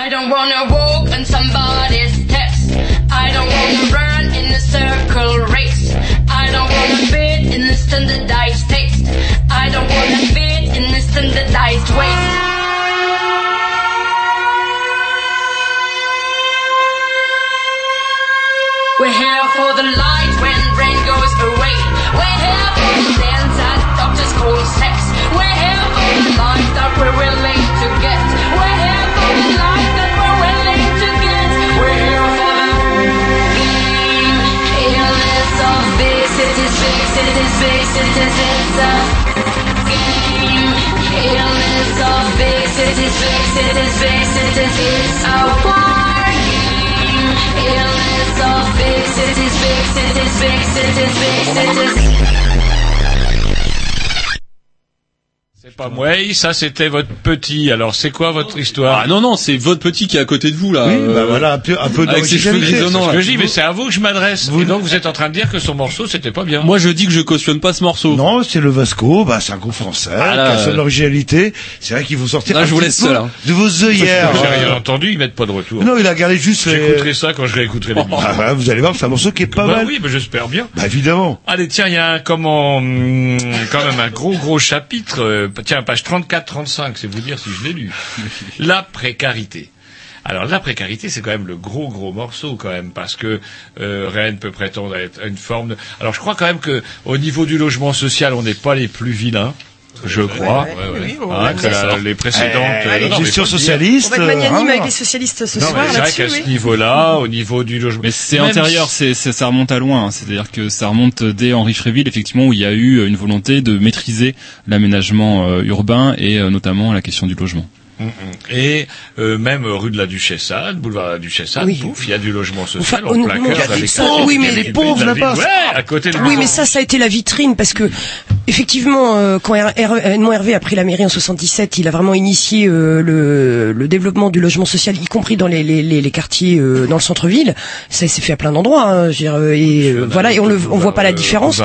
Speaker 15: I don't wanna walk on somebody's steps. I don't wanna run in a circle race. I don't wanna fit in the standardized taste. I don't wanna fit in the standardized ways. We're here for the light when rain goes away. We're here for the dance that doctors call sex. We're here for the life that we're willing cities, big cities, big cities. It's a game. Illness of
Speaker 3: pas moi, ça c'était votre petit. Alors c'est quoi votre histoire
Speaker 4: Ah non non, c'est votre petit qui est à côté de vous là.
Speaker 2: Oui,
Speaker 4: euh,
Speaker 2: bah voilà, un peu, un peu
Speaker 4: avec ses cheveux grisonnants.
Speaker 3: Ce
Speaker 4: là.
Speaker 3: que je dis, mais c'est à vous que je m'adresse. Et donc vous êtes en train de dire que son morceau c'était pas bien.
Speaker 4: Moi je dis que je cautionne pas ce morceau.
Speaker 2: Non, c'est le Vasco, bah, c'est un groupe français,
Speaker 4: Ah, là,
Speaker 2: qui a son originalité. C'est vrai qu'il faut sortir
Speaker 4: Là,
Speaker 2: un
Speaker 4: je vous laisse
Speaker 2: peu
Speaker 4: seul, hein.
Speaker 2: de vos œillères.
Speaker 3: J'ai rien entendu, ils mettent pas de retour.
Speaker 2: Non, il a gardé juste les...
Speaker 3: J'écouterai ça quand je réécouterai.
Speaker 2: Ah, bah, vous allez voir, c'est un morceau qui est pas
Speaker 3: bah
Speaker 2: mal.
Speaker 3: oui, bah j'espère bien.
Speaker 2: Bah évidemment.
Speaker 3: Allez, tiens, il y a un, comment, hum, quand même un gros gros chapitre, euh, tiens, page 34-35, c'est vous dire si je l'ai lu. La précarité. Alors la précarité, c'est quand même le gros gros morceau quand même, parce que euh, rien ne peut prétendre être une forme de... Alors je crois quand même que au niveau du logement social, on n'est pas les plus vilains. Je crois.
Speaker 6: oui,
Speaker 3: Hein,
Speaker 6: va
Speaker 3: que la- les précédentes.
Speaker 2: Eh,
Speaker 3: euh, non,
Speaker 2: gestion
Speaker 3: dire.
Speaker 2: socialiste.
Speaker 6: On va être magnanime
Speaker 2: euh,
Speaker 6: avec les socialistes ce
Speaker 3: Non,
Speaker 6: soir
Speaker 3: c'est vrai qu'à ce
Speaker 6: oui.
Speaker 3: niveau-là, au niveau du logement.
Speaker 5: Mais c'est antérieur,
Speaker 3: si-
Speaker 5: c'est, c'est- ça remonte à loin. hein. C'est-à-dire que ça remonte dès Henri Fréville, effectivement, où il y a eu une volonté de maîtriser l'aménagement euh, urbain et euh, notamment la question du logement.
Speaker 3: Mm, mm. Et euh, même rue de la Duchessade, boulevard de la Duchessade,
Speaker 6: Oui.
Speaker 3: pouf, il y a du logement social
Speaker 6: Enfin,
Speaker 3: en
Speaker 6: au- il y a des
Speaker 3: ça.
Speaker 6: pauvres, oui, mais les
Speaker 2: pauvres
Speaker 3: pays de la
Speaker 2: là-bas.
Speaker 3: Ouais, à côté de
Speaker 6: Oui, mais ça, ça a été la vitrine parce que effectivement, euh, quand Edmond Hervé a pris la mairie en 77, il a vraiment initié euh, le, le développement du logement social, y compris dans les, les, les, les quartiers euh, dans le centre-ville. Ça s'est fait à plein d'endroits. hein, et voilà, et on on voit pas la différence.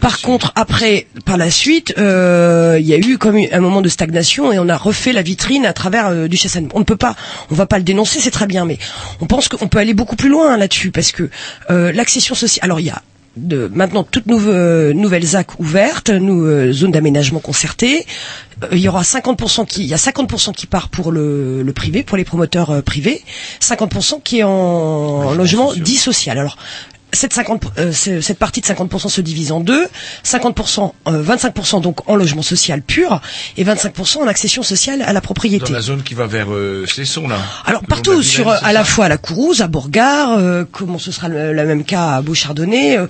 Speaker 6: Par contre, après, par la suite, euh, il y a eu comme un moment de stagnation et on a refait la vitrine à travers euh, du Chassagne. On ne peut pas, on va pas le dénoncer, c'est très bien, mais on pense qu'on peut aller beaucoup plus loin là-dessus parce que euh, l'accession sociale. Alors il y a de maintenant toutes nouvelles nouvelles ZAC ouvertes, nous euh, zones d'aménagement concertées. Euh, il y aura 50% qui, il y a 50% qui part pour le, le privé, pour les promoteurs euh, privés, 50% qui est en, en logement dit social. Alors cette 50 euh, ce- cette partie de 50% se divise en deux 50% euh, 25% donc en logement social pur et 25% en accession sociale à la propriété
Speaker 3: Dans la zone qui va vers euh, Cesson, là.
Speaker 6: alors
Speaker 3: la
Speaker 6: partout,
Speaker 3: Vilaine,
Speaker 6: sur à la fois à la Courouse, à Bourgard, euh, comment ce sera le, le même cas à Beauchardonnay, euh,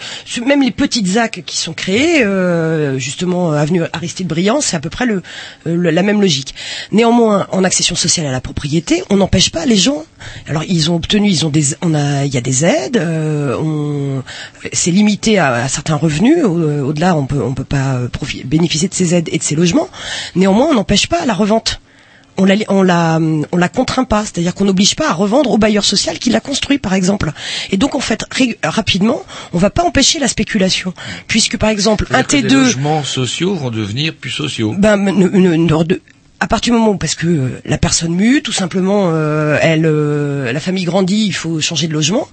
Speaker 6: même les petites ZAC qui sont créées, euh, justement avenue Aristide Briand, c'est à peu près le, le- la même logique. Néanmoins, en accession sociale à la propriété, on n'empêche pas les gens. Alors ils ont obtenu, ils ont des, on a, il y a des aides, euh, on, c'est limité à, à certains revenus. Au- Au-delà, on peut, on peut pas euh, bénéficier de ces aides et de ces logements. Néanmoins, on n'empêche pas la revente on la, on la, on la contraint pas, c'est-à-dire qu'on n'oblige pas à revendre au bailleur social qui l'a construit, par exemple. Et donc, en fait, rapidement, on va pas empêcher la spéculation, puisque, par exemple, un
Speaker 3: C'est-à-dire que
Speaker 6: T2,
Speaker 3: Les logements sociaux vont devenir plus sociaux.
Speaker 6: ben, ne- ne- ne- de- à partir du moment où, parce que euh, la personne mue, tout simplement, euh, elle, euh, la famille grandit, il faut changer de logement,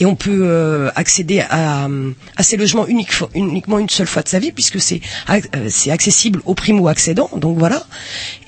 Speaker 6: et on peut euh, accéder à, à ces logements uniquement une seule fois de sa vie, puisque c'est euh, c'est accessible aux primo-accédants, donc voilà.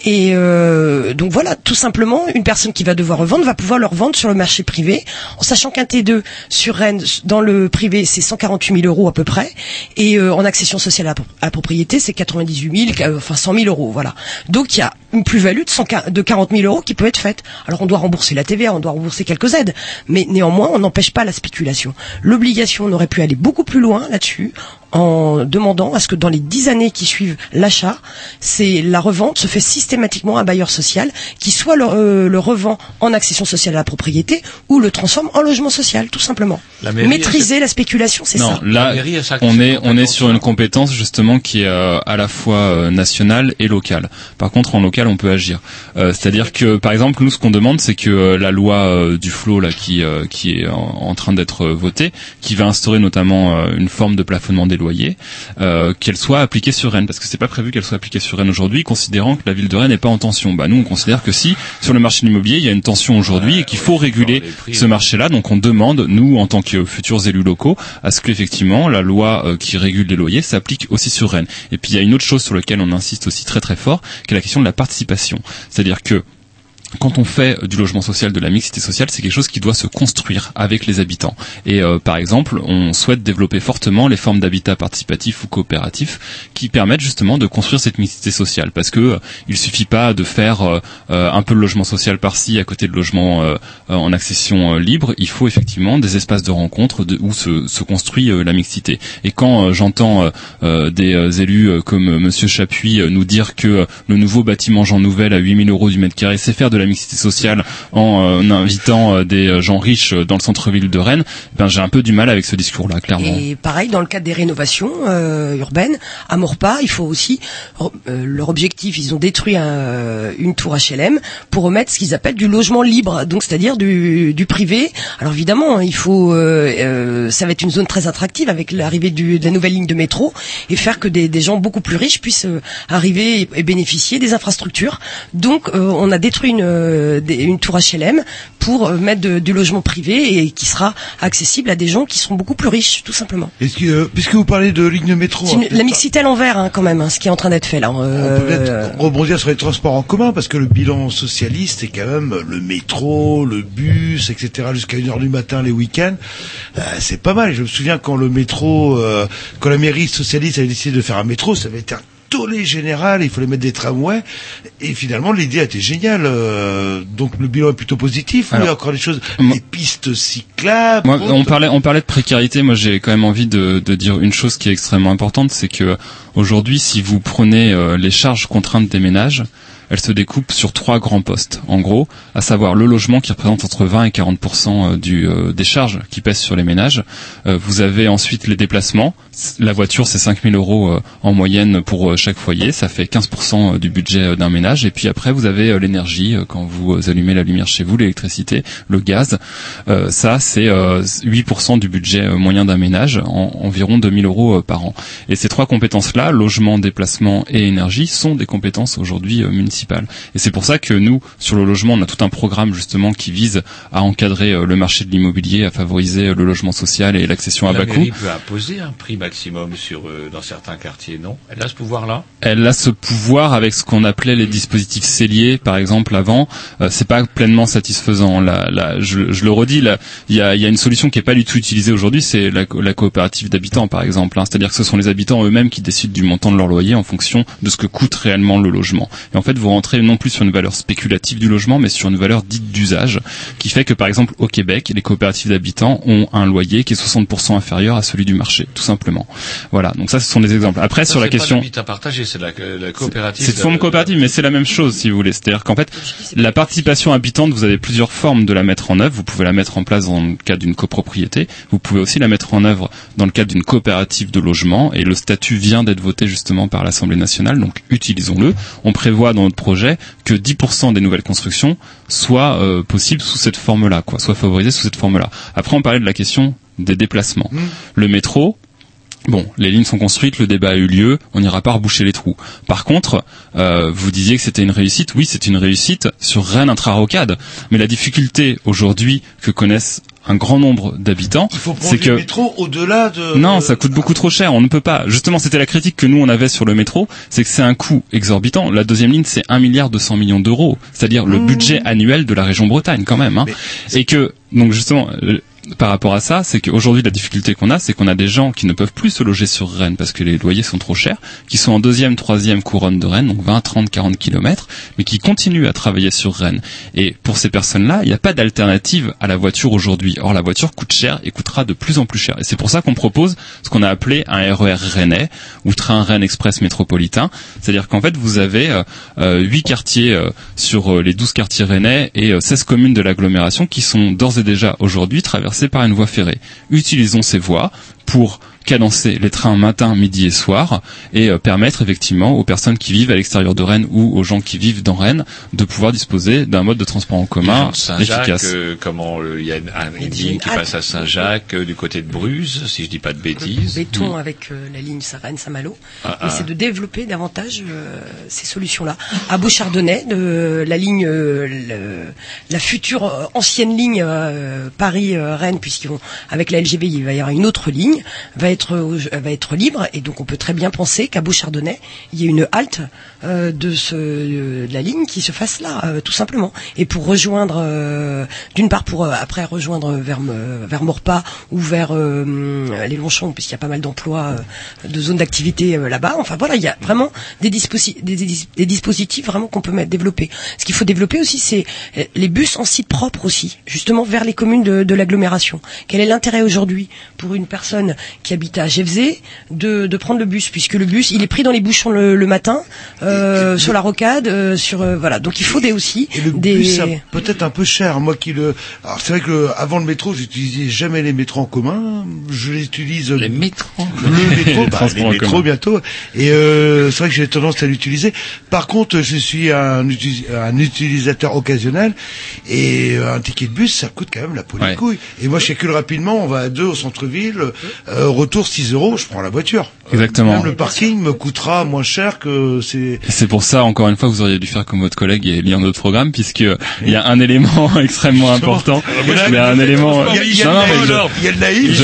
Speaker 6: Et euh, donc voilà, tout simplement, une personne qui va devoir revendre va pouvoir le revendre sur le marché privé, en sachant qu'un T2 sur Rennes, dans le privé, c'est 148 000 euros à peu près, et euh, en accession sociale à, à propriété, c'est 98 000, euh, enfin 100 000 euros, voilà. Donc il y a une plus-value de, 100 de 40 000 euros qui peut être faite. Alors on doit rembourser la TVA, on doit rembourser quelques aides, mais néanmoins on n'empêche pas la spéculation. L'obligation, on aurait pu aller beaucoup plus loin là-dessus en demandant à ce que dans les dix années qui suivent l'achat, c'est la revente se fait systématiquement à un bailleur social qui soit le, euh, le revend en accession sociale à la propriété ou le transforme en logement social, tout simplement.
Speaker 3: La
Speaker 6: Maîtriser la spéculation, c'est
Speaker 5: non,
Speaker 6: ça.
Speaker 5: là,
Speaker 3: La mairie a sa-
Speaker 5: on est on est sur une compétence justement qui est euh, à la fois euh, nationale et locale. Par contre, en local, on peut agir. Euh, C'est-à-dire que, par exemple, nous, ce qu'on demande, c'est que euh, la loi euh, du flot là, qui euh, qui est en, en train d'être euh, votée, qui va instaurer notamment euh, une forme de plafonnement des loyers, euh, qu'elle soit appliquée sur Rennes, parce que c'est pas prévu qu'elle soit appliquée sur Rennes aujourd'hui, considérant que la ville de Rennes n'est pas en tension. Bah, nous, on considère que si sur le marché de l'immobilier, il y a une tension aujourd'hui et qu'il faut réguler ce marché-là, donc on demande, nous, en tant que futurs élus locaux, à ce qu'effectivement la loi euh, qui régule les loyers s'applique aussi sur Rennes. Et puis il y a une autre chose sur laquelle on insiste aussi très très fort, qui est la question de la participation. C'est-à-dire que quand on fait du logement social, de la mixité sociale, c'est quelque chose qui doit se construire avec les habitants. Et euh, par exemple, on souhaite développer fortement les formes d'habitat participatif ou coopératif qui permettent justement de construire cette mixité sociale. Parce que euh, il suffit pas de faire euh, euh, un peu de logement social par-ci à côté de logement euh, euh, en accession libre. Il faut effectivement des espaces de rencontre où se, se construit la mixité. Et quand j'entends des élus comme Monsieur Chapuis nous dire que le nouveau bâtiment Jean Nouvel à 8000 euros du mètre carré, c'est faire de la mixité sociale en euh, invitant euh, des euh, gens riches dans le centre-ville de Rennes, ben j'ai un peu du mal avec ce discours-là, clairement.
Speaker 6: Et pareil, dans le cadre des rénovations urbaines, à Morpa, il faut aussi leur objectif. Ils ont détruit un- une tour HLM pour remettre ce qu'ils appellent du logement libre, donc c'est-à-dire du, privé. Alors évidemment, il faut, ça va être une zone très attractive avec l'arrivée de la nouvelle ligne de métro et faire que des, gens beaucoup plus riches puissent arriver et, bénéficier des infrastructures. Donc, on a détruit une, euh, des- une tour HLM pour euh, mettre de- du logement privé et qui sera accessible à des gens qui seront beaucoup plus riches, tout simplement.
Speaker 2: Est-ce que, euh, puisque vous parlez de ligne de métro,
Speaker 6: une-
Speaker 2: va
Speaker 6: la mixité à l'envers, hein, quand même, hein, ce qui est en train d'être fait là.
Speaker 2: On peut
Speaker 6: Euh,
Speaker 2: peut-être rebondir sur les transports en commun parce que le bilan socialiste c'est quand même le métro, le bus, etc. jusqu'à une heure du matin les week-ends. C'est pas mal. Je me souviens quand le métro, quand la mairie socialiste avait décidé de faire un métro, ça avait été un tollé général. Il fallait mettre des tramways et finalement l'idée a été géniale. Euh, donc le bilan est plutôt positif. ou il y a
Speaker 5: Alors,
Speaker 2: encore des choses,
Speaker 5: moi-
Speaker 2: des pistes cyclables.
Speaker 5: Moi, on parlait, on parlait de précarité. Moi, j'ai quand même envie de, de dire une chose qui est extrêmement importante, c'est que aujourd'hui, si vous prenez euh, les charges contraintes des ménages, elles se découpent sur trois grands postes. En gros, à savoir le logement qui représente entre 20 et 40 du euh, des charges qui pèsent sur les ménages. Euh, vous avez ensuite les déplacements. La voiture, c'est 5000 euros euh, en moyenne pour euh, chaque foyer. Ça fait 15% du budget euh, d'un ménage. Et puis après, vous avez euh, l'énergie euh, quand vous euh, allumez la lumière chez vous, l'électricité, le gaz. Euh, ça, c'est euh, 8% du budget euh, moyen d'un ménage, en, environ 2000 euros euh, par an. Et ces trois compétences-là, logement, déplacement et énergie, sont des compétences aujourd'hui euh, municipales. Et c'est pour ça que nous, sur le logement, on a tout un programme justement qui vise à encadrer euh, le marché de l'immobilier, à favoriser euh, le logement social et l'accession à
Speaker 3: La
Speaker 5: bas coût.
Speaker 3: mairie peut imposer un prix maximum sur euh, dans certains quartiers, non? Elle a ce pouvoir-là?
Speaker 5: Elle a ce pouvoir avec ce qu'on appelait les dispositifs celliers, par exemple avant. Euh, c'est pas pleinement satisfaisant. Là, là, je, je le redis, il y a, y a une solution qui est pas du tout utilisée aujourd'hui, c'est la, la coopérative d'habitants, par exemple. hein. C'est-à-dire que ce sont les habitants eux-mêmes qui décident du montant de leur loyer en fonction de ce que coûte réellement le logement. Et en fait, vous rentrez non plus sur une valeur spéculative du logement, mais sur une valeur dite d'usage, qui fait que, par exemple, au Québec, les coopératives d'habitants ont un loyer qui est 60% inférieur à celui du marché, tout simplement. Voilà. Donc ça, ce sont des exemples. Après,
Speaker 3: Ça,
Speaker 5: sur la
Speaker 3: c'est
Speaker 5: question.
Speaker 3: l'habitat partagé, c'est la, la coopérative.
Speaker 5: C'est une forme coopérative, mais c'est la même chose si vous voulez. C'est-à-dire qu'en fait, la participation habitante, vous avez plusieurs formes de la mettre en œuvre. Vous pouvez la mettre en place dans le cadre d'une copropriété. Vous pouvez aussi la mettre en œuvre dans le cadre d'une coopérative de logement. Et le statut vient d'être voté justement par l'Assemblée nationale, donc utilisons-le. On prévoit dans notre projet que 10% des nouvelles constructions soient euh, possibles sous cette forme-là, quoi, soient favorisées sous cette forme-là. Après, on parlait de la question des déplacements. Le métro, Bon, les lignes sont construites, le débat a eu lieu, on n'ira pas reboucher les trous. Par contre, euh, vous disiez que c'était une réussite. Oui, c'est une réussite sur Rennes intra-rocade. Mais la difficulté aujourd'hui que connaissent un grand nombre d'habitants,
Speaker 2: Il faut
Speaker 5: c'est
Speaker 2: prendre
Speaker 5: que
Speaker 2: le métro au-delà de...
Speaker 5: non, ça coûte beaucoup trop cher. On ne peut pas. Justement, c'était la critique que nous on avait sur le métro, c'est que c'est un coût exorbitant. La deuxième ligne, c'est 1 milliard 200 millions d'euros, c'est-à-dire le budget annuel de la région Bretagne quand même. Hein. Et que donc justement. Euh, par rapport à ça, c'est qu'aujourd'hui la difficulté qu'on a, c'est qu'on a des gens qui ne peuvent plus se loger sur Rennes parce que les loyers sont trop chers, qui sont en deuxième, troisième couronne de Rennes, donc 20, 30, 40 kilomètres, mais qui continuent à travailler sur Rennes. Et pour ces personnes-là, il n'y a pas d'alternative à la voiture aujourd'hui. Or, la voiture coûte cher et coûtera de plus en plus cher. Et c'est pour ça qu'on propose ce qu'on a appelé un RER rennais ou train Rennes Express métropolitain. C'est-à-dire qu'en fait, vous avez euh, euh, 8 quartiers euh, sur euh, les 12 quartiers rennais et euh, 16 communes de l'agglomération qui sont d'ores et déjà aujourd'hui traversées par une voie ferrée. Utilisons ces voies pour cadencer les trains matin, midi et soir et euh, permettre effectivement aux personnes qui vivent à l'extérieur de Rennes ou aux gens qui vivent dans Rennes de pouvoir disposer d'un mode de transport en commun
Speaker 3: Saint-Jacques,
Speaker 5: efficace.
Speaker 3: euh, comment euh, il y a une, un- une ligne qui
Speaker 6: Ah.
Speaker 3: passe à Saint-Jacques euh, du côté de Bruges, si je dis pas de bêtises.
Speaker 6: béton avec euh, la ligne Rennes-Saint-Malo.
Speaker 3: Ah, ah.
Speaker 6: c'est de développer davantage euh, ces solutions-là. À Beauchardonnay, de la ligne, euh, le- la future euh, ancienne ligne euh, Paris-Rennes, puisqu'ils vont avec la LGB, il va y avoir une autre ligne, va être euh, va être libre, et donc on peut très bien penser qu'à Beauchardonnay, il y ait une halte euh, de ce de la ligne qui se fasse là, euh, tout simplement. Et pour rejoindre, euh, d'une part pour euh, après rejoindre vers euh, vers Maurepas ou vers euh, les Longchamps, puisqu'il y a pas mal d'emplois euh, de zones d'activité euh, là-bas. Enfin voilà, il y a vraiment des, des, dispositifs vraiment qu'on peut mettre développer. Ce qu'il faut développer aussi, c'est euh, les bus en site propre aussi, justement vers les communes de, de l'agglomération. Quel est l'intérêt aujourd'hui pour une personne qui habite à Gévzé de, de prendre le bus, puisque le bus il est pris dans les bouchons le, le matin euh, sur la rocade, euh, sur euh, voilà. Donc il faut des aussi
Speaker 2: Et le
Speaker 6: des
Speaker 2: bus, peut-être un peu cher. Moi qui le, alors c'est vrai que le- avant le métro, j'utilisais jamais les métros en commun. Je les utilise. Les
Speaker 3: métros.
Speaker 2: Le métro, bah, les métros
Speaker 5: commun.
Speaker 2: bientôt. Et euh, c'est vrai que j'ai tendance à l'utiliser. Par contre, je suis un, un utilisateur occasionnel et euh, un ticket de bus, ça coûte quand même la peau des
Speaker 5: Ouais.
Speaker 2: couilles. Et moi, je calcule rapidement. On va à deux au centre-ville, euh, retour 6 euros. Je prends la voiture.
Speaker 5: Exactement.
Speaker 2: Même le parking me coûtera moins cher que c'est.
Speaker 5: C'est pour ça, encore une fois, vous auriez dû faire comme votre collègue et lire notre programme, puisque il y a un élément extrêmement important. Il y a un élément.
Speaker 2: Il y a- il y a le naïf,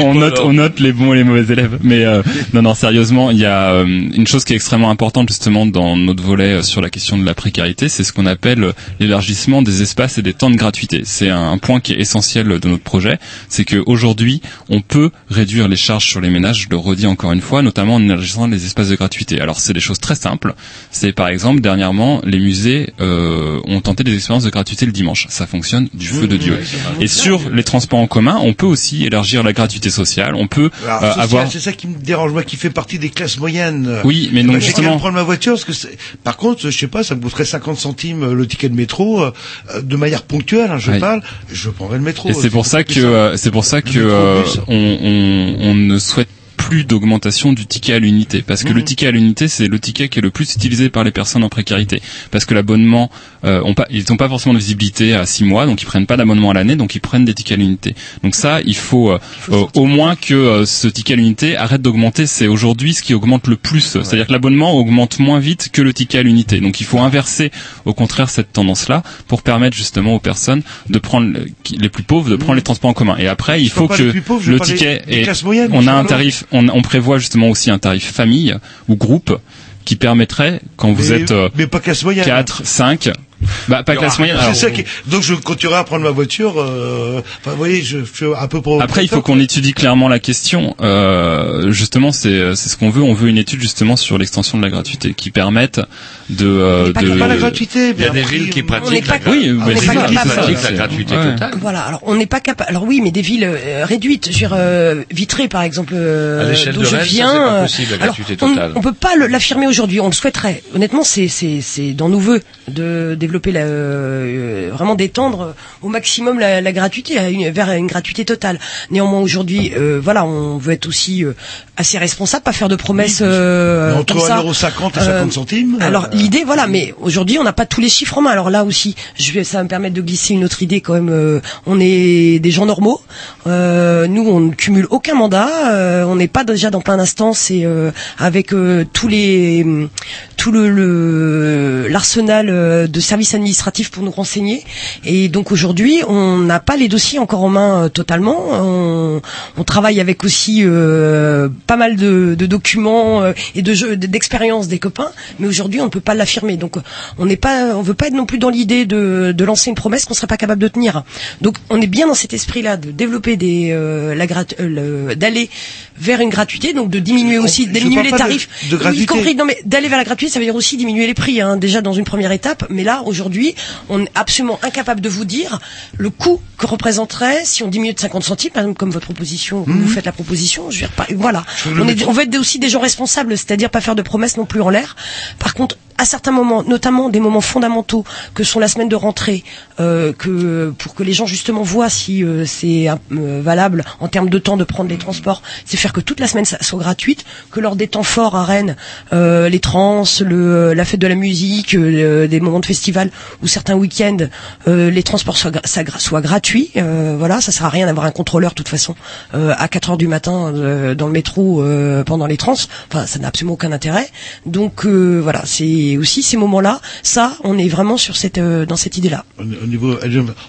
Speaker 5: on, note, on note les bons et les mauvais élèves. Mais euh, non, non, sérieusement, il y a euh, une chose qui est extrêmement importante justement dans notre volet euh, sur la question de la précarité, c'est ce qu'on appelle euh, l'élargissement des espaces et des temps de gratuité. C'est un, un point qui est essentiel de notre projet, c'est qu'aujourd'hui, on peut réduire les charges sur les ménages. Je le redis encore une fois, notamment en élargissant les espaces de gratuité. Alors, c'est des choses très simples. C'est par exemple, dernièrement, les musées euh, ont tenté des expériences de gratuité le dimanche. Ça fonctionne du feu de Dieu. Et sur les transports en commun, on peut aussi élargir la gratuité sociale. On peut
Speaker 2: Alors,
Speaker 5: euh, avoir
Speaker 2: C'est ça qui me dérange, moi qui fais partie des classes moyennes.
Speaker 5: Oui, mais
Speaker 2: Eh
Speaker 5: donc,
Speaker 2: ben, J'ai
Speaker 5: justement-
Speaker 2: prendre ma voiture parce que c'est- par contre, je sais pas, ça me coûterait 50 centimes euh, le ticket de métro euh, euh, de manière ponctuelle. hein, je
Speaker 5: Ouais.
Speaker 2: parle, je prendrais le métro.
Speaker 5: Et c'est pour ça que euh, c'est pour ça que euh,
Speaker 2: bus.
Speaker 5: on, on, ne souhaite plus d'augmentation du ticket à l'unité. Parce que le ticket à l'unité, c'est le ticket qui est le plus utilisé par les personnes en précarité. Parce que l'abonnement, euh, ont pas, ils n'ont pas forcément de visibilité à six mois, donc ils prennent pas d'abonnement à l'année, donc ils prennent des tickets à l'unité. Donc ça, il faut, euh, euh, au moins que euh, ce ticket à l'unité arrête d'augmenter. C'est aujourd'hui ce qui augmente le plus. C'est-à-dire que l'abonnement augmente moins vite que le ticket à l'unité. Donc il faut inverser, au contraire, cette tendance-là pour permettre justement aux personnes de prendre qui- les plus pauvres de prendre les transports en commun. Et après, il faut que le ticket et
Speaker 2: classes moyennes,
Speaker 5: on a un tarif, on, on prévoit justement aussi un tarif famille ou groupe qui permettrait quand vous
Speaker 2: Mais-
Speaker 5: êtes euh,
Speaker 2: mais pas classe moyenne.
Speaker 5: 4, 5, bah pas classe moyenne. Alors,
Speaker 2: ça qui... Donc je continuerai à prendre ma voiture. euh, Enfin, vous voyez, je fais un peu pour.
Speaker 5: Après, il faut qu'on étudie clairement la question. Euh, justement, c'est c'est ce qu'on veut. On veut une étude justement sur l'extension de la gratuité qui permette de euh,
Speaker 6: pas
Speaker 5: de.
Speaker 6: capable. Pas la
Speaker 2: gratuité.
Speaker 3: Il y a des villes qui
Speaker 6: On n'est
Speaker 3: pratiquent
Speaker 6: pas-
Speaker 3: la,
Speaker 5: Oui,
Speaker 6: on n'est pas
Speaker 5: ça,
Speaker 6: capable.
Speaker 5: ça,
Speaker 3: la gratuité
Speaker 5: ouais.
Speaker 3: totale.
Speaker 6: Voilà, alors on n'est pas capable. Alors oui, mais des villes euh, réduites. Je veux dire, euh, Vitré par exemple, euh,
Speaker 3: À l'échelle
Speaker 6: d'où
Speaker 3: de
Speaker 6: je
Speaker 3: ça,
Speaker 6: viens.
Speaker 3: c'est pas
Speaker 6: euh,
Speaker 3: possible, la
Speaker 6: alors,
Speaker 3: gratuité
Speaker 6: on-
Speaker 3: totale.
Speaker 6: On, peut pas l'affirmer aujourd'hui. On le souhaiterait. Honnêtement, c'est c'est c'est dans nos voeux de développer la, euh, vraiment d'étendre au maximum la, la gratuité à une- vers une gratuité totale. Néanmoins, aujourd'hui, euh, voilà, on veut être aussi euh, assez responsable, pas faire de promesses euh,
Speaker 2: Entre
Speaker 6: comme ça.
Speaker 2: 1,50€ et 50 centimes,
Speaker 6: Alors
Speaker 2: euh,
Speaker 6: l'idée, voilà, mais aujourd'hui, on n'a pas tous les chiffres en main. Alors là aussi, je vais, ça va me permettre de glisser une autre idée quand même. euh, on est des gens normaux. Euh, nous, on ne cumule aucun mandat. euh, on n'est pas déjà dans plein d'instances et euh, avec euh, tous les tout le l'arsenal euh, de services administratifs pour nous renseigner. Et donc aujourd'hui, on n'a pas les dossiers encore en main euh, totalement. On, on travaille avec aussi euh, pas mal de, de documents euh, et de jeux d'expériences des copains, mais aujourd'hui on ne peut pas l'affirmer. Donc on n'est pas, on veut pas être non plus dans l'idée de, de lancer une promesse qu'on serait pas capable de tenir. Donc on est bien dans cet esprit-là de développer des euh, la euh, d'aller vers une gratuité, donc de diminuer aussi, diminuer les
Speaker 2: de-
Speaker 6: tarifs,
Speaker 2: de gratuité.
Speaker 6: y compris non mais d'aller vers la gratuité, ça veut dire aussi diminuer les prix, hein, déjà dans une première étape. Mais là, aujourd'hui, on est absolument incapable de vous dire le coût que représenterait si on diminue de 50 centimes, par exemple, comme votre proposition, vous faites la proposition. Je veux dire, pas- voilà.
Speaker 2: Je
Speaker 6: On, est, on veut être aussi des gens responsables, c'est-à-dire pas faire de promesses non plus en l'air. Par contre, à certains moments, notamment des moments fondamentaux que sont la semaine de rentrée, euh, que pour que les gens justement voient si euh, c'est euh, valable en termes de temps de prendre les transports, c'est faire que toute la semaine soit gratuite, que lors des temps forts à Rennes, euh, les trans, le, la fête de la musique, euh, des moments de festival ou certains week-ends, euh, les transports soient, soient gratuits. Voilà, ça sert à rien d'avoir un contrôleur de toute façon à 4 heures du matin dans le métro pendant les trans. Enfin, ça n'a absolument aucun intérêt. Donc voilà, c'est aussi ces moments-là. Ça, on est vraiment sur cette euh, dans cette idée-là.
Speaker 2: Au au niveau,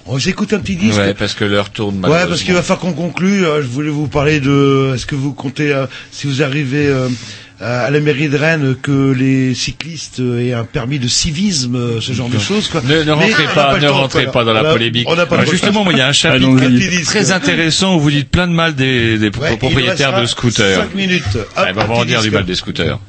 Speaker 2: on va s'écouter un petit disque.
Speaker 3: Ouais, parce que l'heure tourne
Speaker 2: Ouais, parce qu'il va falloir qu'on conclue. Euh, Je voulais vous parler de. Est-ce que vous comptez, euh, si vous arrivez à la mairie de Rennes, que les cyclistes aient un permis de civisme, ce genre de choses quoi.
Speaker 3: Ne, rentrez pas, ne rentrez pas dans la
Speaker 2: On a-
Speaker 3: polémique.
Speaker 2: on n'a pas
Speaker 3: Alors,
Speaker 2: temps.
Speaker 3: justement, il y a un chapitre très intéressant où vous dites plein de mal des, des
Speaker 2: Ouais, il
Speaker 3: propriétaires de scooters.
Speaker 2: cinq minutes. Hop,
Speaker 3: Ouais, bah,
Speaker 2: un
Speaker 3: on va en dire du mal des scooters.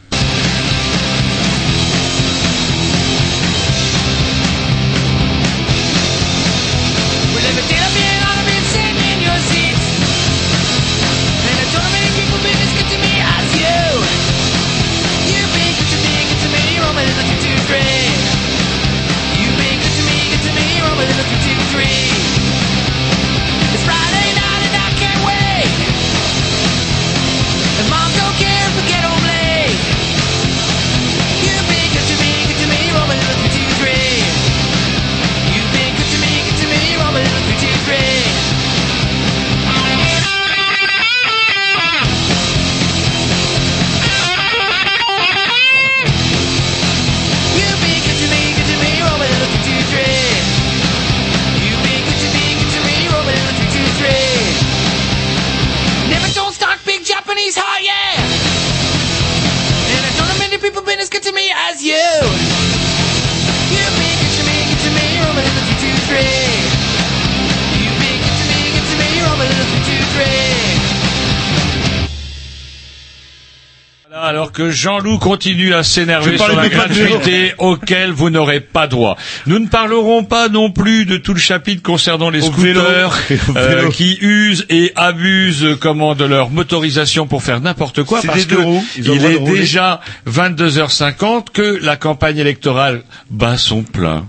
Speaker 3: Jean-Loup continue à s'énerver sur la gratuité auquel vous n'aurez pas droit. Nous ne parlerons pas non plus de tout le chapitre concernant les scooters euh, qui usent et abusent euh, comment de leur motorisation pour faire n'importe quoi parce que il est déjà 22h50 que la campagne électorale bat son plein.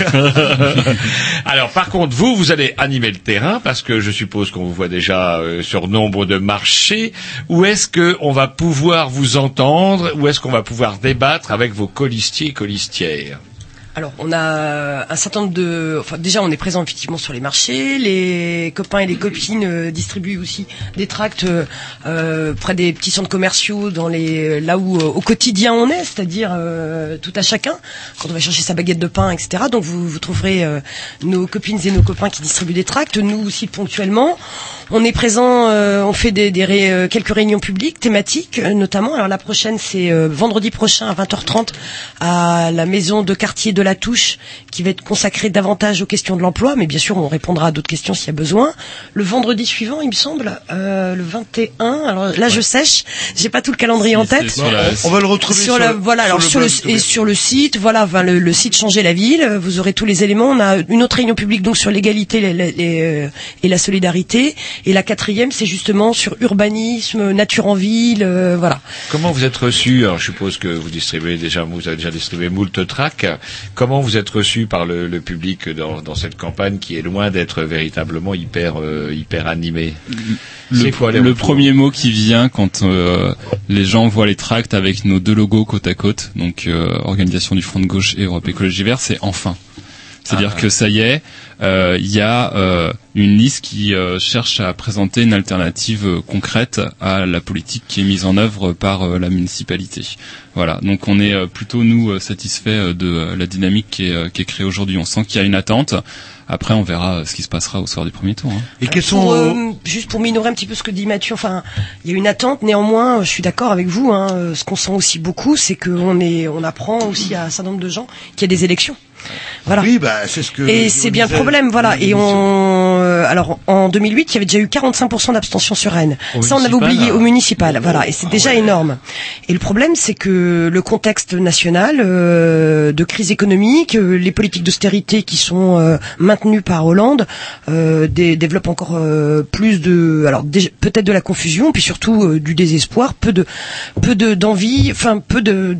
Speaker 3: Alors, par contre, vous, vous allez animer le terrain parce que je suppose qu'on vous voit déjà euh, sur nombre de marchés. Où est-ce que on va pouvoir vous entendre? Où est-ce qu'on va pouvoir débattre avec vos colistiers et colistières?
Speaker 6: Alors, on a un certain nombre de. Enfin, déjà, on est présent effectivement sur les marchés. Les copains et les copines euh, distribuent aussi des tracts euh, euh, près des petits centres commerciaux, dans les là où au quotidien on est, c'est-à-dire tout à chacun, quand on va chercher sa baguette de pain, etc. Donc, vous, trouverez nos copines et nos copains qui distribuent des tracts. Nous aussi ponctuellement, on est présent. euh, on fait des, des ré- euh, quelques réunions publiques thématiques, euh, notamment. Alors, la prochaine, c'est euh, vendredi prochain à 20h30 à la maison de quartier de la Touche, qui va être consacrée davantage aux questions de l'emploi, mais bien sûr, on répondra à d'autres questions s'il y a besoin. Le vendredi suivant, il me semble, euh, le 21. Alors là, je sèche, j'ai pas tout le calendrier en tête.
Speaker 2: On va le retrouver sur
Speaker 6: la,
Speaker 2: le-
Speaker 6: voilà,
Speaker 2: sur
Speaker 6: alors
Speaker 2: le
Speaker 6: sur le, et sur le site, voilà, enfin, le, le site changer la ville. Vous aurez tous les éléments. On a une autre réunion publique donc sur l'égalité les- les- les, euh, et la solidarité, et la quatrième, c'est justement sur urbanisme, nature en ville, euh, voilà.
Speaker 3: Comment vous êtes reçu Alors, je suppose que vous distribuez déjà, vous avez déjà distribué moult tracts. Comment vous êtes reçu par le, le public dans, dans cette campagne qui est loin d'être véritablement hyper euh, hyper animée
Speaker 5: Le,
Speaker 3: quoi
Speaker 5: le premier mot qui vient quand euh, les gens voient les tracts avec nos deux logos côte à côte, donc euh, Organisation du Front de Gauche et Europe Écologie Vert, c'est enfin. C'est-à-dire
Speaker 3: Ah.
Speaker 5: que ça y est, euh, il y a euh, une liste qui euh, cherche à présenter une alternative euh, concrète à la politique qui est mise en œuvre par euh, la municipalité. Voilà, donc on est euh, plutôt nous euh, satisfaits euh, de euh, la dynamique qui est, euh, qui est créée aujourd'hui. On sent qu'il y a une attente. Après, on verra ce qui se passera au soir du premier tour. hein.
Speaker 2: Et quels
Speaker 6: Pour, euh, juste pour minorer un petit peu ce que dit Mathieu, enfin, il y a une attente. Néanmoins, je suis d'accord avec vous. Hein, euh, ce qu'on sent aussi beaucoup, c'est qu'on est, on apprend aussi à un certain nombre de gens qu'il y a des élections. Voilà.
Speaker 2: Oui, bah, c'est ce que.
Speaker 6: Et c'est bien le problème, voilà. Et on, alors en 2008, il y avait déjà eu 45% d'abstention sur Rennes.
Speaker 16: Au
Speaker 6: Ça, on avait oublié
Speaker 16: hein.
Speaker 6: au municipal, voilà. Et c'est déjà énorme. Et le problème, c'est que le contexte national euh, de crise économique, euh, les politiques d'austérité qui sont euh, maintenues par Hollande, euh, dé- développent encore euh, plus de, alors peut-être de la confusion, puis surtout euh, du désespoir, peu de, peu de d'envie, enfin peu de-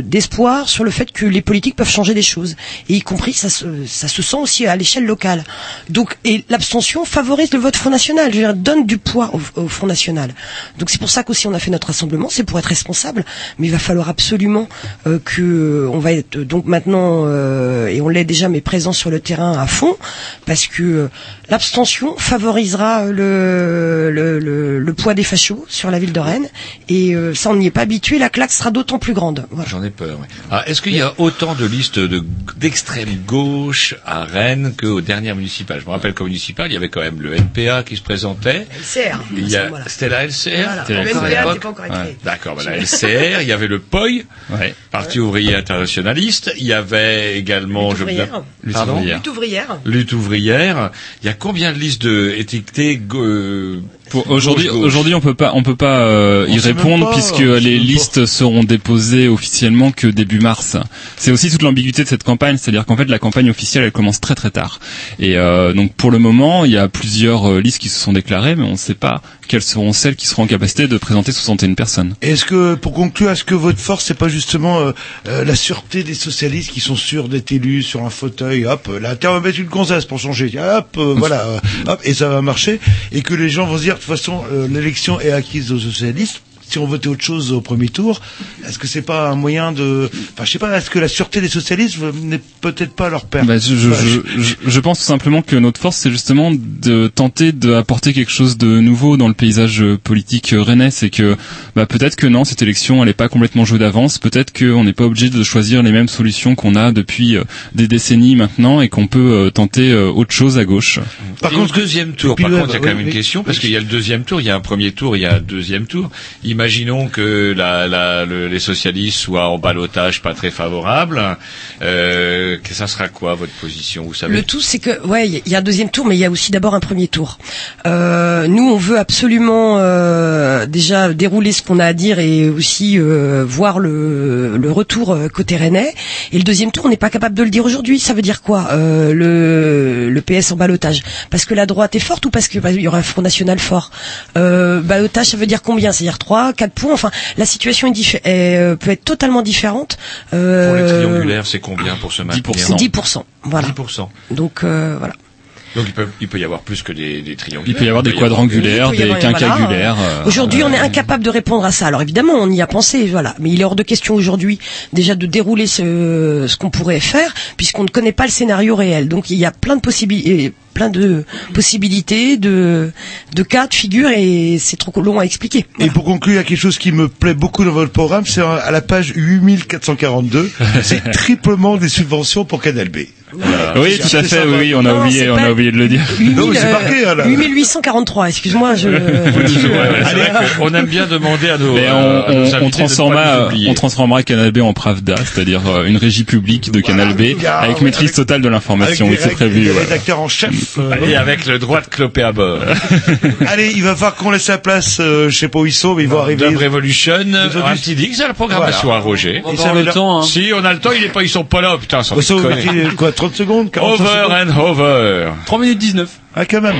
Speaker 6: d'espoir sur le fait que les politiques peuvent changer des choses, et y compris ça se, ça se sent aussi à l'échelle locale. Donc et l'abstention favorise le vote Front National, je veux dire, donne du poids au, Front National. Donc c'est pour ça qu'aussi on a fait notre rassemblement, c'est pour être responsable, mais il va falloir absolument euh, que euh, on va être euh, donc maintenant et on l'est déjà mais présent sur le terrain à fond parce que l'abstention favorisera le, poids des fachos sur la ville de Rennes et ça on n'y est pas habitué, la claque sera d'autant plus grande.
Speaker 3: J'en ai peur. oui. Ah, Est-ce qu'il y a autant de listes de- d'extrême gauche à Rennes qu'aux dernières municipales? Je me rappelle qu'au municipal, il y avait quand même le NPA qui se présentait.
Speaker 6: LCR.
Speaker 3: Il y a-
Speaker 6: Voilà.
Speaker 3: C'était la LCR
Speaker 6: Voilà.
Speaker 3: C'était
Speaker 6: Le NPA n'était pas encore créé.
Speaker 3: Ouais. D'accord, bah, la LCR, il y avait le POI, Parti ouvrier internationaliste, il y avait également...
Speaker 6: Lutte ouvrière.
Speaker 3: Lutte Pardon?
Speaker 6: Lutte ouvrière.
Speaker 3: Lutte ouvrière. Il y a combien de listes de étiquetées go- euh,
Speaker 5: aujourd'hui, aujourd'hui, on peut pas, on peut pas euh,
Speaker 3: On
Speaker 5: y répondre
Speaker 3: pas,
Speaker 5: puisque les
Speaker 3: pas.
Speaker 5: listes seront déposées officiellement que début mars. C'est aussi toute l'ambiguïté de cette campagne, c'est-à-dire qu'en fait la campagne officielle elle commence très très tard. Et euh, donc pour le moment, il y a plusieurs euh, listes qui se sont déclarées, mais on ne sait pas quelles seront celles qui seront en capacité de présenter 61 personnes.
Speaker 2: Est-ce que, pour conclure, est-ce que votre force, c'est pas justement euh, euh, la sûreté des socialistes qui sont sûrs d'être élus sur un fauteuil, hop, là, tiens, on va mettre une gonzesse pour changer, hop, euh, voilà, hop, et ça va marcher, et que les gens vont se dire, de toute façon, l'élection est acquise aux socialistes, si on votait autre chose au premier tour, est-ce que c'est pas un moyen de, enfin, je sais pas, est-ce que la sûreté des socialistes n'est peut-être pas leur père
Speaker 5: Bah, je, je, je, je- je pense tout simplement que notre force, c'est justement de tenter d'apporter quelque chose de nouveau dans le paysage euh, politique euh, rennais. C'est que bah, peut-être que non, cette élection, elle n'est pas complètement jouée d'avance. Peut-être qu'on n'est pas obligé de choisir les mêmes solutions qu'on a depuis euh, des décennies maintenant et qu'on peut tenter autre chose à gauche.
Speaker 3: Par contre, deuxième tour. Par contre, il y a quand
Speaker 2: oui,
Speaker 3: même une
Speaker 2: oui.
Speaker 3: question parce qu'il y a le deuxième tour. Il y a un premier tour, il y a un deuxième tour. Imaginons que les socialistes soient en balotage pas très favorable. Euh, que ça sera quoi votre position Vous savez?
Speaker 6: Le tout, c'est que, ouais, il y a un deuxième tour, mais il y a aussi d'abord un premier tour. Euh, nous, on veut absolument euh, déjà dérouler ce qu'on a à dire et aussi voir le, retour côté rennais. Et le deuxième tour, on n'est pas capable de le dire aujourd'hui. Ça veut dire quoi le, PS en balotage? Parce que la droite est forte ou parce que bah, y aura un Front National fort? Balotage, ça veut dire combien? C'est-à-dire 3, 3, 4 points. Enfin, la situation est diffé- est, euh, peut être totalement différente.
Speaker 3: Pour les
Speaker 6: Euh,
Speaker 3: triangulaires, c'est combien pour se maintenir
Speaker 6: 10%. 10%. Voilà.
Speaker 3: 10%.
Speaker 6: Donc euh, voilà.
Speaker 3: Donc il peut, il peut y avoir plus que des, des triangulaires.
Speaker 5: Il peut y avoir des quadrangulaires, des
Speaker 6: voilà.
Speaker 5: quinquagulaires. euh,
Speaker 6: Aujourd'hui, on est incapable de répondre à ça. Alors évidemment, on y a pensé, voilà. Mais il est hors de question aujourd'hui déjà de dérouler ce, ce qu'on pourrait faire, puisqu'on ne connaît pas le scénario réel. Donc il y a plein de possibilités, plein de possibilités, de, de cas, de figures, et c'est trop long à expliquer.
Speaker 2: Et pour conclure, il y a quelque chose qui me plaît beaucoup dans votre programme, c'est à la page 8442, c'est triplement des subventions pour Canal B.
Speaker 5: Oui, tout à fait. Oui, oui, on a
Speaker 6: Non,
Speaker 5: oublié,
Speaker 6: c'est
Speaker 5: on a oublié de le dire.
Speaker 6: 8000,
Speaker 2: Non, c'est
Speaker 6: euh,
Speaker 2: marqué, hein, là.
Speaker 6: 8843, excuse-moi, je...
Speaker 3: C'est qu'on aime bien demander à nos,
Speaker 5: Mais
Speaker 3: euh,
Speaker 5: on,
Speaker 3: à nos
Speaker 5: on, on on transformera Canal B en Pravda, c'est-à-dire euh, une régie publique de Canal B
Speaker 2: Voilà,
Speaker 5: avec
Speaker 2: avec-
Speaker 5: maîtrise totale de l'information.
Speaker 2: Avec
Speaker 5: Oui, c'est prévu.
Speaker 2: des
Speaker 5: voilà.
Speaker 2: rédacteurs en chef. euh,
Speaker 3: Et avec le droit de cloper à bord.
Speaker 2: Allez, il va falloir qu'on laisse la place, euh, je sais pas où ils sont, mais ils vont arriver.
Speaker 3: Dub Revolution, un petit dix à la programmation à Roger.
Speaker 2: Et ça veut dire-
Speaker 4: hein.
Speaker 3: Si, on a le temps, il est pas, ils sont pas là, putain, sans
Speaker 2: Bon, ça veut
Speaker 3: déconner.
Speaker 2: dire, quoi, 30 secondes 45
Speaker 3: Over
Speaker 2: secondes
Speaker 3: and over.
Speaker 4: 3 minutes 19.
Speaker 2: Ah, quand même.